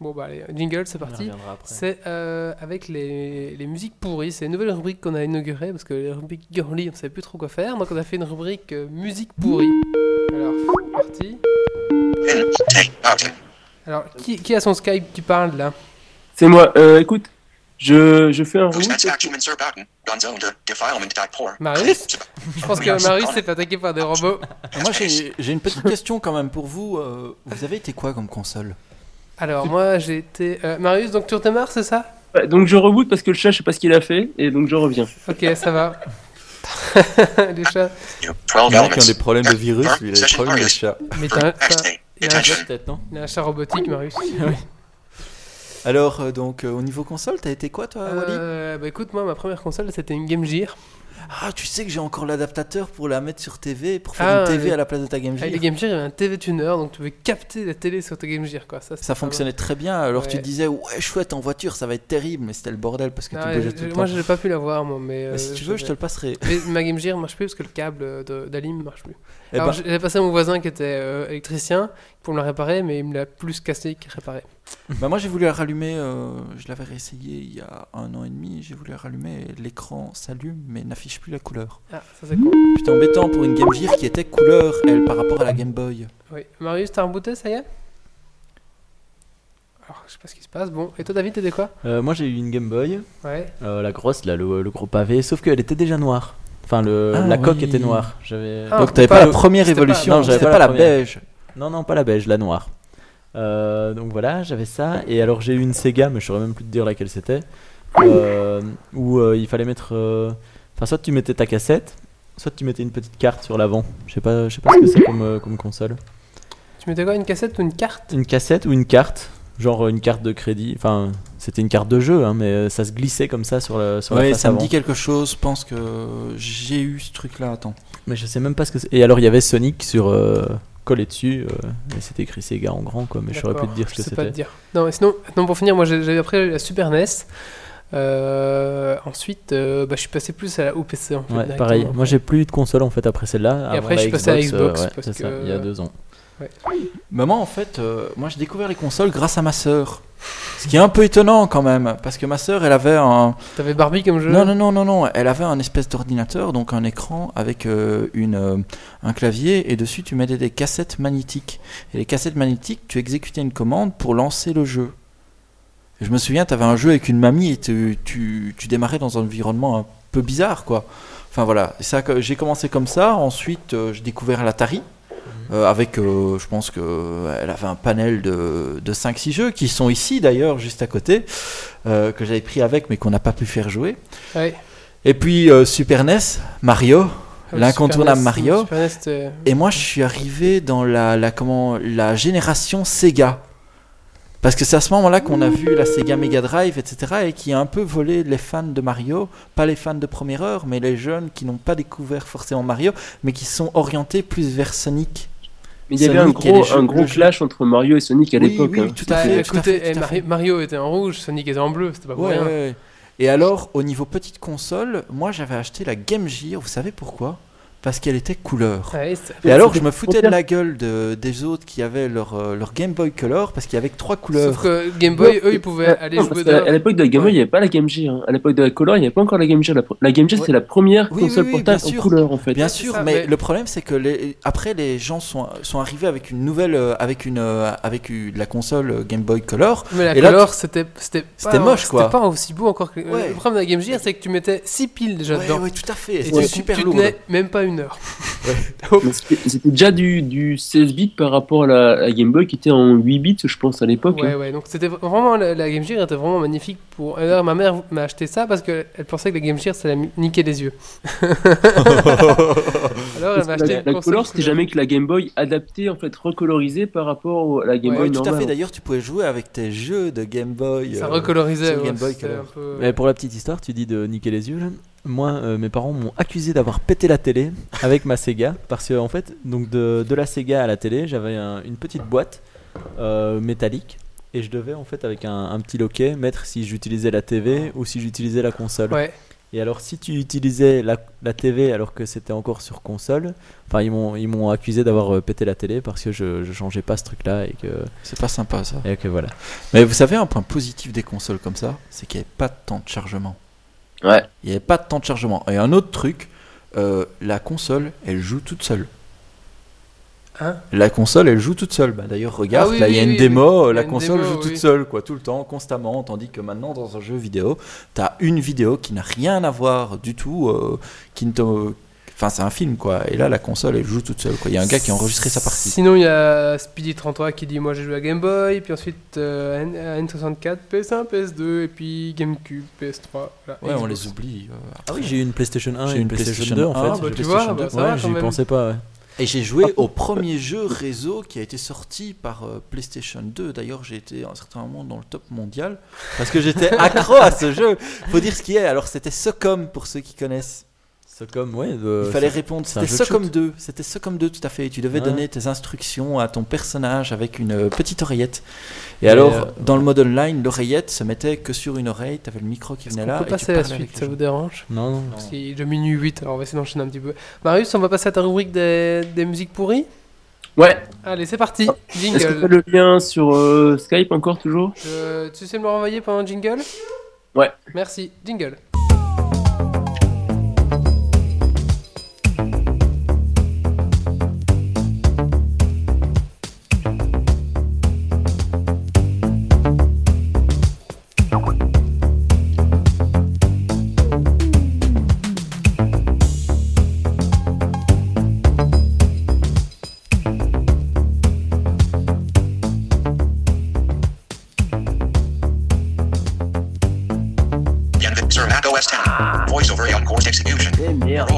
Bon, bah, allez, jingle, c'est parti. reviendra après. C'est euh, avec les, les musiques pourries. C'est une nouvelle rubrique qu'on a inaugurée parce que les rubriques girly, on savait plus trop quoi faire. Donc on a fait une rubrique euh, musique pourrie. Alors, c'est parti. Alors, qui, qui a son Skype? Qui parle là C'est moi, euh, écoute, je, je fais un route. Marius Je pense que Marius s'est fait attaquer par des robots. Moi, j'ai une petite question quand même pour vous. euh, vous avez été quoi comme console? Alors, moi j'ai été. euh, Marius, donc tu redémarres, c'est ça? Ouais, donc je reboot parce que le chat, je sais pas ce qu'il a fait, et donc je reviens. Ok, ça va. les chats. You. 12 Il y a qui ont elements. des problèmes de virus, lui, il a des Session problèmes de Marius. chat. Mais t'as un, il y a chat- Peut-être, non il y a un chat robotique, Marius. Alors, euh, donc, euh, au niveau console, t'as été quoi, toi, Wally? Euh, bah écoute, moi ma première console c'était une Game Gear. Ah, tu sais que j'ai encore l'adaptateur pour la mettre sur TV, pour faire Ah, une TV les- à la place de ta Game Gear. Avec les Game Gear, il y avait un TV tuner, donc tu pouvais capter la télé sur ta Game Gear quoi. Ça, Ça fonctionnait très bien, alors tu Ouais. disais, ouais, chouette, en voiture, ça va être terrible, mais c'était le bordel parce que mal. tu Ah, bougeais tout le moi temps. je l'ai pas pu l'avoir moi, mais. Mais euh, si tu veux, je te le passerai. Mais ma Game Gear marche plus parce que le câble d'Alim marche plus. Eh Alors ben- j'ai passé à mon voisin qui était euh, électricien pour me la réparer, mais il me l'a plus cassé qu'il réparé. Bah moi j'ai voulu la rallumer, euh, je l'avais réessayé il y a un an et demi, j'ai voulu la rallumer, l'écran s'allume mais n'affiche plus la couleur. Ah, ça c'est con. C'était embêtant pour une Game Gear qui était couleur, elle, par rapport à la Game Boy. Oui. Marius, t'as rebooté, ça y est? Alors, je sais pas ce qui se passe. Bon, et toi, David, t'étais quoi? Euh, Moi, j'ai eu une Game Boy, Ouais. euh, la grosse, là, le, le gros pavé, sauf qu'elle était déjà noire. Enfin, le, Ah, la oui. coque était noire. J'avais. Ah, Donc t'avais pas pas, le- la première c'était pas- évolution, non, j'avais c'était pas pas, la la première. beige. Non, non, pas la beige, la noire. Euh, donc voilà, j'avais ça. Et alors j'ai eu une Sega, mais je saurais même plus te dire laquelle c'était. euh, où euh, il fallait mettre. euh, Enfin, soit tu mettais ta cassette, soit tu mettais une petite carte sur l'avant. Je sais pas, je sais pas ce que c'est comme, euh, comme console. Tu mettais quoi Une cassette ou une carte? Une cassette ou une carte, genre une carte de crédit. Enfin, c'était une carte de jeu, hein, mais euh, ça se glissait comme ça sur, le, sur la Ouais, face ça me dit quelque chose. Je pense que j'ai eu ce truc-là. Attends. Mais je sais même pas ce que c'est. Et alors il y avait Sonic sur euh, collé dessus, euh, et c'était écrit Sega en grand quoi, mais je saurais plus D'accord, te dire ce que je sais pas te c'était. dire. Non, mais sinon, non, pour finir, moi j'ai après la Super NES. Euh, ensuite, euh, bah, je suis passé plus à la OPC en fait. Ouais, pareil. Moi j'ai plus eu de console en fait après celle-là. Et après, je suis passé à Xbox, euh, ouais, parce c'est ça, que- il y a deux ans. Ouais. Mais moi, en fait, euh, moi j'ai découvert les consoles grâce à ma sœur. Ce qui est un peu étonnant quand même, parce que ma sœur, elle avait un. T'avais Barbie comme jeu? Non, non, non, non, non. Elle avait un espèce d'ordinateur, donc un écran avec euh, une, euh, un clavier, et dessus tu mettais des cassettes magnétiques. Et les cassettes magnétiques, tu exécutais une commande pour lancer le jeu. Je me souviens, tu avais un jeu avec une mamie et tu, tu, tu démarrais dans un environnement un peu bizarre, quoi. Enfin voilà, Et ça, j'ai commencé comme ça. Ensuite, euh, j'ai découvert l'Atari. euh, avec, euh, je pense qu'elle avait un panel de, de 5-6 jeux qui sont ici d'ailleurs, juste à côté, euh, que j'avais pris avec mais qu'on n'a pas pu faire jouer. Ouais. Et puis euh, Super NES, Mario, Ah, l'incontournable NES, Mario. Super NES, c'était- Et moi, je suis arrivé dans la, la, comment, la génération Sega. Parce que c'est à ce moment-là qu'on a vu la Sega Mega Drive, etc. Et qui a un peu volé les fans de Mario. Pas les fans de première heure, mais les jeunes qui n'ont pas découvert forcément Mario, mais qui sont orientés plus vers Sonic. Mais il y avait un gros, un gros clash entre Mario et Sonic à Oui, l'époque. oui, hein. tout à Bah, fait. tout à écoutez, fait, eh, tout à Mari- fait. Mario était en rouge, Sonic était en bleu, c'était pas pour Ouais, rien. ouais, ouais. Et alors, au niveau petite console, moi j'avais acheté la Game Gear, vous savez pourquoi? Parce qu'elle était couleur. Ouais, c'est- Et alors, je me foutais de la gueule de, des autres qui avaient leur, euh, leur Game Boy Color parce qu'il y avait que trois couleurs. Sauf que Game Boy, eux, ils pouvaient aller non, jouer à l'époque de la Game Boy, il n'y avait pas la Game Gear. hein. À l'époque de la Color, il n'y avait pas encore la Game Gear. La, Game Gear, Ouais. c'est la première Oui, console oui, oui, portable en sûr. couleur, en fait. Bien sûr, ça, mais, mais- le problème c'est que les, après les gens sont, sont arrivés avec une nouvelle, euh, avec une, euh, avec une- la console Game Boy Color. Mais la Et couleur, c'était c'était pas- C'était moche, quoi. C'était pas aussi beau encore que. Ouais. Le problème de la Game Gear, c'est que tu mettais 6 piles déjà Ouais, dedans. ouais, tout à fait. Et C'était tu, super tu lourd. tenais même pas une heure. C'était déjà du, du 16 bits par rapport à la, Game Boy qui était en 8 bits, je pense, à l'époque. Ouais, hein. ouais, donc c'était vraiment. La, la Game Gear était vraiment magnifique pour. Ma mère m'a acheté ça parce qu'elle pensait que la Game Gear, ça la niquait les yeux. Alors, elle m'a acheté la, la Color, c'était couleur. jamais que la Game Boy adaptée, en fait, recolorisée par rapport à la Game Ouais, Boy tout à normale. fait. D'ailleurs, tu pouvais jouer avec tes jeux de Game Boy. Ça euh, recolorisait. ouais, Game Boy peu- Mais pour la petite histoire, tu dis de niquer les yeux. là. Moi, euh, mes parents m'ont accusé d'avoir pété la télé avec ma Sega. Parce que, en fait, donc de, de la Sega à la télé, j'avais un- une petite boîte euh, métallique. Et je devais, en fait, avec un, un petit loquet, mettre si j'utilisais la TV ou si j'utilisais la console. Ouais. Et alors, si tu utilisais la, la TV alors que c'était encore sur console, enfin, ils m'ont, ils m'ont accusé d'avoir euh, pété la télé parce que je, je changeais pas ce truc-là et que, C'est pas sympa ça. et que voilà. Mais vous savez, un point positif des consoles comme ça, c'est qu'il n'y avait pas de temps de chargement. Ouais. Il n'y avait pas de temps de chargement. Et un autre truc, euh, la console, elle joue toute seule. Hein? La console, elle joue toute seule. Bah, D'ailleurs, regarde, Ah oui, là, il y a une oui, démo, la une console démo, joue toute oui. seule, quoi, tout le temps, constamment. Tandis que maintenant, dans un jeu vidéo, tu as une vidéo qui n'a rien à voir du tout, euh, qui ne te... Enfin, c'est un film, quoi. Et là, la console, elle joue toute seule, quoi. Il y a un gars qui a enregistré sa partie. Sinon, il y a Speedy33 qui dit Moi j'ai joué à Game Boy, puis ensuite euh, N- à N64, PS1, PS2, et puis GameCube, PS3. Voilà, Ouais, on les oublie. euh, Ah oui, j'ai eu une PlayStation 1 J'ai et une PlayStation, PlayStation 2 en 1, fait. Ah, bah, tu PlayStation vois, bah, 2. ça ouais, j'y pensais pas. ouais. Et j'ai joué au premier jeu réseau qui a été sorti par euh, PlayStation 2. D'ailleurs, j'ai été à un certain moment dans le top mondial parce que j'étais accro à ce jeu. Faut dire ce qui est. Alors, c'était Socom pour ceux qui connaissent. Socom, ouais. de- Il fallait répondre. C'était Socom shoot. 2. C'était Socom 2, tout à fait. Et tu devais Ouais. donner tes instructions à ton personnage avec une euh, petite oreillette. Et alors, euh, dans le mode online, l'oreillette se mettait que sur une oreille. Tu avais le micro qui Est-ce venait qu'on là. peut et tu passer à la suite, ça gens. vous dérange? Non, non. Parce qu'il est minuit 8, alors on va essayer d'enchaîner un petit peu. Marius, on va passer à ta rubrique des, des musiques pourries? Ouais. Allez, c'est parti, Est-ce que jingle. le lien sur euh, Skype encore toujours? Tu sais me le renvoyer pendant le jingle? Ouais. Merci, jingle.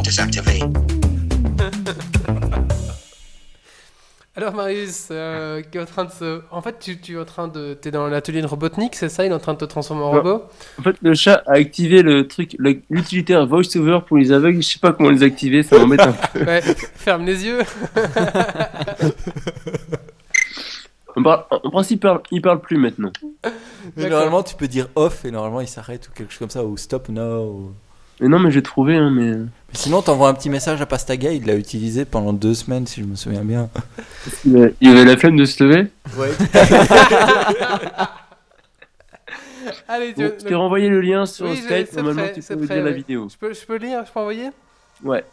Alors Marius, euh, qui est en train de se... En fait, tu, tu es en train de... T'es dans l'atelier de Robotnik, c'est ça? Il est en train de te transformer en robot? En fait, le chat a activé le truc, l'utilitaire VoiceOver pour les aveugles. Je sais pas comment les activer, ça m'embête un peu. Ouais, ferme les yeux. En, principe, il parle, il parle plus maintenant. Mais normalement, tu peux dire off et normalement il s'arrête ou quelque chose comme ça, ou stop now. ou- Mais non, mais j'ai trouvé, hein, mais. Mais sinon, t'envoies un petit message à Pastaga, il l'a utilisé pendant deux semaines si je me souviens bien. Il avait- la flemme de se lever. Ouais. Allez, tu Bon, je t'ai renvoyé le lien sur Oui, Skype. Normalement, prêt, tu peux prêt, lire la ouais. vidéo. Je peux, je peux lire Je peux envoyer? Ouais.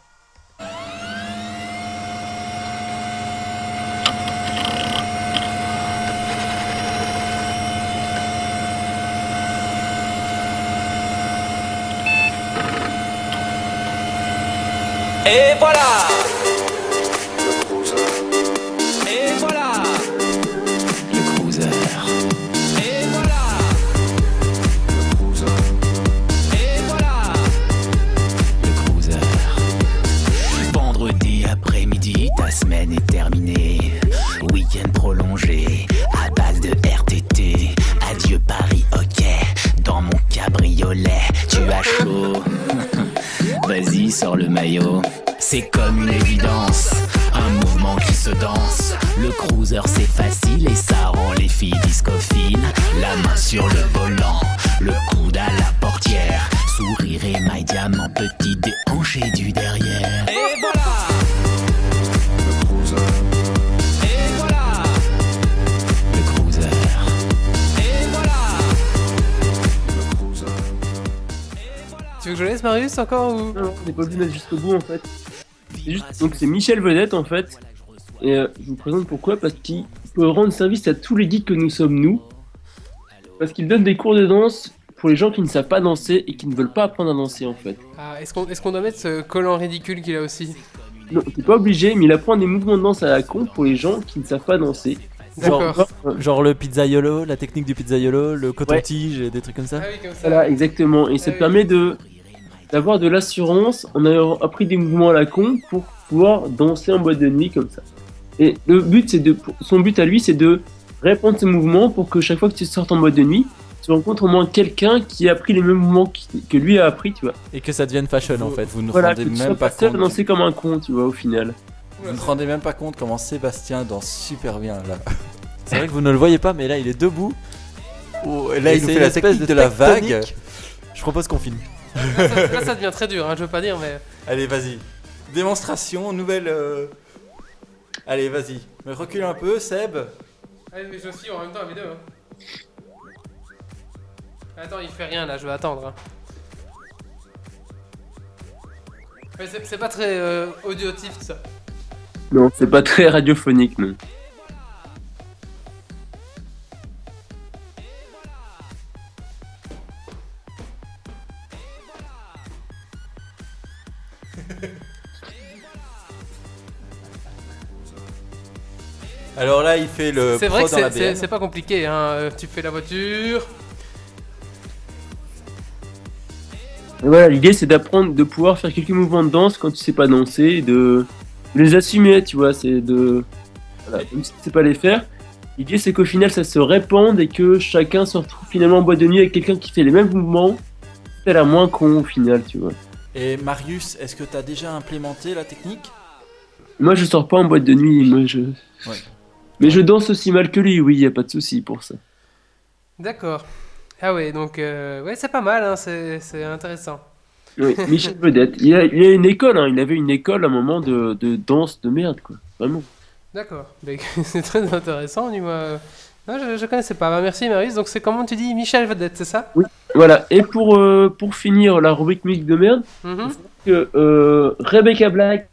Et voilà Et voilà Le cruiser. Et voilà Le cruiser. Et voilà Le cruiser. Vendredi après-midi, ta semaine est terminée. Week-end prolongé, à base de RTT. Adieu Paris, ok. Dans mon cabriolet, tu as chaud. Vas-y, sors le maillot. C'est comme une évidence, un mouvement qui se danse. Le cruiser c'est facile et ça rend les filles discophiles. La main sur le volant, le coude à la portière. Sourire et maille diamant petit déhanché du derrière. Et voilà Tu veux que je laisse Marius encore ou Non, non, on n'est pas obligé de mettre jusqu'au bout en fait. C'est juste- Donc c'est Michel Vedette en fait. Et euh, je vous présente pourquoi. Parce qu'il peut rendre service à tous les geeks que nous sommes nous. Parce qu'il donne des cours de danse pour les gens qui ne savent pas danser et qui ne veulent pas apprendre à danser en fait. Ah, Est-ce qu'on est doit mettre ce collant ridicule qu'il a aussi Non, t'es pas obligé, mais il apprend des mouvements de danse à la con pour les gens qui ne savent pas danser. D'accord. Euh, Genre le pizzaiolo, la technique du pizzaiolo, le coton-tige et des trucs comme ça. Ah oui, comme ça. Voilà, exactement. Et ça Ah te oui. permet de d'avoir de l'assurance en ayant appris des mouvements à la con pour pouvoir danser en boîte de nuit comme ça. Et le but, c'est de, son but à lui, c'est de répondre ces mouvements pour que chaque fois que tu sortes en boîte de nuit, tu rencontres au moins quelqu'un qui a appris les mêmes mouvements qui- que lui a appris, tu vois. Et que ça devienne fashion en fait. Vous ne Voilà, que rendez tu même pas compte. danser comme un con, tu vois, au final. Vous ne rendez même pas compte comment Sébastien danse super bien là. C'est vrai que vous ne le voyez pas, mais là il est debout. Oh, et là, Et il nous fait une la espèce technique de la vague. Je propose qu'on filme. Là, ça, là, ça devient très dur, hein, je veux pas dire, mais. Allez, vas-y. Démonstration, nouvelle. euh, Allez, vas-y. Mais recule un peu, Seb. Allez, mais je suis en même temps la vidéo. hein. Attends, il fait rien là, je vais attendre. hein. Mais c'est c'est pas très euh, audiotif ça. Non, c'est pas très radiophonique, non. Alors là, il fait le C'est vrai que dans la c'est- pas compliqué, hein. euh, Tu fais la voiture. Et voilà, l'idée c'est d'apprendre, de pouvoir faire quelques mouvements de danse quand tu sais pas danser, de de les assumer, tu vois, c'est de. Voilà, même si tu sais pas les faire. L'idée c'est qu'au final ça se répande et que chacun se retrouve finalement en boîte de nuit avec quelqu'un qui fait les mêmes mouvements. C'est la moins con au final, tu vois. Et Marius, est-ce que tu as déjà implémenté la technique? Moi je sors pas en boîte de nuit, moi je. Ouais. Mais je danse aussi mal que lui, oui, y a pas de souci pour ça. D'accord. Ah ouais, donc euh, ouais, c'est pas mal, hein, c'est intéressant. Oui, Michel Vedette. Il a, il a une école, hein, il avait une école à un moment de, de danse de merde, quoi. Vraiment. D'accord. C'est très intéressant, dis-moi. Non, je, je connaissais pas. Bah, merci Marius. Donc c'est comment tu dis Michel Vedette, c'est ça? Voilà, et pour, euh, pour finir la rubrique musique de merde, Mhm. que euh, Rebecca Black,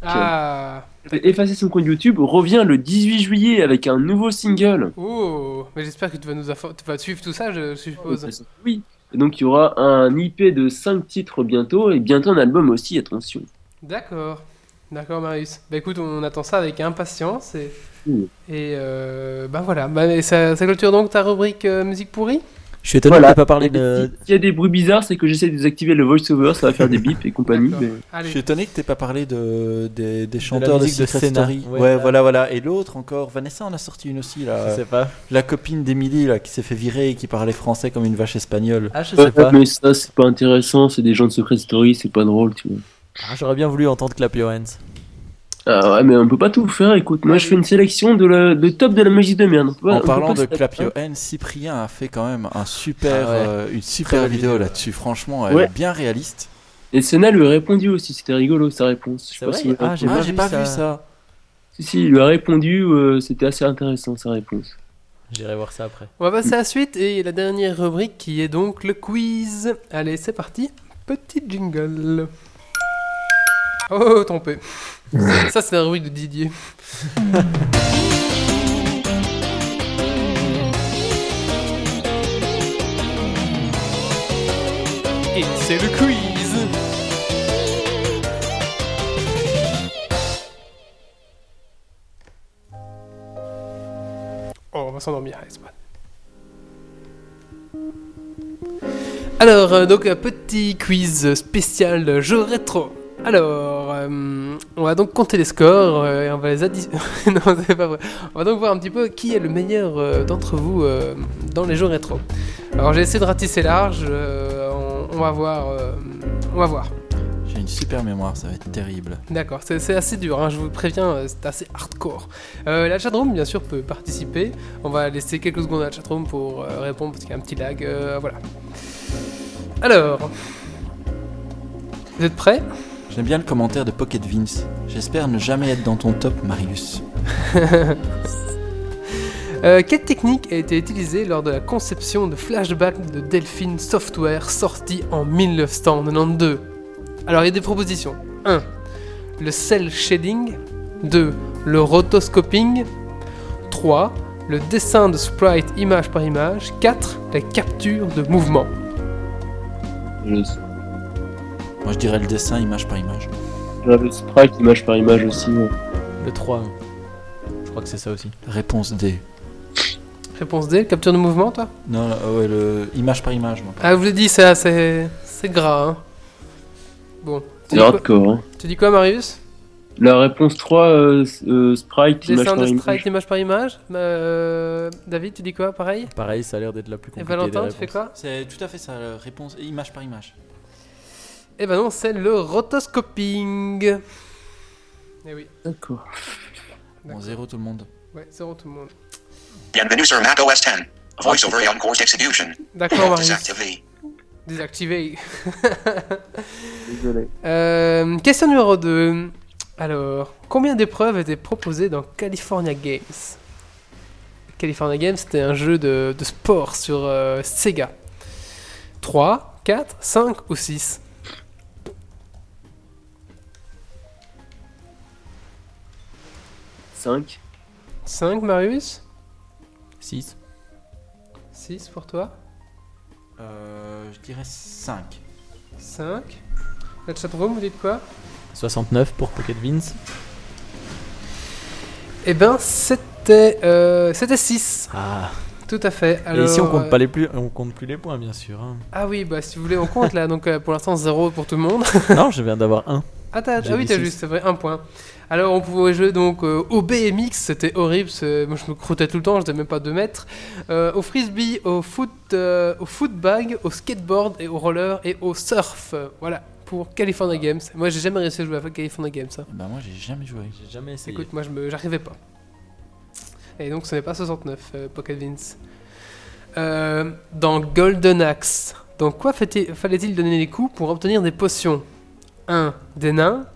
Ah. Effacé son compte YouTube, revient le 18 juillet avec un nouveau single. Oh. Mais j'espère que tu vas nous infor- tu vas suivre tout ça, je suppose. Oui. Et donc il y aura un IP de 5 titres bientôt, et bientôt un album aussi, attention. D'accord. D'accord Marius. Bah écoute, on attend ça avec impatience et Oui. et euh, bah voilà. Bah ça clôture donc ta rubrique euh, musique pourrie? Je suis étonné Voilà. que t'aies pas parlé de. S'il y a des bruits bizarres, c'est que j'essaie de désactiver le voice-over, ça va faire des bips et compagnie. Mais-. Je suis étonné que t'aies pas parlé de, des, des chanteurs de, de. Story. Ouais, Ouais, là. voilà, voilà. Et l'autre encore, Vanessa en a sorti une aussi, Je là. sais pas. La copine d'Emily, là, qui s'est fait virer et qui parlait français comme une vache espagnole. Ah, je Ouais, sais pas. mais ça, c'est pas intéressant, c'est des gens de Secret Story, c'est pas drôle, tu vois. Ah, J'aurais bien voulu entendre Clap Your Hands. Ah ouais, mais on peut pas tout faire, écoute. Moi, je fais une sélection de la, de top de la magie de merde. On peut pas- on En parlant de se- Clap Your Hands, Cyprien a fait quand même un super, Ah ouais. euh, une super vidéo là-dessus. Franchement, elle Ouais. est bien réaliste. Et Senna lui a répondu aussi, c'était rigolo sa réponse. Je sais pas si Ah, j'ai pas ah, vu pas ça. vu ça. Si, si, il lui a répondu, euh, c'était assez intéressant sa réponse. J'irai voir ça après. On va passer à la suite et la dernière rubrique qui est donc le quiz. Allez, c'est parti. Petit jingle. Oh, trompé. Ça, c'est la rubrique de Didier. Et c'est le quiz. Oh, on va s'endormir, allez, c'est pas- Alors, euh, donc un petit quiz spécial jeu rétro. Alors, euh, on va donc compter les scores euh, et on va les additionner. non, c'est pas vrai. On va donc voir un petit peu qui est le meilleur euh, d'entre vous dans les jeux rétro. Alors, j'ai essayé de ratisser large. on, on va voir. on va voir. J'ai une super mémoire, ça va être terrible. D'accord, c'est assez dur, hein, je vous préviens, c'est assez hardcore. Euh, la chatroom, bien sûr, peut participer. On va laisser quelques secondes à la chatroom pour euh, répondre parce qu'il y a un petit lag. euh, voilà. Alors, vous êtes prêts? J'aime bien le commentaire de Pocket Vince. J'espère ne jamais être dans ton top, Marius. Euh, Quelle technique a été utilisée lors de la conception de Flashback de Delphine Software sorti en 1992 Alors il y a des propositions. 1. Le cell shading. 2. Le rotoscoping. 3. Le dessin de sprite image par image. 4. La capture de mouvement. Je- Moi, je dirais le dessin image par image. J'avais sprite image par image aussi. ouais. Le 3. Je crois que c'est ça aussi. Réponse D. Réponse D, capture de mouvement, toi? Non, euh, ouais, le image par image, moi. Ah, je vous l'ai dit, ça, c'est c'est gras. Hein. Bon. Tu C'est dis, quoi, hardcore. Hein. tu dis quoi, Marius? La réponse 3, euh, euh, sprite image Dessin par de sprite image par image. Euh, David, tu dis quoi, pareil? Pareil, ça a l'air d'être la plus Et compliquée. Valentin, des tu fais quoi? C'est tout à fait ça, la réponse image par image. Eh ben non, c'est le rotoscoping. Eh oui. D'accord. Bon, zéro tout le monde. Ouais, zéro tout le monde. Bienvenue sur Mac OS X. Voice over on course execution. D'accord, Marius. Désactivé. Désactivé. Désolé. Euh, question numéro 2. Alors, combien d'épreuves étaient proposées dans California Games? California Games, c'était un jeu de, de sport sur euh, Sega. 3, 4, 5 ou 6 5. 5, Marius? 6. 6 pour toi? Euh, je dirais 5. 5. La chatroom, vous dites quoi? 69 pour Pocket Vince. Eh ben, c'était euh, c'était 6. Ah. Tout à fait. Et ici on compte euh, pas les plus, on compte plus les points bien sûr. hein. Ah oui, bah si vous voulez, on compte là. Donc euh, pour l'instant, 0 pour tout le monde. non, je viens d'avoir un. Ah, t'as- J'ai ah oui, t'as juste, c'est vrai, un point. Alors, on pouvait jouer donc euh, au BMX, c'était horrible, moi je me croûtais tout le temps, je n'étais même pas 2 mètres. Euh, au frisbee, au foot, euh, au footbag, au skateboard et au roller et au surf. Voilà, pour California Games. Moi, j'ai jamais réussi à jouer à California Games. hein. Bah, moi, j'ai jamais joué. J'ai jamais essayé. Écoute, moi, je me, j'arrivais pas. Et donc, ce n'est pas 69, euh, Pocket Vince. Euh, dans Golden Axe, donc quoi fallait-il donner les coups pour obtenir des potions? 1. Des nains.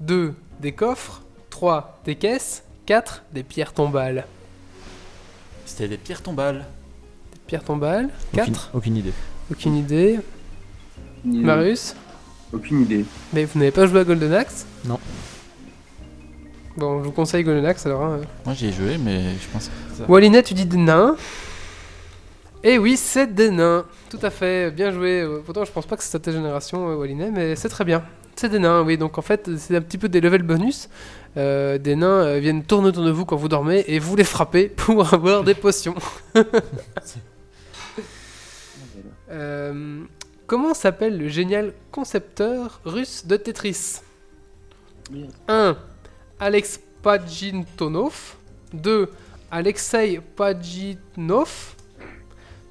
2. Des coffres. 3. Des caisses. 4. Des pierres tombales. C'était des pierres tombales. Des pierres tombales. Aucune, 4. aucune idée. Aucune idée. Aucune idée. Marius Aucune idée. Mais vous n'avez pas joué à Golden Axe? Non. Bon, je vous conseille Golden Axe alors. hein. Moi, j'y ai joué, mais je pense que c'est ça. Wallinet, tu dis des nains. Et oui, c'est des nains. Tout à fait, bien joué. Pourtant, je pense pas que c'est ta génération, euh, Wallinet, mais c'est très bien. C'est des nains, oui. Donc en fait, c'est un petit peu des levels bonus. Euh, des nains euh, viennent tourner autour de vous quand vous dormez et vous les frappez pour avoir des potions. Euh, comment s'appelle le génial concepteur russe de Tetris? 1. Alex Pajitnov 2. Alexei Pajitnov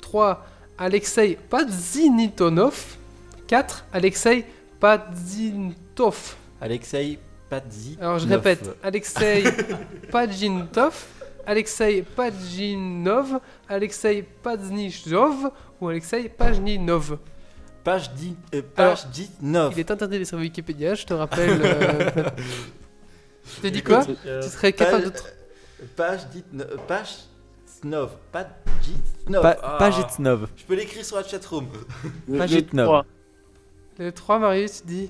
3. Alexei Padzinitonov 4. Alexei Padzintov Alexei Padzi. Alors je répète, Alexei Pajintov, Alexei Pajinov, Alexei Padznichov ou Alexei Pajninov. Page 10. euh, Alors, page 19. Il est interdit de sur Wikipédia, je te rappelle. euh, Je te dis quoi Euh, Tu serais capable de... page- tr- Page 19. Page 9. Page 19. Pa- Ah. Pagitnov. Je peux l'écrire sur la chatroom. Le- Pagitnov. Le 3. Le 3, Marius, dis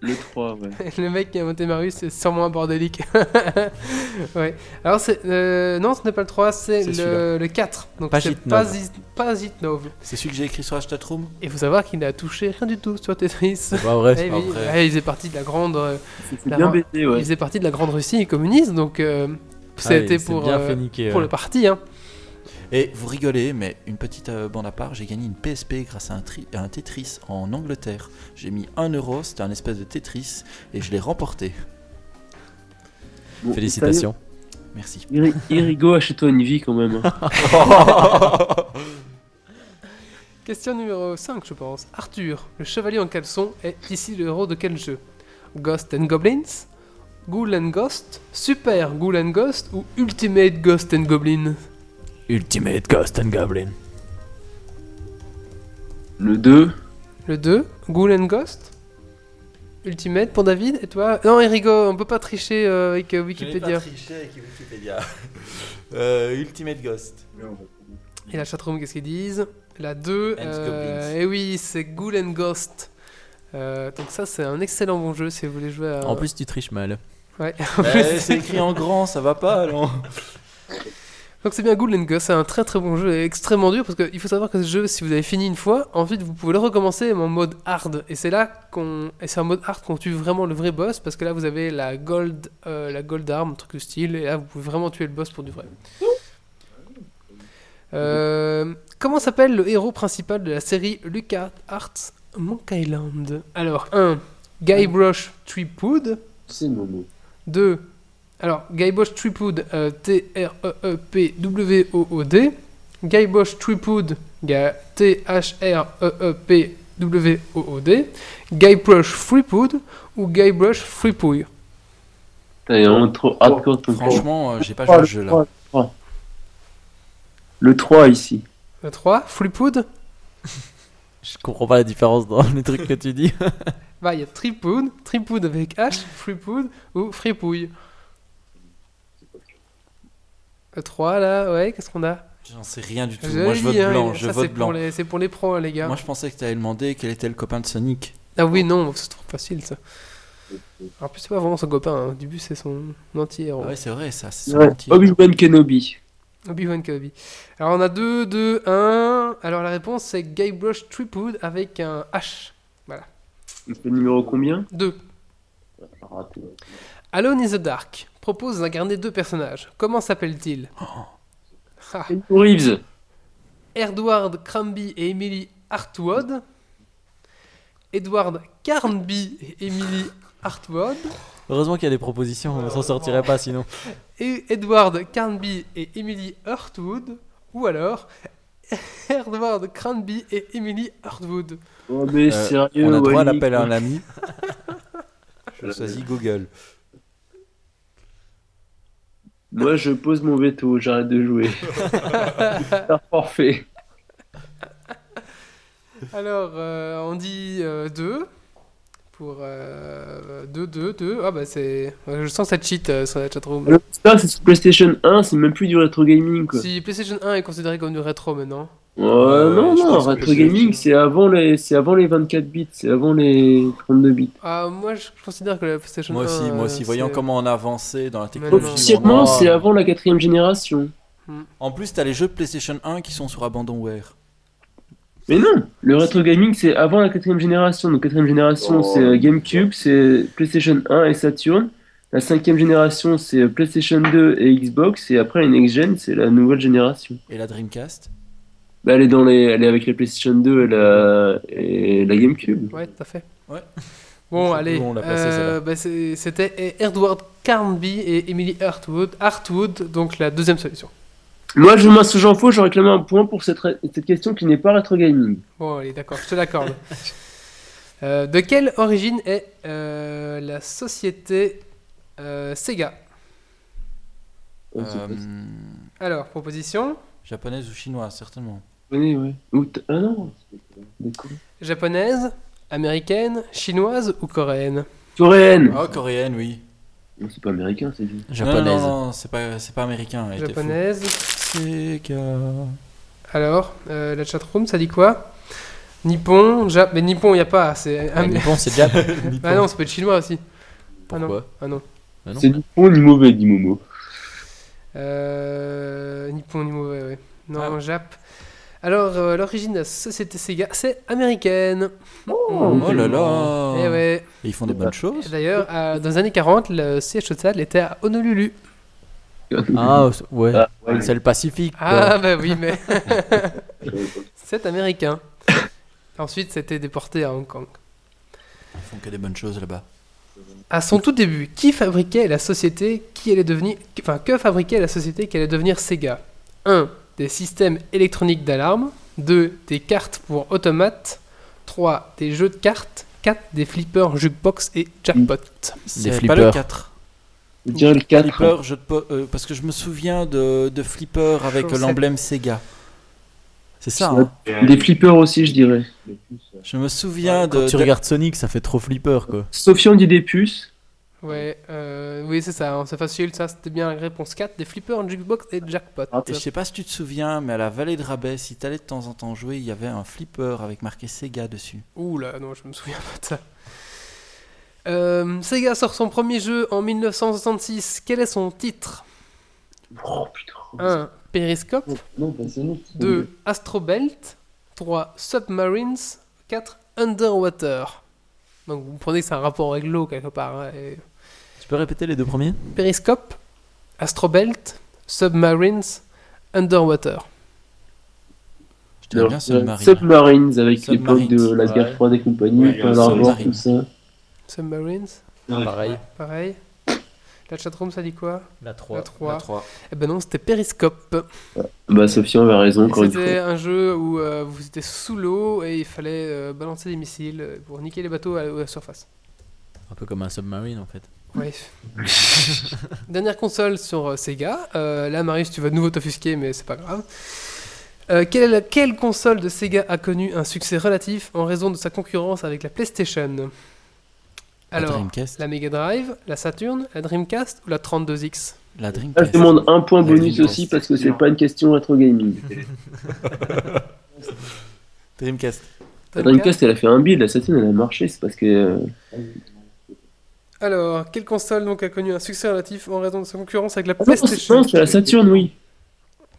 Le 3, ouais. Le mec qui a inventé Marius, c'est sûrement un bordélique. ouais. Alors, c'est. euh, non, ce n'est pas le 3, c'est C'est le, celui-là. le 4. Donc, c'est Pagitnov. Pasi- Pagitnov. C'est celui que j'ai écrit sur la chatroom Il faut savoir qu'il n'a touché rien du tout sur Tetris. C'est pas vrai. Eh c'est pas oui, vrai. ouais, il faisait partie de la grande. euh, C'est la bien bêté, Il ouais. faisait partie de la grande Russie communiste, donc euh, Ah, c'était il s'est pour, bien euh, fait niquer, pour ouais. le parti. Hein. Et vous rigolez, mais une petite euh, bande à part, j'ai gagné une PSP grâce à un, tri- à un Tetris en Angleterre. J'ai mis 1 euro, c'était un espèce de Tetris, et je l'ai remporté. Bon, Félicitations. Merci. Iri- Irigo, achète-toi une vie quand même. hein. Question numéro 5, je pense. Arthur, le chevalier en caleçon, est ici le héros de quel jeu? Ghost and Goblins Ghoul and Ghost Super Ghoul and Ghost ou Ultimate Ghost and Goblin Ultimate Ghost and Goblin. Le 2. Le 2, Ghoul and Ghost Ultimate pour David Et toi? Non, Erigo, on peut pas tricher euh, avec euh, Wikipédia. avec Wikipédia. Euh, Ultimate Ghost. Et la chatroom, qu'est-ce qu'ils disent? La 2, And euh, et oui, c'est Ghoul and Ghost. Euh, donc ça, c'est un excellent bon jeu si vous voulez jouer à... En plus, tu triches mal. Ouais. en Eh, plus, c'est écrit en grand, ça va pas, non Donc c'est bien Ghoul Ghost, c'est un très très bon jeu et extrêmement dur parce qu'il faut savoir que ce jeu, si vous avez fini une fois, ensuite vous pouvez le recommencer en mode hard. Et c'est là qu'on, et c'est en mode hard qu'on tue vraiment le vrai boss parce que là vous avez la gold, euh, la gold arm, un truc de style, et là vous pouvez vraiment tuer le boss pour du vrai. Euh, comment s'appelle le héros principal de la série Lucas Arts Monkey Island? Alors 1. Guybrush Threepwood. C'est mon mot. 2. Alors, Guybrush Threepwood, euh, T-R-E-E-P-W-O-O-D. Guybrush Threepwood, T-H-R-E-E-P-W-O-O-D. Guybrush Threepwood ou Guybrush il est vraiment trop hardcore ton Franchement, euh, j'ai pas Oh, joué le au jeu là. 3, le 3. Le 3 ici. Le 3, Threepwood. Je comprends pas la différence dans les trucs que tu dis. Bah, il y a Threepwood, Threepwood avec H, Threepwood ou Fripouille. Le 3 là, ouais, qu'est-ce qu'on a? J'en sais rien du tout. Je Moi je l'ai vote hein, blanc, ça, je c'est vote pour blanc. les- C'est pour les pros, hein, les gars. Moi je pensais que tu avais demandé quel était le copain de Sonic. Ah oui, non, c'est trop facile ça. En plus, c'est pas vraiment son copain, hein. au début, c'est son anti-héros. Ah ouais, c'est vrai, ça, c'est son Ouais. anti- Obi-Wan Kenobi. Obi-Wan Kenobi. Alors on a 2, 2, 1. Alors la réponse c'est Guybrush Threepwood avec un H. Voilà. C'est le numéro combien? 2. Raté. Alone in the Dark propose d'incarner deux personnages. Comment s'appellent-ils Ah. Keanu Reeves. Edward Cranby et Emily Hartwood. Edward Carnby et Emily Hartwood. Heureusement qu'il y a des propositions, on s'en sortirait pas sinon. Et Edward Carnby et Emily Hartwood. Ou alors Edward Cranby et Emily Hartwood. Oh, mais Euh, on a droit à l'appel à un ami. Je choisis Google. Moi, je pose mon veto, j'arrête de jouer. Faire forfait. Alors, euh, on dit 2 pour 2, 2, 2. Ah bah c'est. Je sens cette cheat euh, sur la chatroom. Ça, c'est sur PlayStation 1, c'est même plus du rétro gaming, quoi. Si PlayStation 1 est considéré comme du rétro maintenant. Ouais, non, non, c'est- gaming, c'est avant les, c'est avant les 24 bits, c'est avant les 32 bits. Ah, moi je considère que la PlayStation Moi 1. aussi, moi aussi. euh, Voyant comment on a avancé dans la technologie. Officiellement, a- c'est avant la quatrième génération. En plus, t'as les jeux PlayStation 1 qui sont sur abandonware. Mais non, le rétro gaming, c'est avant la quatrième génération. Donc, quatrième génération, Oh, c'est euh, GameCube, c'est PlayStation 1 et Saturn. La cinquième génération, c'est euh, PlayStation 2 et Xbox. Et après, la next gen, c'est la nouvelle génération. Et la Dreamcast? Bah, elle est dans les, elle est avec la PlayStation 2 et la, et la GameCube. Ouais, tout à fait. Ouais. Bon, allez. euh, bah, C'était Edward Carnby et Emily Hartwood, Hartwood, donc la deuxième solution. Moi, je m'insurge en faux, je réclame un point pour cette, question qui n'est pas rétro gaming. Bon, allez, d'accord, je te l'accorde. Euh, de quelle origine est euh, la société euh, Sega? Alors, proposition japonaise ou chinoise, certainement. Oui, ouais. Ou ah non. Japonaise, américaine, chinoise ou coréenne? Coréenne. Ah, coréenne, oui. Non, c'est pas américain, c'est dit. Non, non, non, c'est pas, c'est pas américain. Japonaise. Sega. Alors, euh, la chatroom, ça dit quoi? Nippon, Jap... Mais Nippon, il n'y a pas. C'est Ah, Nippon, c'est Jap. ah non, ça peut être chinois aussi. ah. Pourquoi? Ah non. Ah non. C'est ni bon ni mauvais, dit Momo. Euh... Nippon, ni mauvais, ouais. Non, Ah. Jap. Alors, euh, l'origine de la société Sega, c'est américaine. Oh, là là. Et ouais. Et ils font des bonnes choses. D'ailleurs, euh, dans les années 40, le siège social était à Honolulu. Ah, c'est- ouais. Ah, ouais. C'est le Pacifique. quoi. Ah, bah oui, mais. c'est américain. Ensuite, c'était déporté à Hong Kong. Ils font que des bonnes choses là-bas. À son tout début, qui fabriquait la société qui allait devenir, enfin que fabriquait la société qui allait devenir Sega? 1. Des systèmes électroniques d'alarme. 2. Des cartes pour automates. 3. Des jeux de cartes. 4. Des flippers, jukebox et jackpot. C'est flippers. pas le 4. Je dirais le 4. Flipper, jeu de po- euh, parce que je me souviens de, de Flipper avec l'emblème Sega. C'est ça, hein Des flippers aussi, je dirais. Je me souviens Quand de. tu de- regardes Sonic, ça fait trop flipper quoi. Sofian dit des puces. Ouais, euh, oui, c'est ça, hein, c'est facile, ça c'était bien la réponse 4. Des flippers, jukebox et jackpot. Et je sais pas si tu te souviens, mais à la vallée de Rabais, si t'allais de temps en temps jouer, il y avait un flipper avec marqué Sega dessus. Ouh là, non, je me souviens pas de ça. Euh, Sega sort son premier jeu en 1966. Quel est son titre? Oh putain. 1. Periscope. Non, bah, c'est non. 2. Astrobelt. 3. Submarines. 4. Underwater. Donc vous prenez que c'est un rapport avec l'eau quelque part. hein, et- Tu peux répéter les deux premiers? Periscope, Astrobelt, Submarines, Underwater. Je dirais bien Submarine. Submarines avec l'époque de la guerre ouais. froide et compagnie, Ouais, Pearl Harbor, Submarine. tout ça. Submarines, Pareil. pareil. La chatroom, ça dit quoi La 3. La 3. La 3. Eh ben non, c'était Periscope. Bah, Sofian avait raison, C'était un jeu où euh, vous étiez sous l'eau et il fallait euh, balancer des missiles pour niquer les bateaux à la, surface. Un peu comme un submarine en fait. Ouais. Dernière console sur euh, Sega. Euh, là, Marius, tu vas de nouveau t'offusquer, mais c'est pas grave. Euh, quelle, quelle console de Sega a connu un succès relatif en raison de sa concurrence avec la PlayStation? La Alors, Dreamcast. la Mega Drive, la Saturn, la Dreamcast ou la 32X La Ah, Dreamcast. je demande un point La bonus Dreamcast. aussi parce que c'est pas une question rétro gaming. Dreamcast. La Dreamcast, elle a fait un build, la Saturn, elle a marché, c'est parce que. euh, Alors, quelle console donc a connu un succès relatif en raison de sa concurrence avec la Ah PlayStation non, c'est la Saturn, oui.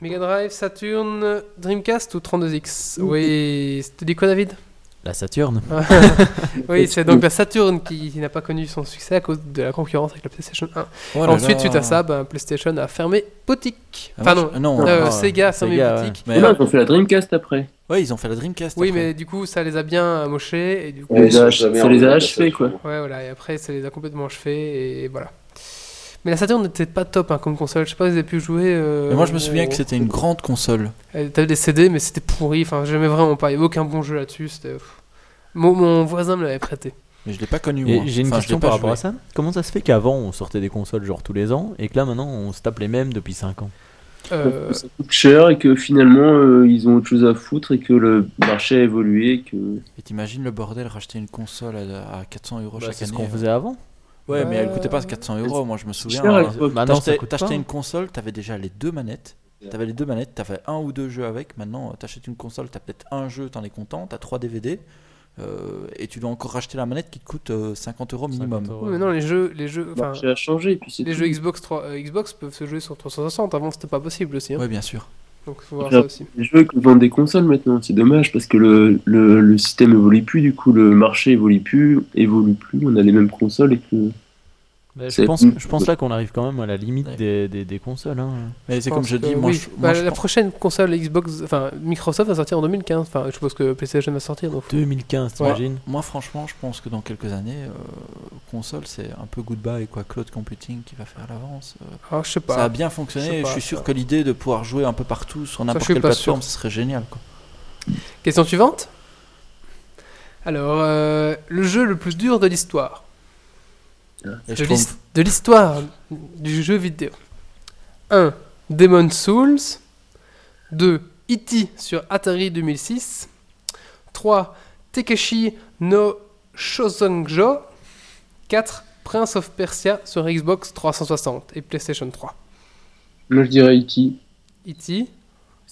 Mega Drive, Saturn, Dreamcast ou 32X Oui, tu dis quoi David? La Saturn. Oui, c'est donc la Saturn qui, qui n'a pas connu son succès à cause de la concurrence avec la PlayStation 1. Oh là Ensuite, là. suite à ça, ben, PlayStation a fermé boutique. Ah, Enfin non, non, euh, ah, Sega a fermé Sega, ouais. boutique. Mais, euh, ils ont fait la Dreamcast après. ouais, ils ont fait la Dreamcast. Oui, après. mais du coup, ça les a bien amochés et du coup, Ça les a, achevés, quoi. ouais, voilà. Et après, ça les a complètement achevés et voilà. Mais la Saturn n'était pas top hein, comme console. Je sais pas si vous avez pu jouer. euh, Mais moi, je me souviens que c'était une grande console. Elle- T'avais des CD, mais c'était pourri. Enfin, j'aimais vraiment pas. Il y avait aucun bon jeu là-dessus. Mon, mon voisin me l'avait prêté. Mais je l'ai pas connu, Et moi. j'ai une Enfin, question par rapport à ça. Comment ça se fait qu'avant on sortait des consoles genre tous les ans et que là maintenant on se tape les mêmes depuis 5 ans? Euh, Ça coûte cher et que finalement, euh, ils ont autre chose à foutre et que le marché a évolué. et Que... Et t'imagines le bordel, racheter une console à, à 400 euros Bah, chaque C'est ce année. qu'on euh. faisait avant. Ouais, mais elle coûtait pas Euh, 400 euros, moi je me souviens. hein. T'achetais une console, t'avais déjà les deux manettes. T'avais les deux manettes, t'avais un ou deux jeux avec. Maintenant, euh, t'achètes une console, t'as peut-être un jeu, t'en es content, t'as trois DVD. euh, et tu dois encore racheter la manette qui te coûte euh, 50 euros minimum. 50 euros. oui, mais non, les jeux, les jeux, enfin, a changé. Puis les tout. jeux Xbox 3, euh, Xbox peuvent se jouer sur 360. Avant, c'était pas possible aussi. Hein. Ouais, bien sûr. Donc, faut voir Bien. ça aussi. Les jeux qui vendent des consoles maintenant, c'est dommage parce que le, le, le système évolue plus, du coup le marché évolue plus, évolue plus, on a les mêmes consoles et que Bah, je, pense, je pense là qu'on arrive quand même à la limite des, des, des consoles. Hein. Mais c'est comme je dis, moi, oui. je, moi, Bah, je la pense- prochaine console Xbox, enfin Microsoft va sortir en 2015. Enfin, je suppose que PlayStation va sortir. Donc... 2015, t'imagines? Moi, franchement, je pense que dans quelques années, euh, console, c'est un peu goodbye, quoi. Cloud computing qui va faire l'avance. euh. Ah, je sais pas. Ça a bien fonctionné. Je, pas, suis sûr ça. que l'idée de pouvoir jouer un peu partout sur n'importe quelle plateforme, ce serait génial, quoi. Question suivante. Alors, euh, le jeu le plus dur de l'histoire. Et De l'histoire du jeu vidéo. 1. Demon Souls. 2. E.T. sur Atari 2006. 3. Takeshi no Shozonjo. 4. Prince of Persia sur Xbox 360 et PlayStation 3. Moi, je dirais E.T. E.T.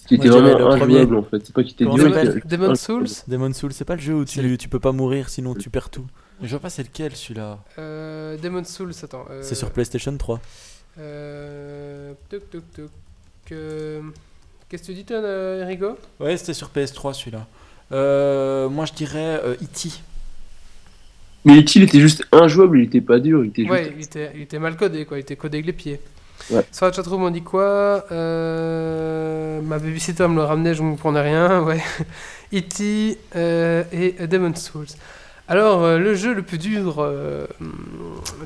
Qui était vraiment le injouable en fait. C'est pas s'appelle était- Demon Souls? Demon Souls, c'est pas le jeu où tu, tu peux pas mourir sinon tu perds tout. Mais je vois pas c'est lequel celui-là. Euh, Demon Souls, attends. euh, C'est sur PlayStation 3. Euh. Euh, Qu'est-ce que tu dis, toi, euh, Erigo Ouais, c'était sur PS3 celui-là. Euh, moi, je dirais euh, E.T. Mais E.T. il était juste injouable, il était pas dur. Il était juste... Ouais, il était, il était mal codé, quoi. Il était codé avec les pieds. Ouais. Sur la chatroom, on dit quoi? Euh, Ma babysitter me le ramenait, je ne comprenais rien. Ouais. E.T. euh, et Demon Souls. Alors, euh, le jeu le plus dur euh,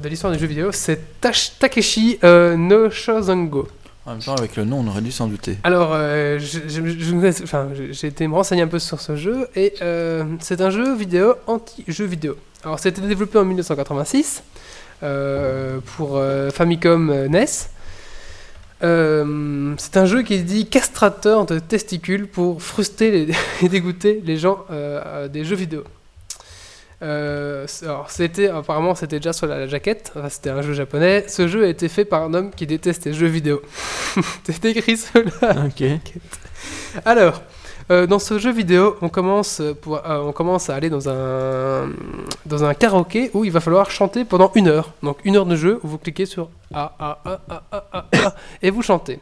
de l'histoire des jeux vidéo, c'est Tash- Takeshi euh, no Shozongo. En même temps, avec le nom, on aurait dû s'en douter. Alors, euh, je- je- je- enfin, je- j'ai été me renseigner un peu sur ce jeu et euh, c'est un jeu vidéo anti-jeu vidéo. Alors, c'était développé en 1986 euh, pour euh, Famicom euh, NES. Euh, c'est un jeu qui dit castrateur de testicules pour frustrer les- et dégoûter les gens euh, des jeux vidéo. Euh, alors, c'était apparemment c'était déjà sur la, la jaquette. Enfin, c'était un jeu japonais. Ce jeu a été fait par un homme qui déteste les jeux vidéo. c'est écrit cela. Ok. Alors, euh, dans ce jeu vidéo, on commence, pour, euh, on commence à aller dans un, dans un karaoké où il va falloir chanter pendant une heure. Donc une heure de jeu où vous cliquez sur A, A, A, A, A, A, A, et vous chantez.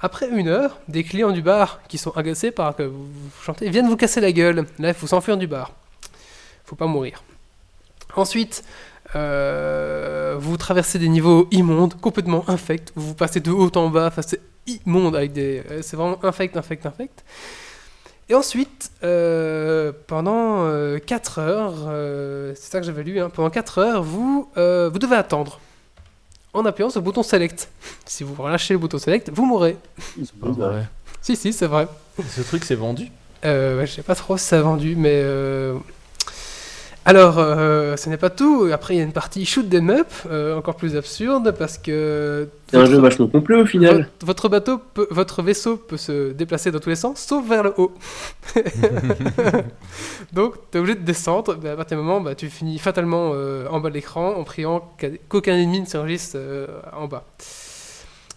Après une heure, des clients du bar qui sont agacés par que vous chantez viennent vous casser la gueule. Là, il faut s'enfuir du bar. Faut pas mourir. Ensuite, euh, vous traversez des niveaux immondes, complètement infects. Vous passez de haut en bas, enfin, c'est immonde avec des. euh, C'est vraiment infect, infect, infect. Et ensuite, euh, pendant 4 heures, euh, c'est ça que j'avais lu, hein, pendant 4 heures, vous, euh, vous devez attendre en appuyant sur le bouton select. Si vous relâchez le bouton select, vous mourrez. pas vrai. Si, si, c'est vrai. Ce truc, c'est vendu? Euh, ouais, je sais pas trop si ça a vendu, mais. euh, Alors, euh, ce n'est pas tout. Après, il y a une partie shoot them up, euh, encore plus absurde, parce que. C'est un jeu vachement complet au final. votre, votre bateau, peut- votre vaisseau peut se déplacer dans tous les sens, sauf vers le haut. Donc, tu es obligé de descendre. mais à partir du moment, bah, tu finis fatalement euh, en bas de l'écran en priant qu'a- qu'aucun ennemi ne surgisse euh, en bas.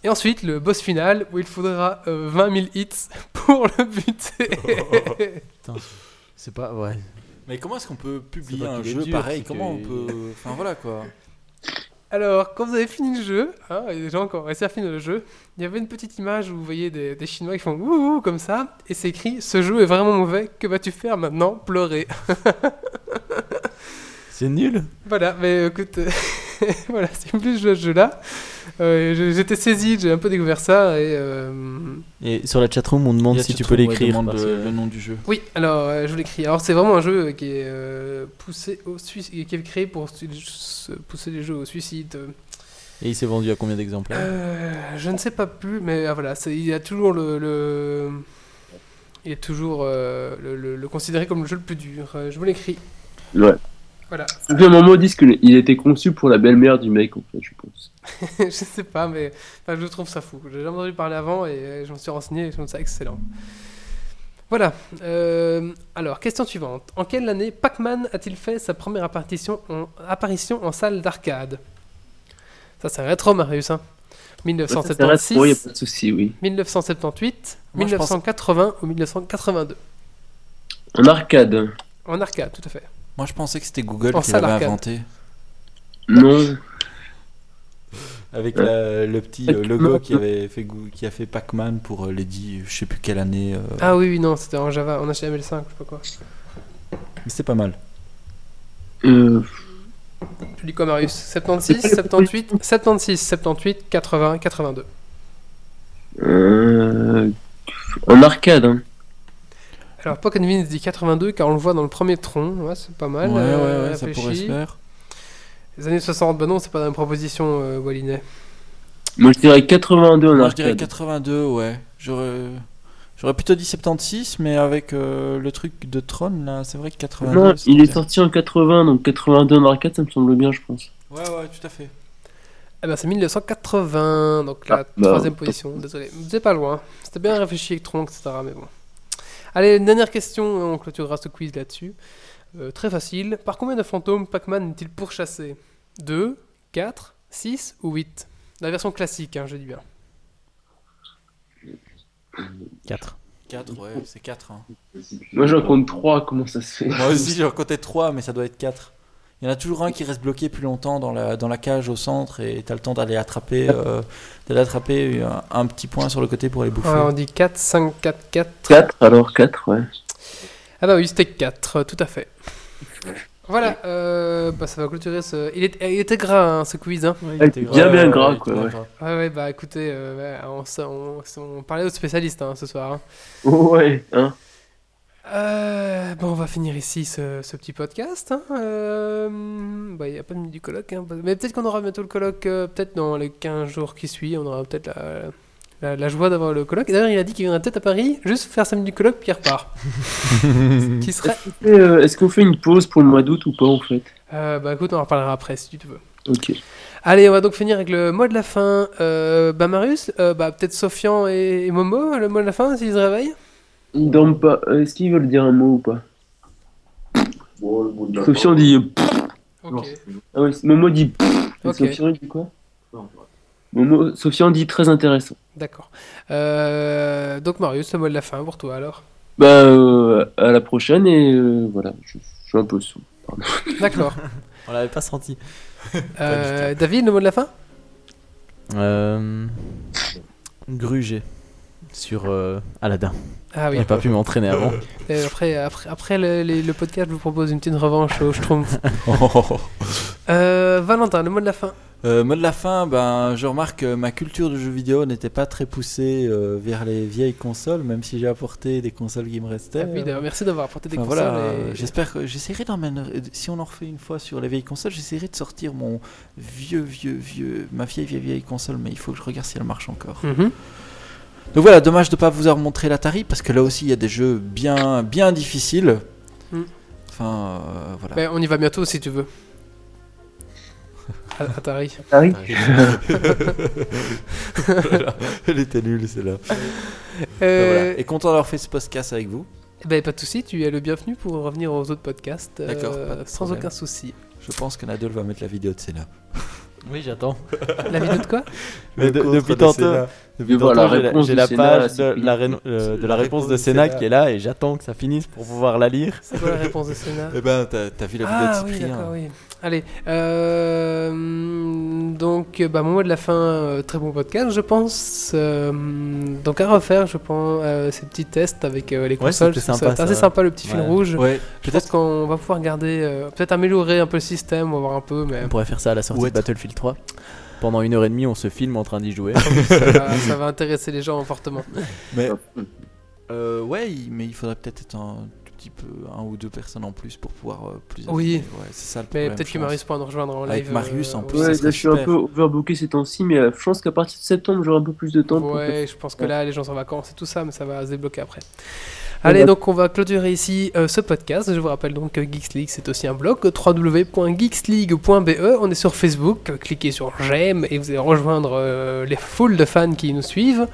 Et ensuite, le boss final, où il faudra euh, 20 000 hits pour le buter. Putain, c'est pas. Ouais. Mais comment est-ce qu'on peut publier un jeu dur, pareil Comment on peut. Enfin voilà quoi. Alors, quand vous avez fini le jeu, hein, il y a des gens qui ont réussi à finir le jeu, il y avait une petite image où vous voyez des, des Chinois qui font ouh ouh comme ça, et c'est écrit Ce jeu est vraiment mauvais, que vas-tu faire maintenant? Pleurer. C'est nul. Voilà, mais écoute, voilà, c'est plus je joue à ce jeu-là. Euh, J'étais saisi, j'ai un peu découvert ça, et. euh, Et sur la chatroom, on demande si tu peux l'écrire. parce le, nom du jeu. Oui, alors euh, je l'écris. Alors c'est vraiment un jeu qui est euh, poussé au suicide, qui est créé pour pousser les jeux au suicide. Et il s'est vendu à combien d'exemplaires? Euh, je ne sais pas plus, mais ah, voilà, il y a toujours le, le- il est toujours euh, le, le- le considéré comme le jeu le plus dur. Euh, je vous l'écris. Ouais. Voilà. Bien, maman disent qu'il a été conçu pour la belle-mère du mec, en fait, je pense. je sais pas, mais enfin, je trouve ça fou. J'ai jamais entendu parler avant et euh, je me suis renseigné et je trouve ça excellent. Voilà. Euh, alors, question suivante. En quelle année Pac-Man a-t-il fait sa première apparition en, apparition en salle d'arcade? Ça, c'est rétro, Marius. Hein. Ouais, il 1976, n'y a pas de souci, oui. 1978, Moi, je pense- 1980 ou 1982 En arcade. En arcade, tout à fait. Moi je pensais que c'était Google En qui l'avait inventé. Non. Avec la- le petit euh, logo qui, avait fait, qui a fait Pac-Man pour euh, Lady, je sais plus quelle année. euh, Ah oui, oui, non, c'était en Java, en HTML5, je sais pas quoi. mais C'était pas mal. Euh, Tu dis quoi, Marius? 76, 78, 76, 78, 80, 82. Euh, en arcade, hein. Alors, Pokémon Vince dit 82 car on le voit dans le premier tronc. Ouais, c'est pas mal. Ouais, ouais, euh, ouais, ça pourrait se faire. Les années 60, bah non, c'est pas dans la proposition, euh, Wallinet. Moi, je dirais 82 en Moi, je dirais arcade. 82, ouais. J'aurais. J'aurais plutôt dit 76, mais avec euh, le truc de Tron, là, c'est vrai que 82. Non, il est bien. sorti en 80, donc 82 en arcade, ça me semble bien, je pense. Ouais, ouais, tout à fait. Eh ben, c'est 1980, donc la Ah, bah, troisième position. Désolé, vous êtes pas loin. C'était bien réfléchi avec Tron, etc. Mais bon. Allez, une dernière question, on clôturera ce quiz là-dessus. Euh, très facile. Par combien de fantômes Pac-Man est-il pourchassé? 2, 4, 6 ou 8 La version classique, hein, je dis bien. 4. 4, ouais, c'est 4. Hein. Moi, j'en compte 3, comment ça se fait? Moi aussi, j'en comptais 3, mais ça doit être 4. Il y en a toujours un qui reste bloqué plus longtemps dans la, dans la cage au centre et t'as le temps d'aller attraper, euh, d'aller attraper un, un petit point sur le côté pour les bouffer. Ouais, on dit 4, 5, 4, 4. 4, alors 4, ouais. Ah bah oui, c'était 4, tout à fait. Voilà, euh, bah ça va clôturer ce... Il, est- il était gras hein, ce quiz. Hein. il était gras. Bien, bien gras, quoi, ouais. gras. Ouais, ouais, bah écoutez, euh, ouais, on, s- on, on parlait aux spécialistes hein, ce soir. hein. Ouais, hein. Euh, bon, on va finir ici ce, ce petit podcast. hein. Euh, bah, il n'y a pas de minute du colloque. hein. Mais peut-être qu'on aura bientôt le colloque, euh, peut-être dans les 15 jours qui suivent. On aura peut-être la, la, la joie d'avoir le colloque. Et D'ailleurs, il a dit qu'il viendrait peut-être à Paris, juste faire sa minute du colloque, puis il repart. Qui serait. Euh, Est-ce qu'on fait une pause pour le mois d'août ou pas, en fait? Euh, bah écoute, on en reparlera après si tu veux. Ok. Allez, on va donc finir avec le mot de la fin. Euh, bah Marius, euh, bah peut-être Sofian et, et Momo, le mot de la fin, s'ils se réveillent? Ils dorment pas. Est-ce qu'ils veulent dire un mot ou pas? Bon, le bout de la Sofian dit. euh, Ok. Ah ouais, Momo dit. Et Ok. Sofian dit quoi? Momo, Sofian dit très intéressant. D'accord. Euh, donc Marius, le mot de la fin pour toi alors? Bah, euh, à la prochaine et euh, voilà, je, je suis un peu sous. D'accord. On l'avait pas senti. Euh, David, le mot de la fin? Euh... Gruger sur euh, Aladdin. Ah oui. J'ai pas pu m'entraîner avant. Et après, après, après le, podcast, je vous propose une petite revanche au Schtroumpf. Euh, Valentin, le mot de la fin? Euh, mot de la fin, ben, je remarque que ma culture de jeux vidéo n'était pas très poussée euh, vers les vieilles consoles, même si j'ai apporté des consoles qui me restaient. Ah oui, d'ailleurs, merci d'avoir apporté des Enfin, consoles. voilà, et- euh, J'espère que j'essaierai d'en mener- Si on en refait une fois sur les vieilles consoles, j'essaierai de sortir mon vieux, vieux, vieux, ma vieille, vieille, vieille console, mais il faut que je regarde si elle marche encore. Mhm. Donc voilà, dommage de ne pas vous avoir montré l'Atari parce que là aussi il y a des jeux bien, bien difficiles. Mm. Enfin, euh, voilà. Ben, on y va bientôt si tu veux. Atari. Atari Voilà. Elle était nulle, celle-là. Euh, Voilà. Et content d'avoir fait ce podcast avec vous. Eh ben, pas de souci, tu es le bienvenu pour revenir aux autres podcasts. euh, D'accord, sans problème. aucun souci. Je pense que Nadol va mettre la vidéo de Senna. Oui, j'attends. La vidéo de quoi? Mais de- depuis de tantôt. Depuis voilà, j'ai la, page de la, euh, de la réponse de Sénat qui est là et j'attends que ça finisse pour pouvoir la lire. C'est quoi la réponse de Sénat Eh ben, t'as vu la vidéo Ah de oui, Cyprien d'accord, oui. Allez, euh, donc, bah, mon mot de la fin, euh, très bon podcast, je pense. Euh, donc, à refaire, je pense, euh, ces petits tests avec euh, les Ouais, consoles. trouve sympa, ça assez ça. sympa, le petit fil Ouais. rouge. Ouais, Je pense qu'on va pouvoir garder, euh, peut-être améliorer un peu le système, on va voir un peu, mais On pourrait faire ça à la sortie Ouais. de Battlefield 3. Pendant une heure et demie, on se filme en train d'y jouer. ça, va, ça va intéresser les gens fortement. Mais euh, ouais, il- mais il faudrait peut-être être un tout petit peu un ou deux personnes en plus pour pouvoir euh, plus. Oui. ouais, c'est ça le Mais problème. peut-être que. Marius pourra nous rejoindre en live. Avec Marius, en euh, plus, ça là, je suis un peu overbooké ces temps-ci, mais euh, je pense qu'à partir de septembre, j'aurai un peu plus de temps. pour Ouais, je pense que Ouais. là, les gens sont en vacances et tout ça, mais ça va se débloquer après. Allez, donc on va clôturer ici euh, ce podcast. Je vous rappelle donc que Geeks League, c'est aussi un blog, www.geeksleague.be. On est sur Facebook, cliquez sur j'aime et vous allez rejoindre euh, les foules de fans qui nous suivent.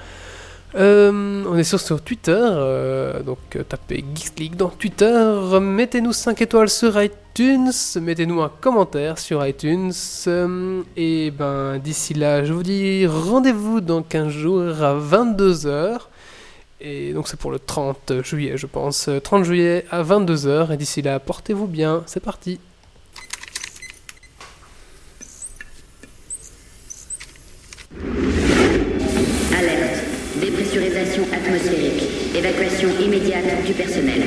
Euh, on est sur, sur Twitter, euh, donc euh, tapez Geeks League dans Twitter. Mettez-nous 5 étoiles sur iTunes, mettez-nous un commentaire sur iTunes. et ben d'ici là, je vous dis rendez-vous dans 15 jours à 22h. Et donc c'est pour le 30 juillet, je pense. Euh, 30 juillet à 22h. Et d'ici là, portez-vous bien. C'est parti. Alerte. Dépressurisation atmosphérique. Évacuation immédiate du personnel.